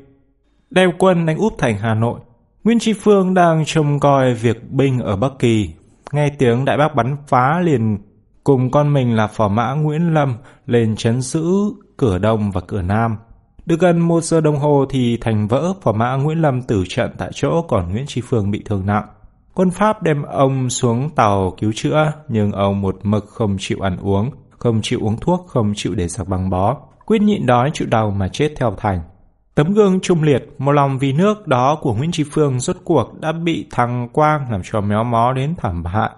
đem quân đánh úp thành Hà Nội. Nguyễn Tri Phương đang trông coi việc binh ở Bắc Kỳ nghe tiếng đại bác bắn phá liền cùng con mình là phò mã Nguyễn Lâm lên chấn giữ cửa Đông và cửa Nam. Được gần một giờ đồng hồ thì thành vỡ phò mã Nguyễn Lâm tử trận tại chỗ còn Nguyễn Tri Phương bị thương nặng. Quân Pháp đem ông xuống tàu cứu chữa nhưng ông một mực không chịu ăn uống, không chịu uống thuốc, không chịu để giặc băng bó, quyết nhịn đói chịu đau mà chết theo thành. Tấm gương trung liệt, một lòng vì nước đó của Nguyễn Tri Phương rốt cuộc đã bị thằng Quang làm cho méo mó đến thảm hại.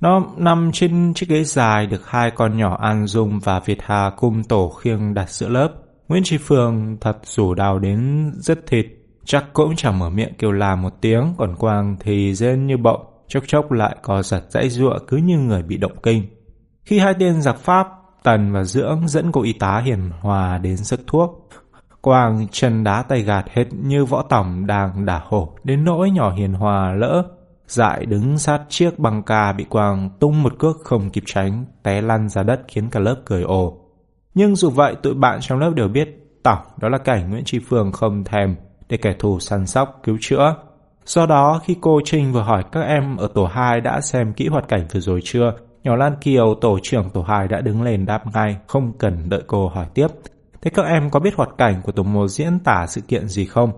Nó nằm trên chiếc ghế dài được hai con nhỏ An Dung và Việt Hà cùng tổ khiêng đặt giữa lớp. Nguyễn Tri Phương thật rủ đau đến rất thịt, chắc cũng chẳng mở miệng kêu là một tiếng, còn Quang thì rên như bọng, chốc chốc lại có giật dãy ruộng cứ như người bị động kinh. Khi hai tên giặc Pháp, Tần và Dưỡng dẫn cô y tá hiền hòa đến sức thuốc, Quang chân đá tay gạt hết như võ tổng đang đả hổ, đến nỗi nhỏ hiền hòa lỡ. Dại đứng sát chiếc băng ca bị Quang tung một cước không kịp tránh, té lăn ra đất khiến cả lớp cười ồ. Nhưng dù vậy, tụi bạn trong lớp đều biết tổng đó là cảnh Nguyễn Tri Phương không thèm để kẻ thù săn sóc cứu chữa. Do đó, khi cô Trinh vừa hỏi các em ở tổ 2 đã xem kỹ hoạt cảnh vừa rồi chưa, nhỏ Lan Kiều, tổ trưởng tổ 2 đã đứng lên đáp ngay, không cần đợi cô hỏi tiếp. Thế các em có biết hoạt cảnh của tổ một diễn tả sự kiện gì không?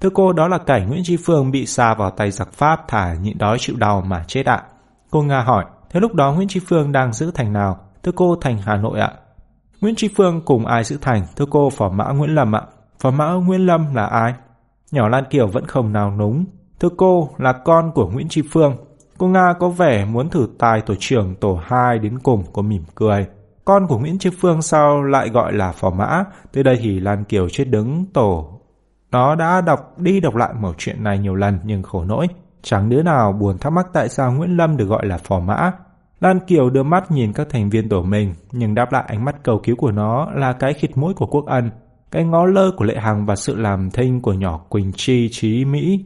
Thưa cô, đó là cảnh Nguyễn Tri Phương bị xa vào tay giặc Pháp thả nhịn đói chịu đau mà chết ạ. Cô Nga hỏi, thế lúc đó Nguyễn Tri Phương đang giữ thành nào? Thưa cô, thành Hà Nội ạ. Nguyễn Tri Phương cùng ai giữ thành? Thưa cô, phỏ Mã Nguyễn Lâm ạ. Phỏ Mã Nguyễn Lâm là ai? Nhỏ Lan Kiều vẫn không nào núng. Thưa cô, là con của Nguyễn Tri Phương. Cô Nga có vẻ muốn thử tài tổ trưởng tổ 2 đến cùng, cô mỉm cười. Con của Nguyễn Tri Phương sao lại gọi là phò mã? Tới đây thì Lan Kiều chết đứng tổ. Nó đã đọc đi đọc lại một chuyện này nhiều lần nhưng khổ nỗi. Chẳng đứa nào buồn thắc mắc tại sao Nguyễn Lâm được gọi là phò mã. Lan Kiều đưa mắt nhìn các thành viên tổ mình, nhưng đáp lại ánh mắt cầu cứu của nó là cái khịt mũi của Quốc Ân, cái ngó lơ của Lệ Hằng và sự làm thinh của nhỏ Quỳnh Chi Trí Mỹ.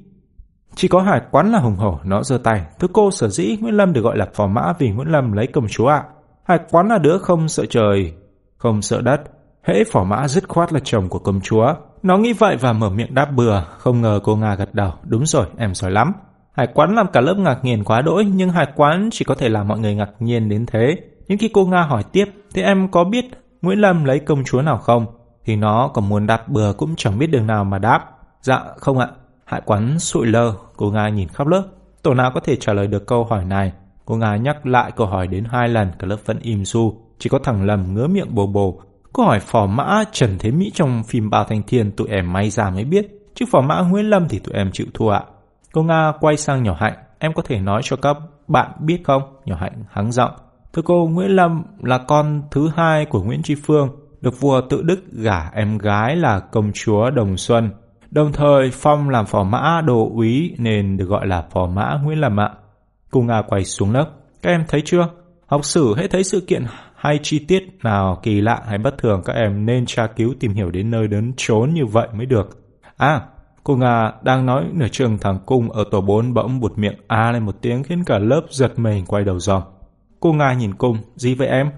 Chỉ có hải quán là hùng hổ, nó giơ tay. Thưa cô sở dĩ Nguyễn Lâm được gọi là phò mã vì Nguyễn Lâm lấy công chúa ạ. Hải quán là đứa không sợ trời, không sợ đất. Hễ phỏ mã dứt khoát là chồng của công chúa. Nó nghĩ vậy và mở miệng đáp bừa, không ngờ cô Nga gật đầu. Đúng rồi, em giỏi lắm. Hải quán làm cả lớp ngạc nhiên quá đỗi, nhưng hải quán chỉ có thể làm mọi người ngạc nhiên đến thế. Nhưng khi cô Nga hỏi tiếp, thế em có biết Nguyễn Lâm lấy công chúa nào không? Thì nó còn muốn đáp bừa cũng chẳng biết đường nào mà đáp. Dạ, không ạ. Hải quán sụi lơ, cô Nga nhìn khắp lớp. Tổ nào có thể trả lời được câu hỏi này? Cô Nga nhắc lại câu hỏi đến hai lần, cả lớp vẫn im su. Chỉ có thằng Lâm ngứa miệng bồ bồ. Câu hỏi phò mã Trần Thế Mỹ trong phim Bao Thanh Thiên tụi em may ra mới biết. Chứ phò mã Nguyễn Lâm thì tụi em chịu thua ạ. Cô Nga quay sang nhỏ Hạnh. Em có thể nói cho các bạn biết không? Nhỏ Hạnh hắng giọng. Thưa cô, Nguyễn Lâm là con thứ hai của Nguyễn Tri Phương, được vua tự đức gả em gái là công chúa Đồng Xuân. Đồng thời phong làm phò mã đồ úy nên được gọi là phò mã Nguyễn Lâm ạ. Cô Nga quay xuống lớp. Các em thấy chưa? Học sử hãy thấy sự kiện hay chi tiết nào kỳ lạ hay bất thường các em nên tra cứu tìm hiểu đến nơi đến trốn như vậy mới được. À, cô Nga đang nói nửa trường thằng Cung ở tổ 4 bỗng bụt miệng a lên một tiếng khiến cả lớp giật mình quay đầu dòm. Cô Nga nhìn Cung, gì vậy em?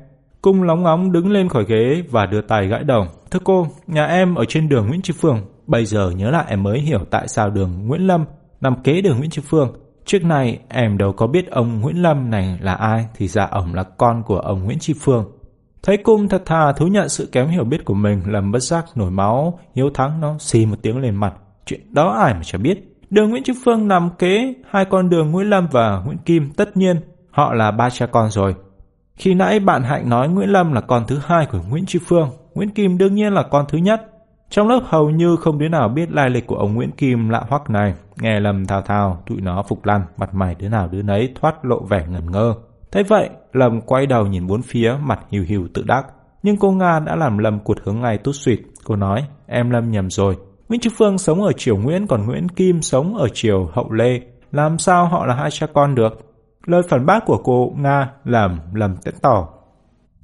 Cung lóng ngóng đứng lên khỏi ghế và đưa tay gãi đầu. Thưa cô, nhà em ở trên đường Nguyễn Tri Phương. Bây giờ nhớ lại em mới hiểu tại sao đường Nguyễn Lâm nằm kế đường Nguyễn Tri Phương. Trước này em đâu có biết ông Nguyễn Lâm này là ai thì dạ ra ông là con của ông Nguyễn Tri Phương. Thấy cung thật thà thú nhận sự kém hiểu biết của mình làm bất giác nổi máu, hiếu thắng nó xì một tiếng lên mặt. Chuyện đó ai mà chả biết. Đường Nguyễn Tri Phương nằm kế hai con đường Nguyễn Lâm và Nguyễn Kim tất nhiên Họ là ba cha con rồi. Khi nãy bạn Hạnh nói Nguyễn Lâm là con thứ hai của Nguyễn Tri Phương, Nguyễn Kim đương nhiên là con thứ nhất. Trong lớp hầu như không đứa nào biết lai lịch của ông Nguyễn Kim lạ hoắc này. Nghe lầm thao thao, tụi nó phục lăn, mặt mày đứa nào đứa nấy thoát lộ vẻ ngẩn ngơ. Thế vậy, Lâm quay đầu nhìn bốn phía, mặt hiu hiu tự đắc. Nhưng cô Nga đã làm Lâm cuột hướng ngay tút suyệt. Cô nói, em Lâm nhầm rồi. Nguyễn Trúc Phương sống ở triều Nguyễn, còn Nguyễn Kim sống ở triều Hậu Lê. Làm sao họ là hai cha con được? Lời phản bác của cô Nga làm Lâm tét tỏ.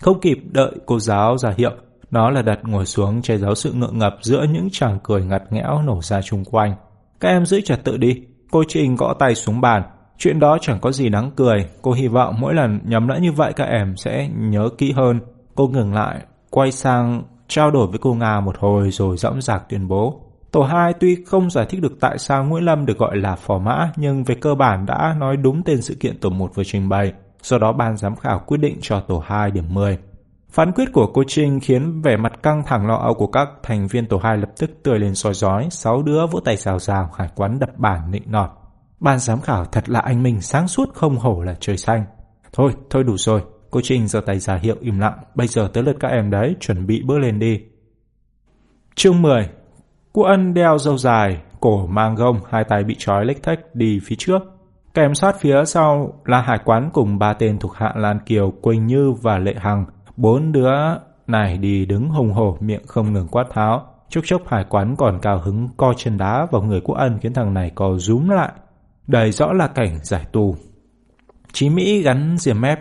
Không kịp đợi cô giáo ra hiệu, nó là đặt ngồi xuống che giấu sự ngượng ngập giữa những chàng cười ngặt nghẽo nổ ra chung quanh. Các em giữ trật tự đi. Cô Trinh gõ tay xuống bàn. Chuyện đó chẳng có gì đáng cười. Cô hy vọng mỗi lần nhầm lẫn như vậy các em sẽ nhớ kỹ hơn. Cô ngừng lại, quay sang trao đổi với cô Nga một hồi rồi dõng dạc tuyên bố. Tổ 2 tuy không giải thích được tại sao Nguyễn Lâm được gọi là phò mã nhưng về cơ bản đã nói đúng tên sự kiện tổ 1 vừa trình bày. Do đó ban giám khảo quyết định cho tổ 2 điểm 10. Phán quyết của cô Trinh khiến vẻ mặt căng thẳng lo âu của các thành viên tổ hai lập tức tươi lên soi giói, sáu đứa vỗ tay rào rào, hải quán đập bản nịnh nọt. Ban giám khảo thật là anh mình sáng suốt không hổ là trời xanh. Thôi, thôi đủ rồi, cô Trinh giơ tay giả hiệu im lặng, bây giờ tới lượt các em đấy, chuẩn bị bước lên đi. Chương 10 Cô Ân đeo dâu dài, cổ mang gông, hai tay bị trói lếch thách đi phía trước. Kèm sát phía sau là hải quán cùng ba tên thuộc hạ Lan Kiều, Quỳnh Như và Lệ Hằng, Bốn đứa này đi đứng hùng hổ miệng không ngừng quát tháo. Chốc chốc hải quán còn cao hứng co chân đá vào người quốc ân khiến thằng này co rúm lại. Đầy rõ là cảnh giải tù. Chí Mỹ gắn diềm mép,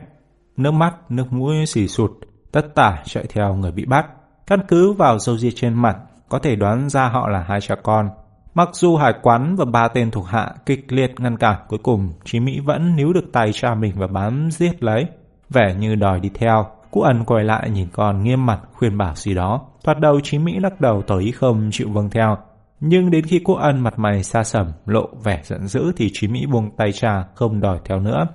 nước mắt, nước mũi xì sụt, tất tả chạy theo người bị bắt. Căn cứ vào dâu ria trên mặt, có thể đoán ra họ là hai cha con. Mặc dù hải quán và ba tên thuộc hạ kịch liệt ngăn cản, cuối cùng Chí Mỹ vẫn níu được tay cha mình và bám giết lấy, vẻ như đòi đi theo. Cụ ẩn quay lại nhìn con nghiêm mặt khuyên bảo gì đó. Thoạt đầu Chí Mỹ lắc đầu tỏ ý không chịu vâng theo. Nhưng đến khi cô ân mặt mày xa sầm, lộ vẻ giận dữ thì Chí Mỹ buông tay cha không đòi theo nữa.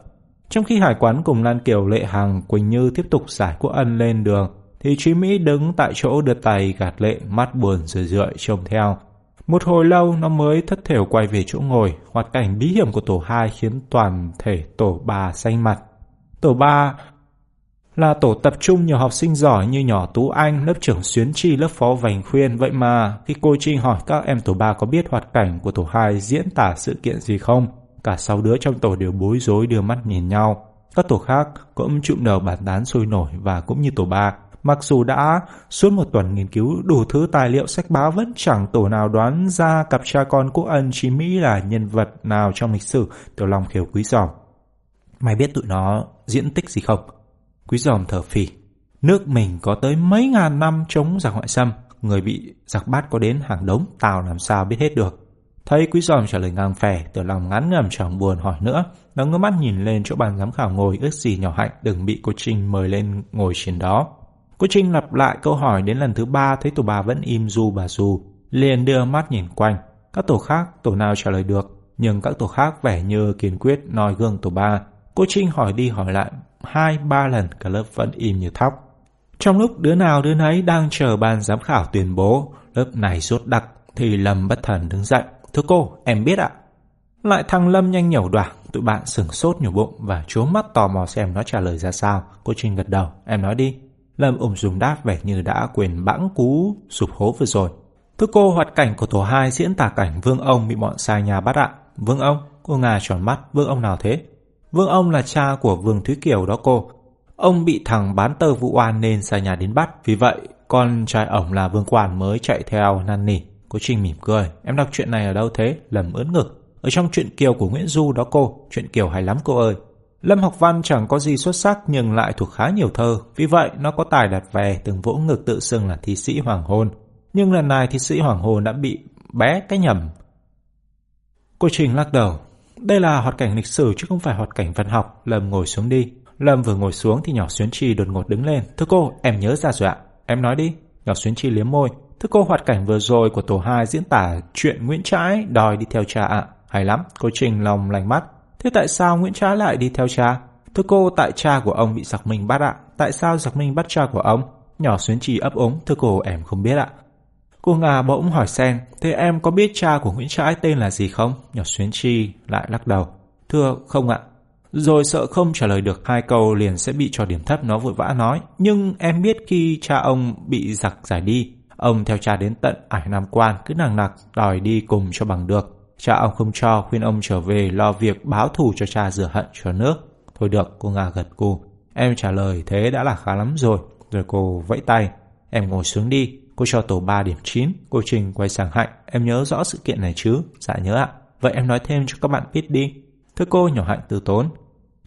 Trong khi hải quán cùng Lan Kiều Lệ Hằng Quỳnh Như tiếp tục giải cô ân lên đường, thì Chí Mỹ đứng tại chỗ đưa tay gạt lệ mắt buồn rười rượi trông theo. Một hồi lâu nó mới thất thểu quay về chỗ ngồi, hoạt cảnh bí hiểm của tổ 2 khiến toàn thể tổ 3 xanh mặt. Tổ 3 là tổ tập trung nhiều học sinh giỏi như nhỏ Tú Anh, lớp trưởng Xuyến Chi, lớp phó Vành Khuyên. Vậy mà khi cô Trinh hỏi các em tổ 3 có biết hoạt cảnh của tổ 2 diễn tả sự kiện gì không, cả sáu đứa trong tổ đều bối rối đưa mắt nhìn nhau. Các tổ khác cũng chụm đầu bàn tán sôi nổi và cũng như tổ 3, mặc dù đã suốt một tuần nghiên cứu đủ thứ tài liệu sách báo vẫn chẳng tổ nào đoán ra cặp cha con quốc ân Chí Mỹ là nhân vật nào trong lịch sử Tiểu Long khiếu quý giỏi. Mày biết tụi nó diễn tích gì không? Quý giòm thở phì. Nước mình có tới mấy ngàn năm chống giặc ngoại xâm, người bị giặc bắt có đến hàng đống, tao làm sao biết hết được. Thấy quý giòm trả lời ngang phè, tiểu lòng ngắn ngầm chẳng buồn hỏi nữa. Nó ngước mắt nhìn lên chỗ bàn giám khảo ngồi ước gì nhỏ hạnh đừng bị cô Trinh mời lên ngồi trên đó. Cô Trinh lặp lại câu hỏi đến lần thứ ba thấy tổ bà vẫn im du bà du, liền đưa mắt nhìn quanh. Các tổ khác, tổ nào trả lời được, nhưng các tổ khác vẻ như kiên quyết nói gương tổ ba. Cô Trinh hỏi đi hỏi lại hai ba lần cả lớp vẫn im như thóc. Trong lúc đứa nào đứa nấy đang chờ ban giám khảo tuyên bố, lớp này rốt đặc thì Lâm bất thần đứng dậy. Thưa cô, em biết ạ. Lại thằng Lâm nhanh nhẩu đoạt, tụi bạn sừng sốt nhổ bụng và chố mắt tò mò xem nó trả lời ra sao. Cô Trinh gật đầu, em nói đi. Lâm ủng dùng đáp vẻ như đã quyền bãng cú sụp hố vừa rồi. Thưa cô, hoạt cảnh của tổ 2 diễn tả cảnh Vương ông bị bọn sai nhà bắt ạ. Vương ông? Cô Nga tròn mắt, Vương ông nào thế? Vương ông là cha của Vương Thúy Kiều đó cô. Ông bị thằng bán tơ vụ oan nên xa nhà đến bắt. Vì vậy, con trai ổng là Vương Quản mới chạy theo năn nỉ. Cô Trinh mỉm cười. Em đọc chuyện này ở đâu thế? Lầm ướn ngực. Ở trong chuyện Kiều của Nguyễn Du đó cô. Chuyện Kiều hay lắm cô ơi. Lâm học văn chẳng có gì xuất sắc nhưng lại thuộc khá nhiều thơ. Vì vậy, nó có tài đặt về từng vỗ ngực tự xưng là thi sĩ hoàng hôn. Nhưng lần này thi sĩ hoàng hôn đã bị bé cái nhầm. Cô Trình lắc đầu. Đây là hoạt cảnh lịch sử chứ không phải hoạt cảnh văn học. Lâm ngồi xuống đi. Lâm vừa ngồi xuống thì nhỏ Xuyến Chi đột ngột đứng lên. Thưa cô, em nhớ ra rồi ạ. Em nói đi. Nhỏ Xuyến Chi liếm môi. Thưa cô, hoạt cảnh vừa rồi của tổ 2 diễn tả chuyện Nguyễn Trãi đòi đi theo cha ạ. Hay lắm, cô Trình lòng lành mắt. Thế tại sao Nguyễn Trãi lại đi theo cha? Thưa cô, tại cha của ông bị giặc minh bắt ạ. Tại sao giặc minh bắt cha của ông? Nhỏ Xuyến Chi ấp ống. Thưa cô, em không biết ạ. Cô Nga bỗng hỏi xen, thế em có biết cha của Nguyễn Trãi tên là gì không? Nhỏ Xuyến Chi lại lắc đầu. Thưa không ạ. Rồi sợ không trả lời được hai câu liền sẽ bị cho điểm thấp nó vội vã nói. Nhưng em biết khi cha ông bị giặc giải đi, ông theo cha đến tận ải Nam Quan cứ nàng nặc đòi đi cùng cho bằng được. Cha ông không cho khuyên ông trở về lo việc báo thù cho cha rửa hận cho nước. Thôi được, cô Nga gật cù. Em trả lời thế đã là khá lắm rồi. Rồi cô vẫy tay. Em ngồi xuống đi. Cô cho tổ 3 điểm 9. Cô Trình quay sang Hạnh. Em nhớ rõ sự kiện này chứ? Dạ nhớ ạ. Vậy em nói thêm cho các bạn biết đi. Thưa cô nhỏ Hạnh từ tốn.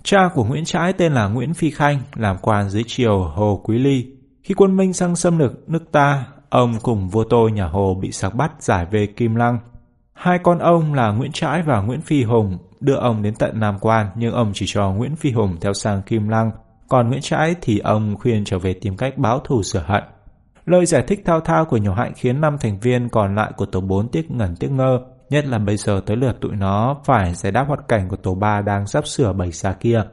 Cha của Nguyễn Trãi tên là Nguyễn Phi Khanh, làm quan dưới triều Hồ Quý Ly. Khi quân Minh sang xâm lược nước ta, ông cùng vua tôi nhà Hồ bị sạc bắt giải về Kim Lăng. Hai con ông là Nguyễn Trãi và Nguyễn Phi Hùng đưa ông đến tận Nam Quan nhưng ông chỉ cho Nguyễn Phi Hùng theo sang Kim Lăng, còn Nguyễn Trãi thì ông khuyên trở về tìm cách báo thù sửa hận. Lời giải thích thao thao của nhỏ hạnh khiến năm thành viên còn lại của tổ 4 tiếc ngẩn tiếc ngơ, nhất là bây giờ tới lượt tụi nó phải giải đáp hoạt cảnh của tổ 3 đang sắp sửa bày ra kia.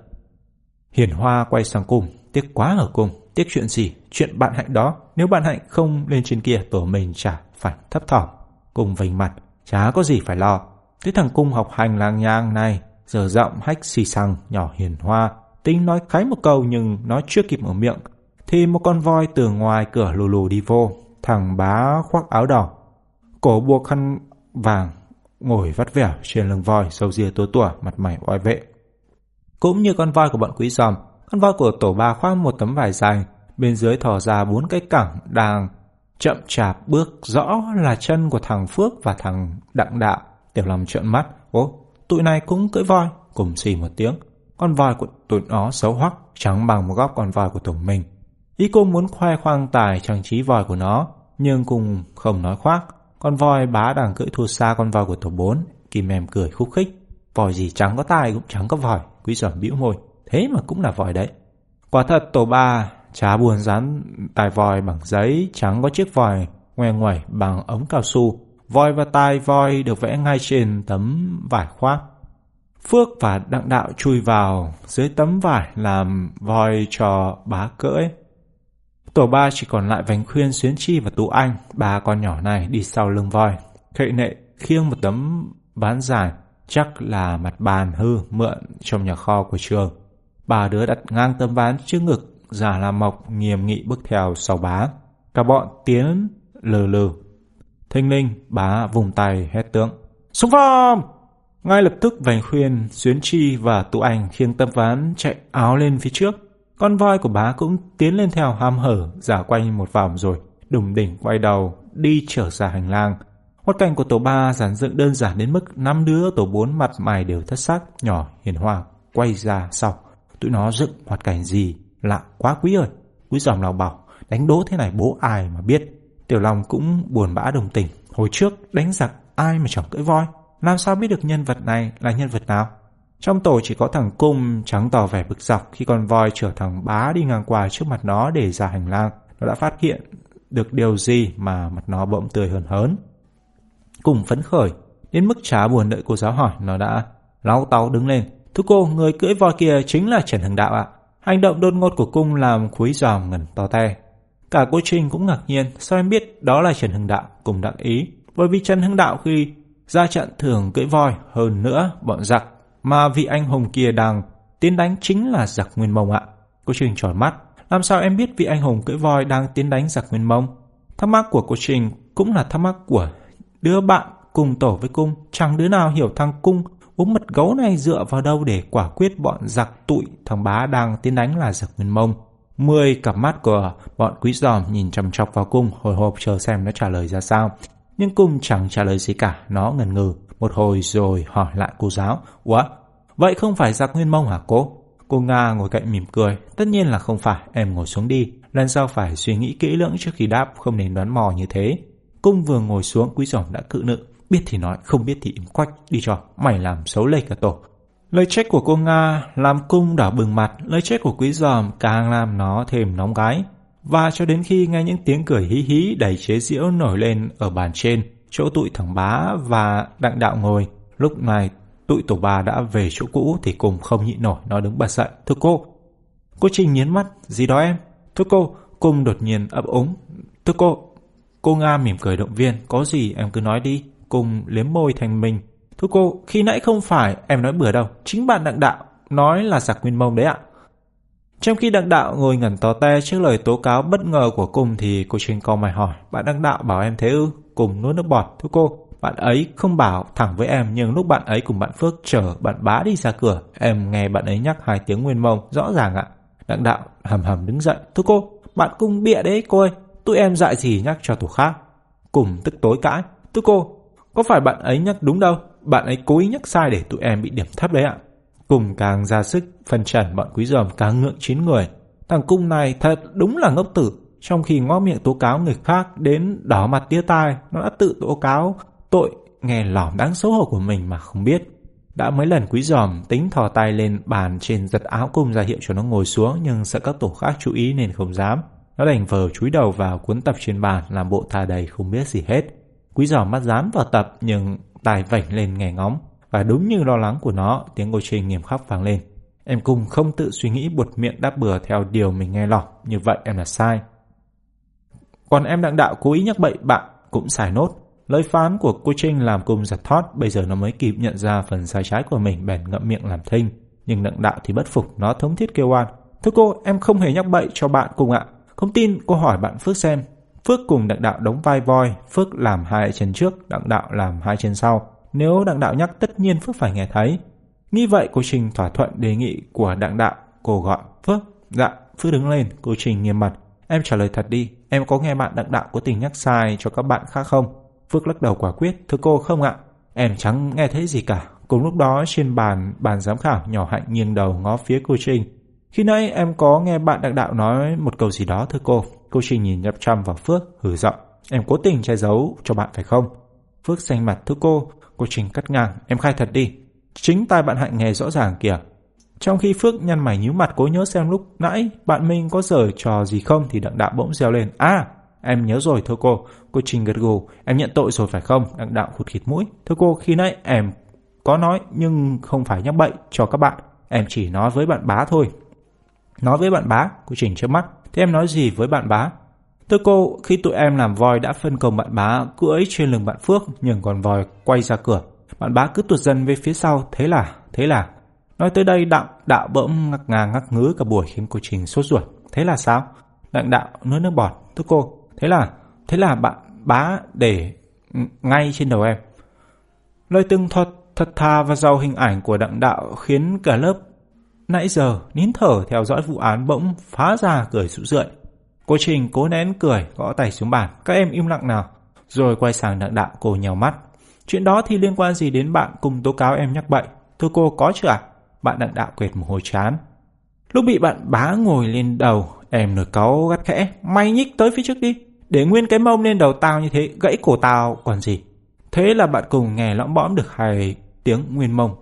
hiền Hoa quay sang cùng, tiếc quá ở cùng, tiếc chuyện gì, chuyện bạn hạnh đó, nếu bạn hạnh không lên trên kia tổ mình chả phải thấp thỏm. Cùng vành mặt, chả có gì phải lo. Cái thằng cung học hành lang nhang này, giờ giọng hách xì xăng, nhỏ hiền Hoa, tính nói khái một câu nhưng nó chưa kịp mở miệng, thì một con voi từ ngoài cửa lù lù đi vô, thằng bá khoác áo đỏ, cổ buộc khăn vàng, ngồi vắt vẻo trên lưng voi, sâu ria tua tủa, mặt mày oai vệ. Cũng như con voi của bọn quý giòm, con voi của tổ ba khoác một tấm vải dài, bên dưới thò ra bốn cái cẳng đang chậm chạp bước rõ là chân của thằng Phước và thằng Đặng Đạo. Tiểu lòng trợn mắt, ố, tụi này cũng cưỡi voi, cùng xì một tiếng. Con voi của tụi nó xấu hoắc, trắng bằng một góc con voi của tổ mình. Ý cô muốn khoe khoang tài trang trí vòi của nó, nhưng cùng không nói khoác. Con voi bá đang cưỡi thua xa con voi của tổ 4, Kim em cười khúc khích. vòi gì chẳng có tai cũng chẳng có vòi, quý giỏi bĩu môi, thế mà cũng là vòi đấy. Quả thật tổ 3 chả buồn dán tài vòi bằng giấy, trắng có chiếc vòi ngoe ngoẩy bằng ống cao su. Voi và tai voi được vẽ ngay trên tấm vải khoác. Phước và Đặng Đạo chui vào dưới tấm vải làm voi cho bá cưỡi. Tổ ba chỉ còn lại Vành Khuyên, Xuyến Chi và Tú Anh, ba con nhỏ này đi sau lưng voi. Khệ nệ khiêng một tấm ván dài, chắc là mặt bàn hư mượn trong nhà kho của trường. Ba đứa đặt ngang tấm ván trước ngực, giả là mộc nghiêm nghị bước theo sau bá. Cả bọn tiến lừ lừ. Thanh linh, bá vùng tay hét tướng. Xung phong! Ngay lập tức Vành Khuyên, Xuyến Chi và Tú Anh khiêng tấm ván chạy áo lên phía trước. Con voi của bá cũng tiến lên theo ham hở, giả quanh một vòng rồi, đùng đỉnh quay đầu, đi trở ra hành lang. Hoạt cảnh của tổ ba giản dựng đơn giản đến mức năm đứa tổ bốn mặt mày đều thất sắc, nhỏ hiền hòa, quay ra sau. Tụi nó dựng hoạt cảnh gì? Lạ quá quý ơi! Quý dòng lào bảo, đánh đố thế này bố ai mà biết. Tiểu Long cũng buồn bã đồng tình. Hồi trước đánh giặc ai mà chẳng cưỡi voi. Làm sao biết được nhân vật này là nhân vật nào? Trong tổ chỉ có thằng Cung trắng tỏ vẻ bực dọc khi con voi chở thằng bá đi ngang qua trước mặt nó để ra hành lang. Nó đã phát hiện được điều gì mà mặt nó bỗng tươi hơn hớn. Cùng phấn khởi, đến mức chả buồn đợi cô giáo hỏi, nó đã lau táo đứng lên. Thưa cô, người cưỡi voi kia chính là Trần Hưng Đạo ạ. Hành động đột ngột của cung làm khuấy giòm ngẩn to te. Cả cô Trinh cũng ngạc nhiên, sao em biết đó là Trần Hưng Đạo, cùng đặng ý. Bởi vì Trần Hưng Đạo khi ra trận thường cưỡi voi, hơn nữa bọn giặc mà vị anh hùng kia đang tiến đánh chính là giặc Nguyên Mông ạ. Cô Trình tròn mắt, làm sao em biết vị anh hùng cưỡi voi đang tiến đánh giặc Nguyên Mông? Thắc mắc của cô Trình cũng là thắc mắc của đứa bạn cùng tổ với cung. Chẳng đứa nào hiểu thằng cung uống mật gấu này dựa vào đâu để quả quyết bọn giặc tụi thằng bá đang tiến đánh là giặc Nguyên Mông. Mười cặp mắt của bọn quý giòm nhìn chằm chọc vào cung hồi hộp chờ xem nó trả lời ra sao. Nhưng cung chẳng trả lời gì cả, nó ngần ngừ. Một hồi rồi hỏi lại cô giáo. Ủa, vậy không phải giặc nguyên mông hả cô? Cô Nga ngồi cạnh mỉm cười. Tất nhiên là không phải, em ngồi xuống đi. Lần sau phải suy nghĩ kỹ lưỡng trước khi đáp, không nên đoán mò như thế. Cung vừa ngồi xuống, quý giỏng đã cự nữ. Biết thì nói, không biết thì im quách, đi cho. Mày làm xấu lây cả tổ. Lời trách của cô Nga làm cung đỏ bừng mặt, lời trách của quý giòm càng làm nó thêm nóng gái. Và cho đến khi nghe những tiếng cười hí hí đầy chế giễu nổi lên ở bàn trên, chỗ tụi thằng bá và đặng đạo ngồi. Lúc này tụi tổ bà đã về chỗ cũ thì cùng không nhịn nổi nó đứng bật dậy. Thưa cô, cô Trinh nhến mắt, gì đó em? Thưa cô, cung đột nhiên ấp úng. Thưa cô, cô Nga mỉm cười động viên, có gì em cứ nói đi. Cùng liếm môi thành mình. Thưa cô, khi nãy không phải em nói bừa đâu, chính bạn đặng đạo nói là giặc nguyên mông đấy ạ. Trong khi đặng đạo ngồi ngẩn tò te trước lời tố cáo bất ngờ của cung thì cô Trinh co mày hỏi, bạn đặng đạo bảo em thế ư? Cùng nuốt nước bọt, thưa cô, bạn ấy không bảo thẳng với em nhưng lúc bạn ấy cùng bạn Phước chở bạn bá đi ra cửa, em nghe bạn ấy nhắc hai tiếng nguyên mông, rõ ràng ạ. Đặng đạo hầm hầm đứng dậy, thưa cô, bạn cung bịa đấy cô ơi, tụi em dại gì nhắc cho tổ khác. Cùng tức tối cãi, thưa cô, có phải bạn ấy nhắc đúng đâu, bạn ấy cố ý nhắc sai để tụi em bị điểm thấp đấy ạ. Cùng càng ra sức, phần trần bọn quý dòm càng ngượng chín người. Thằng cung này thật đúng là ngốc tử, trong khi ngó miệng tố cáo người khác đến đỏ mặt tía tai, nó đã tự tố cáo tội nghe lỏm đáng xấu hổ của mình mà không biết. Đã mấy lần quý giòm tính thò tay lên bàn trên giật áo cung ra hiệu cho nó ngồi xuống nhưng sợ các tổ khác chú ý nên không dám. Nó đành vờ chúi đầu vào cuốn tập trên bàn làm bộ thà đầy không biết gì hết. Quý giòm mắt dám vào tập nhưng tài vảnh lên nghe ngóng. Và đúng như lo lắng của nó, tiếng ngồi Trinh nghiêm khắc vang lên. Em cung không tự suy nghĩ buột miệng đáp bừa theo điều mình nghe lỏm, như vậy em là sai. Còn em đặng đạo cố ý nhắc bậy bạn cũng xài nốt. Lời phán của cô Trinh làm cung giật thót, bây giờ nó mới kịp nhận ra phần sai trái của mình bèn ngậm miệng làm thinh. Nhưng đặng đạo thì bất phục, nó thống thiết kêu oan. Thưa cô, em không hề nhắc bậy cho bạn cùng ạ. Không tin, cô hỏi bạn Phước xem. Phước cùng đặng đạo đóng vai voi, Phước làm hai chân trước, đặng đạo làm hai chân sau. Nếu đặng đạo nhắc tất nhiên Phước phải nghe thấy. Nghĩ vậy cô Trinh thỏa thuận đề nghị của đặng đạo. Cô gọi Phước. Dạ, Phước đứng lên, cô Trinh nghiêm mặt. Em trả lời thật đi, em có nghe bạn đặng đạo có tình nhắc sai cho các bạn khác không? Phước lắc đầu quả quyết, thưa cô không ạ. Em chẳng nghe thấy gì cả. Cùng lúc đó trên bàn, bàn giám khảo nhỏ hạnh nghiêng đầu ngó phía cô Trinh. Khi nãy em có nghe bạn đặng đạo nói một câu gì đó thưa cô. Cô Trinh nhìn nhập chăm vào Phước, hử giọng. Em cố tình che giấu cho bạn phải không? Phước xanh mặt thưa cô, cô Trinh cắt ngang, em khai thật đi. Chính tai bạn Hạnh nghe rõ ràng kìa. Trong khi Phước nhăn mày nhíu mặt cố nhớ xem lúc nãy bạn mình có giở trò gì không thì đặng đạo bỗng reo lên. À, em nhớ rồi thưa cô. Cô trình gật gù. Em nhận tội rồi phải không? Đặng đạo khụt khịt mũi. Thưa cô, khi nãy em có nói nhưng không phải nhắc bậy cho các bạn. Em chỉ nói với bạn bá thôi. Nói với bạn bá, cô Trình trước mắt. Thế em nói gì với bạn bá? Thưa cô, khi tụi em làm voi đã phân công bạn bá cưỡi trên lưng bạn Phước nhưng còn voi quay ra cửa. Bạn bá cứ tuột dần về phía sau, thế là, thế là. Nói tới đây đặng đạo bỗng ngắc ngà ngắc ngứ cả buổi khiến cô Trình sốt ruột. Thế là sao? Đặng đạo nuốt nước bọt. Thưa cô, thế là, thế là bạn bá để ngay trên đầu em. Lời từng thuật thật thà và giàu hình ảnh của đặng đạo khiến cả lớp nãy giờ nín thở theo dõi vụ án bỗng phá ra cười sụ rượi. Cô Trình cố nén cười, gõ tay xuống bàn. Các em im lặng nào. Rồi quay sang đặng đạo cô nhèo mắt. Chuyện đó thì liên quan gì đến bạn cùng tố cáo em nhắc bậy? Thưa cô có chưa ạ? Bạn đặng đạo quệt một hồi chán. Lúc bị bạn bá ngồi lên đầu, em nổi cáu gắt khẽ. may nhích tới phía trước đi. Để nguyên cái mông lên đầu tao như thế, gãy cổ tao còn gì. Thế là bạn cùng nghe lõm bõm được hai tiếng nguyên mông.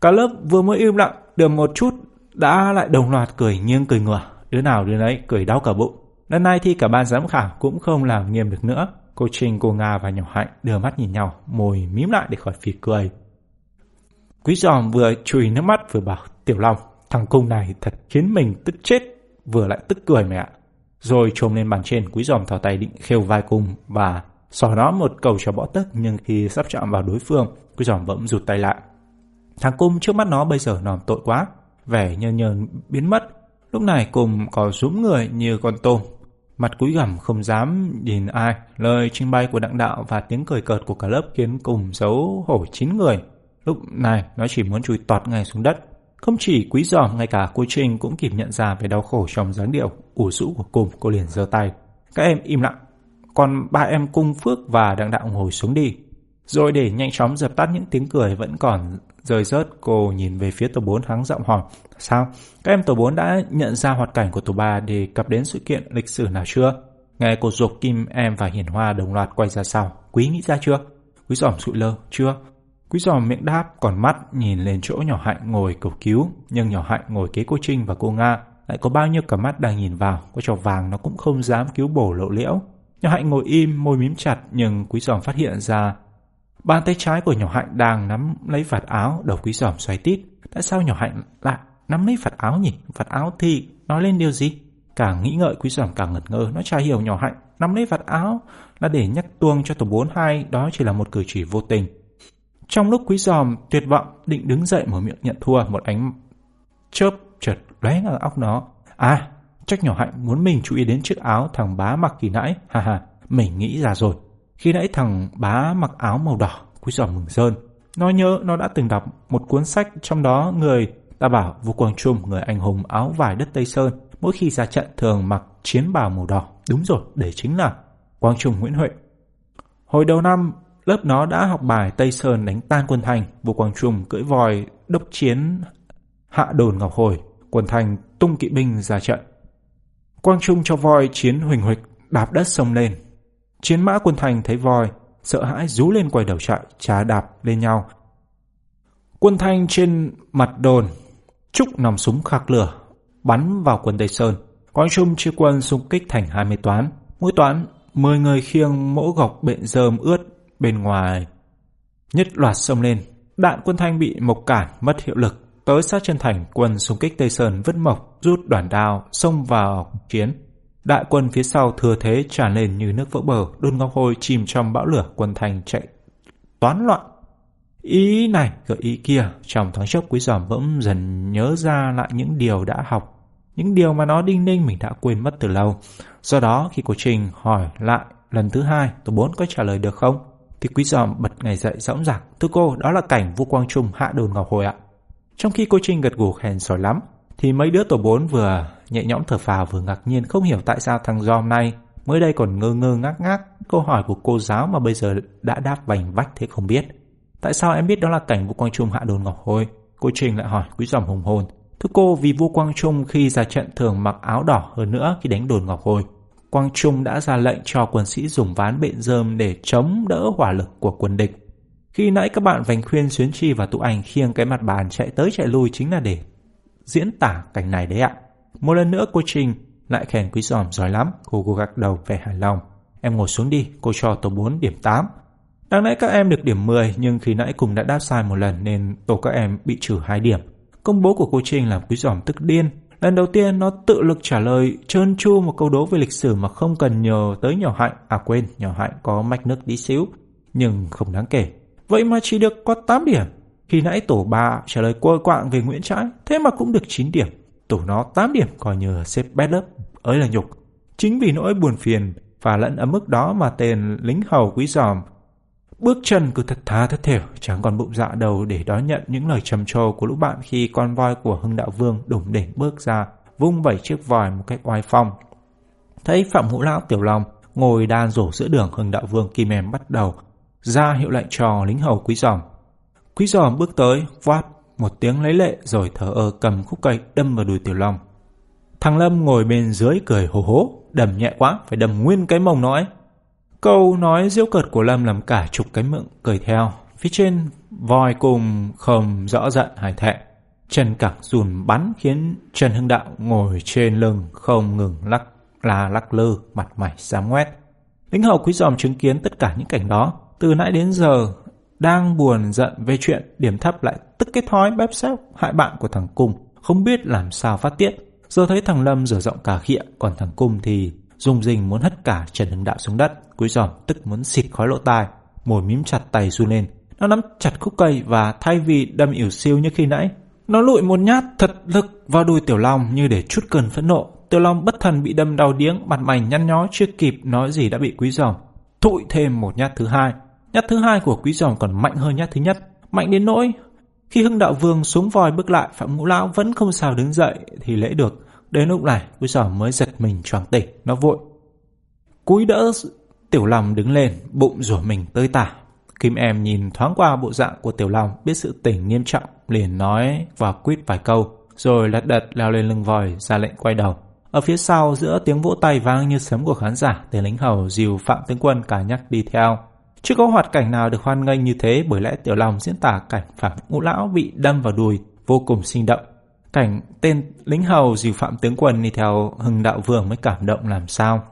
Cả lớp vừa mới im lặng, được một chút đã lại đồng loạt cười nghiêng cười ngửa. Đứa nào đứa nấy cười đau cả bụng. Lần này thì cả ban giám khảo cũng không làm nghiêm được nữa. Cô Trinh, cô Nga và nhỏ Hạnh đưa mắt nhìn nhau, môi mím lại để khỏi phì cười. Quý giòm vừa chùi nước mắt vừa bảo Tiểu Long, thằng cung này thật khiến mình tức chết, vừa lại tức cười mẹ. Rồi trồm lên bàn trên, quý giòm thò tay định khêu vai cung và xỏ nó một cầu cho bỏ tức nhưng khi sắp chạm vào đối phương, quý giòm bỗng rụt tay lại. Thằng cung trước mắt nó bây giờ nòm tội quá, vẻ nhơn nhơn biến mất. Lúc này cùng có rúm người như con tôm. Mặt cúi gằm không dám nhìn ai, lời trình bày của đặng đạo và tiếng cười cợt của cả lớp khiến cùng xấu hổ chín người. Lúc này nó chỉ muốn chui tọt ngay xuống đất. Không chỉ quý giòm, ngay cả cô Trinh cũng kịp nhận ra về đau khổ trong dáng điệu ủ rũ của cùng, cô liền giơ tay. Các em im lặng, còn ba em cung phước và đặng đạo ngồi xuống đi. Rồi để nhanh chóng dập tắt những tiếng cười vẫn còn rơi rớt, cô nhìn về phía tổ 4 hắng giọng hỏi. Sao? Các em tổ 4 đã nhận ra hoạt cảnh của tổ 3 để cập đến sự kiện lịch sử nào chưa? Nghe cô dục Kim em và Hiền Hoa đồng loạt quay ra sau. Quý nghĩ ra chưa? Quý giỏm sụi lơ. Chưa? Quý giò miệng đáp, còn mắt nhìn lên chỗ nhỏ hạnh ngồi cầu cứu. Nhưng nhỏ hạnh ngồi kế cô Trinh và cô Nga lại có bao nhiêu cả mắt đang nhìn vào. có trò vàng nó cũng không dám cứu bổ lộ liễu. Nhỏ hạnh ngồi im, môi mím chặt nhưng quý giòm phát hiện ra Bàn tay trái của nhỏ hạnh đang nắm lấy vạt áo, đầu quý giòm xoay tít. Tại sao nhỏ hạnh lại nắm lấy vạt áo nhỉ? Vạt áo thì nói lên điều gì? Càng nghĩ ngợi quý giòm càng ngẩn ngơ, nó chả hiểu nhỏ hạnh nắm lấy vạt áo là để nhắc tuông cho tổ 42, đó chỉ là một cử chỉ vô tình. Trong lúc quý giòm tuyệt vọng định đứng dậy mở miệng nhận thua một ánh chớp chợt lóe ở óc nó. À, chắc nhỏ hạnh muốn mình chú ý đến chiếc áo thằng bá mặc kỳ nãy. Ha ha, mình nghĩ ra rồi. Khi nãy thằng bá mặc áo màu đỏ, quý giòm mừng rơn. Nó nhớ nó đã từng đọc một cuốn sách trong đó người ta bảo Vũ Quang Trung, người anh hùng áo vải đất Tây Sơn, mỗi khi ra trận thường mặc chiến bào màu đỏ. Đúng rồi, để chính là Quang Trung Nguyễn Huệ. Hồi đầu năm, lớp nó đã học bài Tây Sơn đánh tan quân Thành, Vũ Quang Trung cưỡi vòi đốc chiến hạ đồn Ngọc Hồi, quân Thành tung kỵ binh ra trận. Quang Trung cho voi chiến huỳnh huỳnh đạp đất sông lên. Chiến mã quân Thành thấy voi, sợ hãi rú lên quay đầu chạy, trá đạp lên nhau. Quân Thanh trên mặt đồn, trúc nòng súng khạc lửa, bắn vào quân Tây Sơn. Quang Trung chia quân xung kích thành 20 toán. Mỗi toán 10 người khiêng mỗ gọc bện dơm ướt bên ngoài. Nhất loạt xông lên, đạn quân Thanh bị mộc cản mất hiệu lực. Tới sát chân thành, quân xung kích Tây Sơn vứt mộc, rút đoàn đao, xông vào chiến. Đại quân phía sau thừa thế tràn lên như nước vỡ bờ, đôn ngọc hồi chìm trong bão lửa quân Thanh chạy toán loạn. Ý này gợi ý kia, trong thoáng chốc quý giòm bỗng dần nhớ ra lại những điều đã học những điều mà nó đinh ninh mình đã quên mất từ lâu. Do đó khi cô Trình hỏi lại lần thứ hai tổ bốn có trả lời được không? Thì quý giòm bật ngày dậy rõng rạc. Thưa cô, đó là cảnh vua quang trung hạ đồn ngọc hồi ạ. Trong khi cô Trinh gật gù khen giỏi lắm, thì mấy đứa tổ bốn vừa nhẹ nhõm thở phào vừa ngạc nhiên không hiểu tại sao thằng Giòm này mới đây còn ngơ ngơ ngác ngác câu hỏi của cô giáo mà bây giờ đã đáp vành vách thế không biết. Tại sao em biết đó là cảnh vua quang trung hạ đồn ngọc hồi? Cô Trinh lại hỏi quý giòm hùng hồn. Thưa cô, vì vua Quang Trung khi ra trận thường mặc áo đỏ hơn nữa khi đánh đồn Ngọc Hồi. Quang Trung đã ra lệnh cho quân sĩ dùng ván bện dơm để chống đỡ hỏa lực của quân địch. Khi nãy các bạn vành khuyên Xuyến Chi và Tụ Ảnh khiêng cái mặt bàn chạy tới chạy lui chính là để diễn tả cảnh này đấy ạ. Một lần nữa cô Trình lại khen quý giòm giỏi lắm, cô cô gật đầu vẻ hài lòng. Em ngồi xuống đi, cô cho tổ 4 điểm 8. Đáng lẽ các em được điểm 10 nhưng khi nãy cùng đã đáp sai một lần nên tổ các em bị trừ 2 điểm. Công bố của cô Trinh làm quý giòm tức điên. Lần đầu tiên nó tự lực trả lời trơn tru một câu đố về lịch sử mà không cần nhờ tới nhỏ hạnh. À quên, nhỏ hạnh có mạch nước tí xíu, nhưng không đáng kể. Vậy mà chỉ được có 8 điểm. Khi nãy tổ ba trả lời quơ quạng về Nguyễn Trãi, thế mà cũng được 9 điểm. Tổ nó 8 điểm coi như xếp bét lớp, ấy là nhục. Chính vì nỗi buồn phiền và lẫn ở mức đó mà tên lính hầu quý giòm Bước chân cứ thật thà thất thểu, chẳng còn bụng dạ đầu để đón nhận những lời trầm trồ của lũ bạn khi con voi của Hưng Đạo Vương đủng đỉnh bước ra, vung vẩy chiếc vòi một cách oai phong. Thấy Phạm Ngũ Lão Tiểu Long ngồi đan rổ giữa đường Hưng Đạo Vương kim em bắt đầu, ra hiệu lệnh trò lính hầu quý giòm. Quý giòm bước tới, quát một tiếng lấy lệ rồi thở ơ cầm khúc cây đâm vào đùi Tiểu Long. Thằng Lâm ngồi bên dưới cười hồ hố, đầm nhẹ quá, phải đầm nguyên cái mông nói. Câu nói diễu cợt của Lâm làm cả chục cái miệng cười theo. Phía trên voi cùng không rõ giận hài thẹn. chân cẳng dùn bắn khiến Trần Hưng Đạo ngồi trên lưng không ngừng lắc la lắc lư, mặt mày xám ngoét. Lính hậu quý dòm chứng kiến tất cả những cảnh đó. Từ nãy đến giờ, đang buồn giận về chuyện điểm thấp lại tức cái thói bếp xếp hại bạn của thằng Cung, không biết làm sao phát tiết. Giờ thấy thằng Lâm rửa giọng cả khịa, còn thằng Cung thì Dung Dình muốn hất cả Trần Hưng Đạo xuống đất, cúi giòm tức muốn xịt khói lỗ tai, mồi mím chặt tay run lên. Nó nắm chặt khúc cây và thay vì đâm ỉu siêu như khi nãy, nó lụi một nhát thật lực vào đuôi Tiểu Long như để chút cơn phẫn nộ. Tiểu Long bất thần bị đâm đau điếng, mặt mày nhăn nhó chưa kịp nói gì đã bị quý giòm thụi thêm một nhát thứ hai. Nhát thứ hai của quý giòm còn mạnh hơn nhát thứ nhất, mạnh đến nỗi khi Hưng Đạo Vương xuống vòi bước lại, Phạm Ngũ Lão vẫn không sao đứng dậy thì lễ được. Đến lúc này, Quý Sở mới giật mình choàng tỉnh, nó vội. Cúi đỡ Tiểu Long đứng lên, bụng rủa mình tơi tả. Kim em nhìn thoáng qua bộ dạng của Tiểu Long, biết sự tỉnh nghiêm trọng, liền nói và quýt vài câu, rồi lật đật leo lên lưng vòi, ra lệnh quay đầu. Ở phía sau, giữa tiếng vỗ tay vang như sấm của khán giả, tên lính hầu dìu Phạm Tướng Quân cả nhắc đi theo. Chưa có hoạt cảnh nào được hoan nghênh như thế bởi lẽ Tiểu Long diễn tả cảnh Phạm Ngũ Lão bị đâm vào đùi vô cùng sinh động. Cảnh tên lính hầu dìu phạm tướng quân đi theo hưng đạo vương mới cảm động làm sao.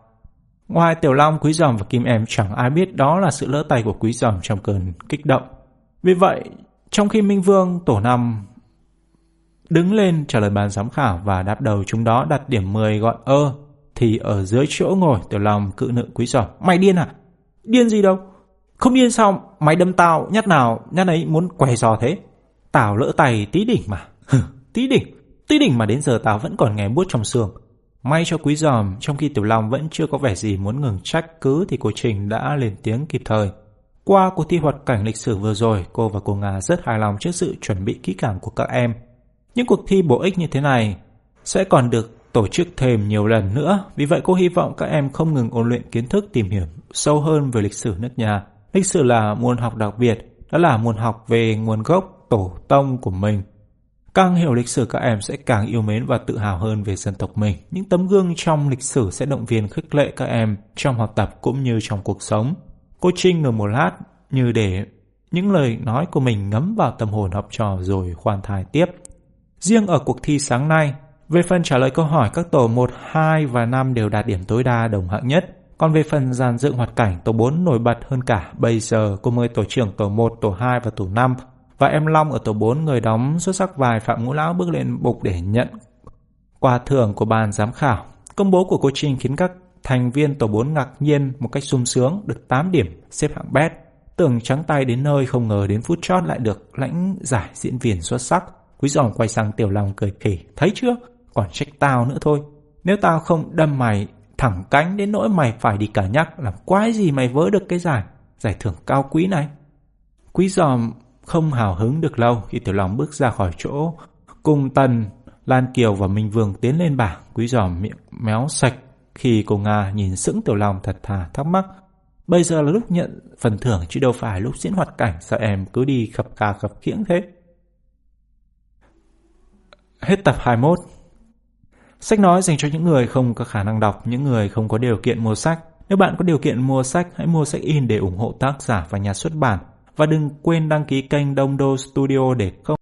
Ngoài Tiểu Long, Quý Dòng và Kim Em chẳng ai biết đó là sự lỡ tay của Quý Dòng trong cơn kích động. Vì vậy, trong khi Minh Vương tổ năm đứng lên trả lời bàn giám khảo và đáp đầu chúng đó đặt điểm 10 gọi ơ, thì ở dưới chỗ ngồi Tiểu Long cự nữ Quý Dòng. Mày điên à? Điên gì đâu? Không điên sao Mày đâm tao nhát nào nhát ấy muốn què giò thế Tao lỡ tay tí đỉnh mà Tí đỉnh Tí đỉnh mà đến giờ tao vẫn còn nghe buốt trong xương May cho quý giòm Trong khi Tiểu Long vẫn chưa có vẻ gì muốn ngừng trách cứ Thì cô Trình đã lên tiếng kịp thời Qua cuộc thi hoạt cảnh lịch sử vừa rồi Cô và cô Nga rất hài lòng trước sự chuẩn bị kỹ càng của các em Những cuộc thi bổ ích như thế này Sẽ còn được tổ chức thêm nhiều lần nữa. Vì vậy cô hy vọng các em không ngừng ôn luyện kiến thức tìm hiểu sâu hơn về lịch sử nước nhà. Lịch sử là môn học đặc biệt, đó là môn học về nguồn gốc tổ tông của mình. Càng hiểu lịch sử các em sẽ càng yêu mến và tự hào hơn về dân tộc mình. Những tấm gương trong lịch sử sẽ động viên khích lệ các em trong học tập cũng như trong cuộc sống. Cô Trinh ngừng một lát như để những lời nói của mình ngấm vào tâm hồn học trò rồi khoan thai tiếp. Riêng ở cuộc thi sáng nay, về phần trả lời câu hỏi các tổ 1, 2 và 5 đều đạt điểm tối đa đồng hạng nhất. Còn về phần dàn dựng hoạt cảnh, tổ 4 nổi bật hơn cả. Bây giờ cô mời tổ trưởng tổ 1, tổ 2 và tổ 5 và em Long ở tổ 4 người đóng xuất sắc vài Phạm Ngũ Lão bước lên bục để nhận quà thưởng của ban giám khảo. Công bố của cô Trinh khiến các thành viên tổ 4 ngạc nhiên một cách sung sướng được 8 điểm xếp hạng bét. Tưởng trắng tay đến nơi không ngờ đến phút chót lại được lãnh giải diễn viên xuất sắc. Quý giòm quay sang Tiểu Long cười khỉ. Thấy chưa? còn trách tao nữa thôi. Nếu tao không đâm mày thẳng cánh đến nỗi mày phải đi cả nhắc làm quái gì mày vỡ được cái giải, giải thưởng cao quý này. Quý giòm không hào hứng được lâu khi Tiểu Long bước ra khỏi chỗ. Cùng Tần, Lan Kiều và Minh Vương tiến lên bảng, quý giò miệng méo sạch khi cô Nga nhìn sững Tiểu Long thật thà thắc mắc. Bây giờ là lúc nhận phần thưởng chứ đâu phải lúc diễn hoạt cảnh sao em cứ đi khập cà khập khiễng thế. Hết tập 21 Sách nói dành cho những người không có khả năng đọc, những người không có điều kiện mua sách. Nếu bạn có điều kiện mua sách, hãy mua sách in để ủng hộ tác giả và nhà xuất bản. Và đừng quên đăng ký kênh Đông Đô Studio để không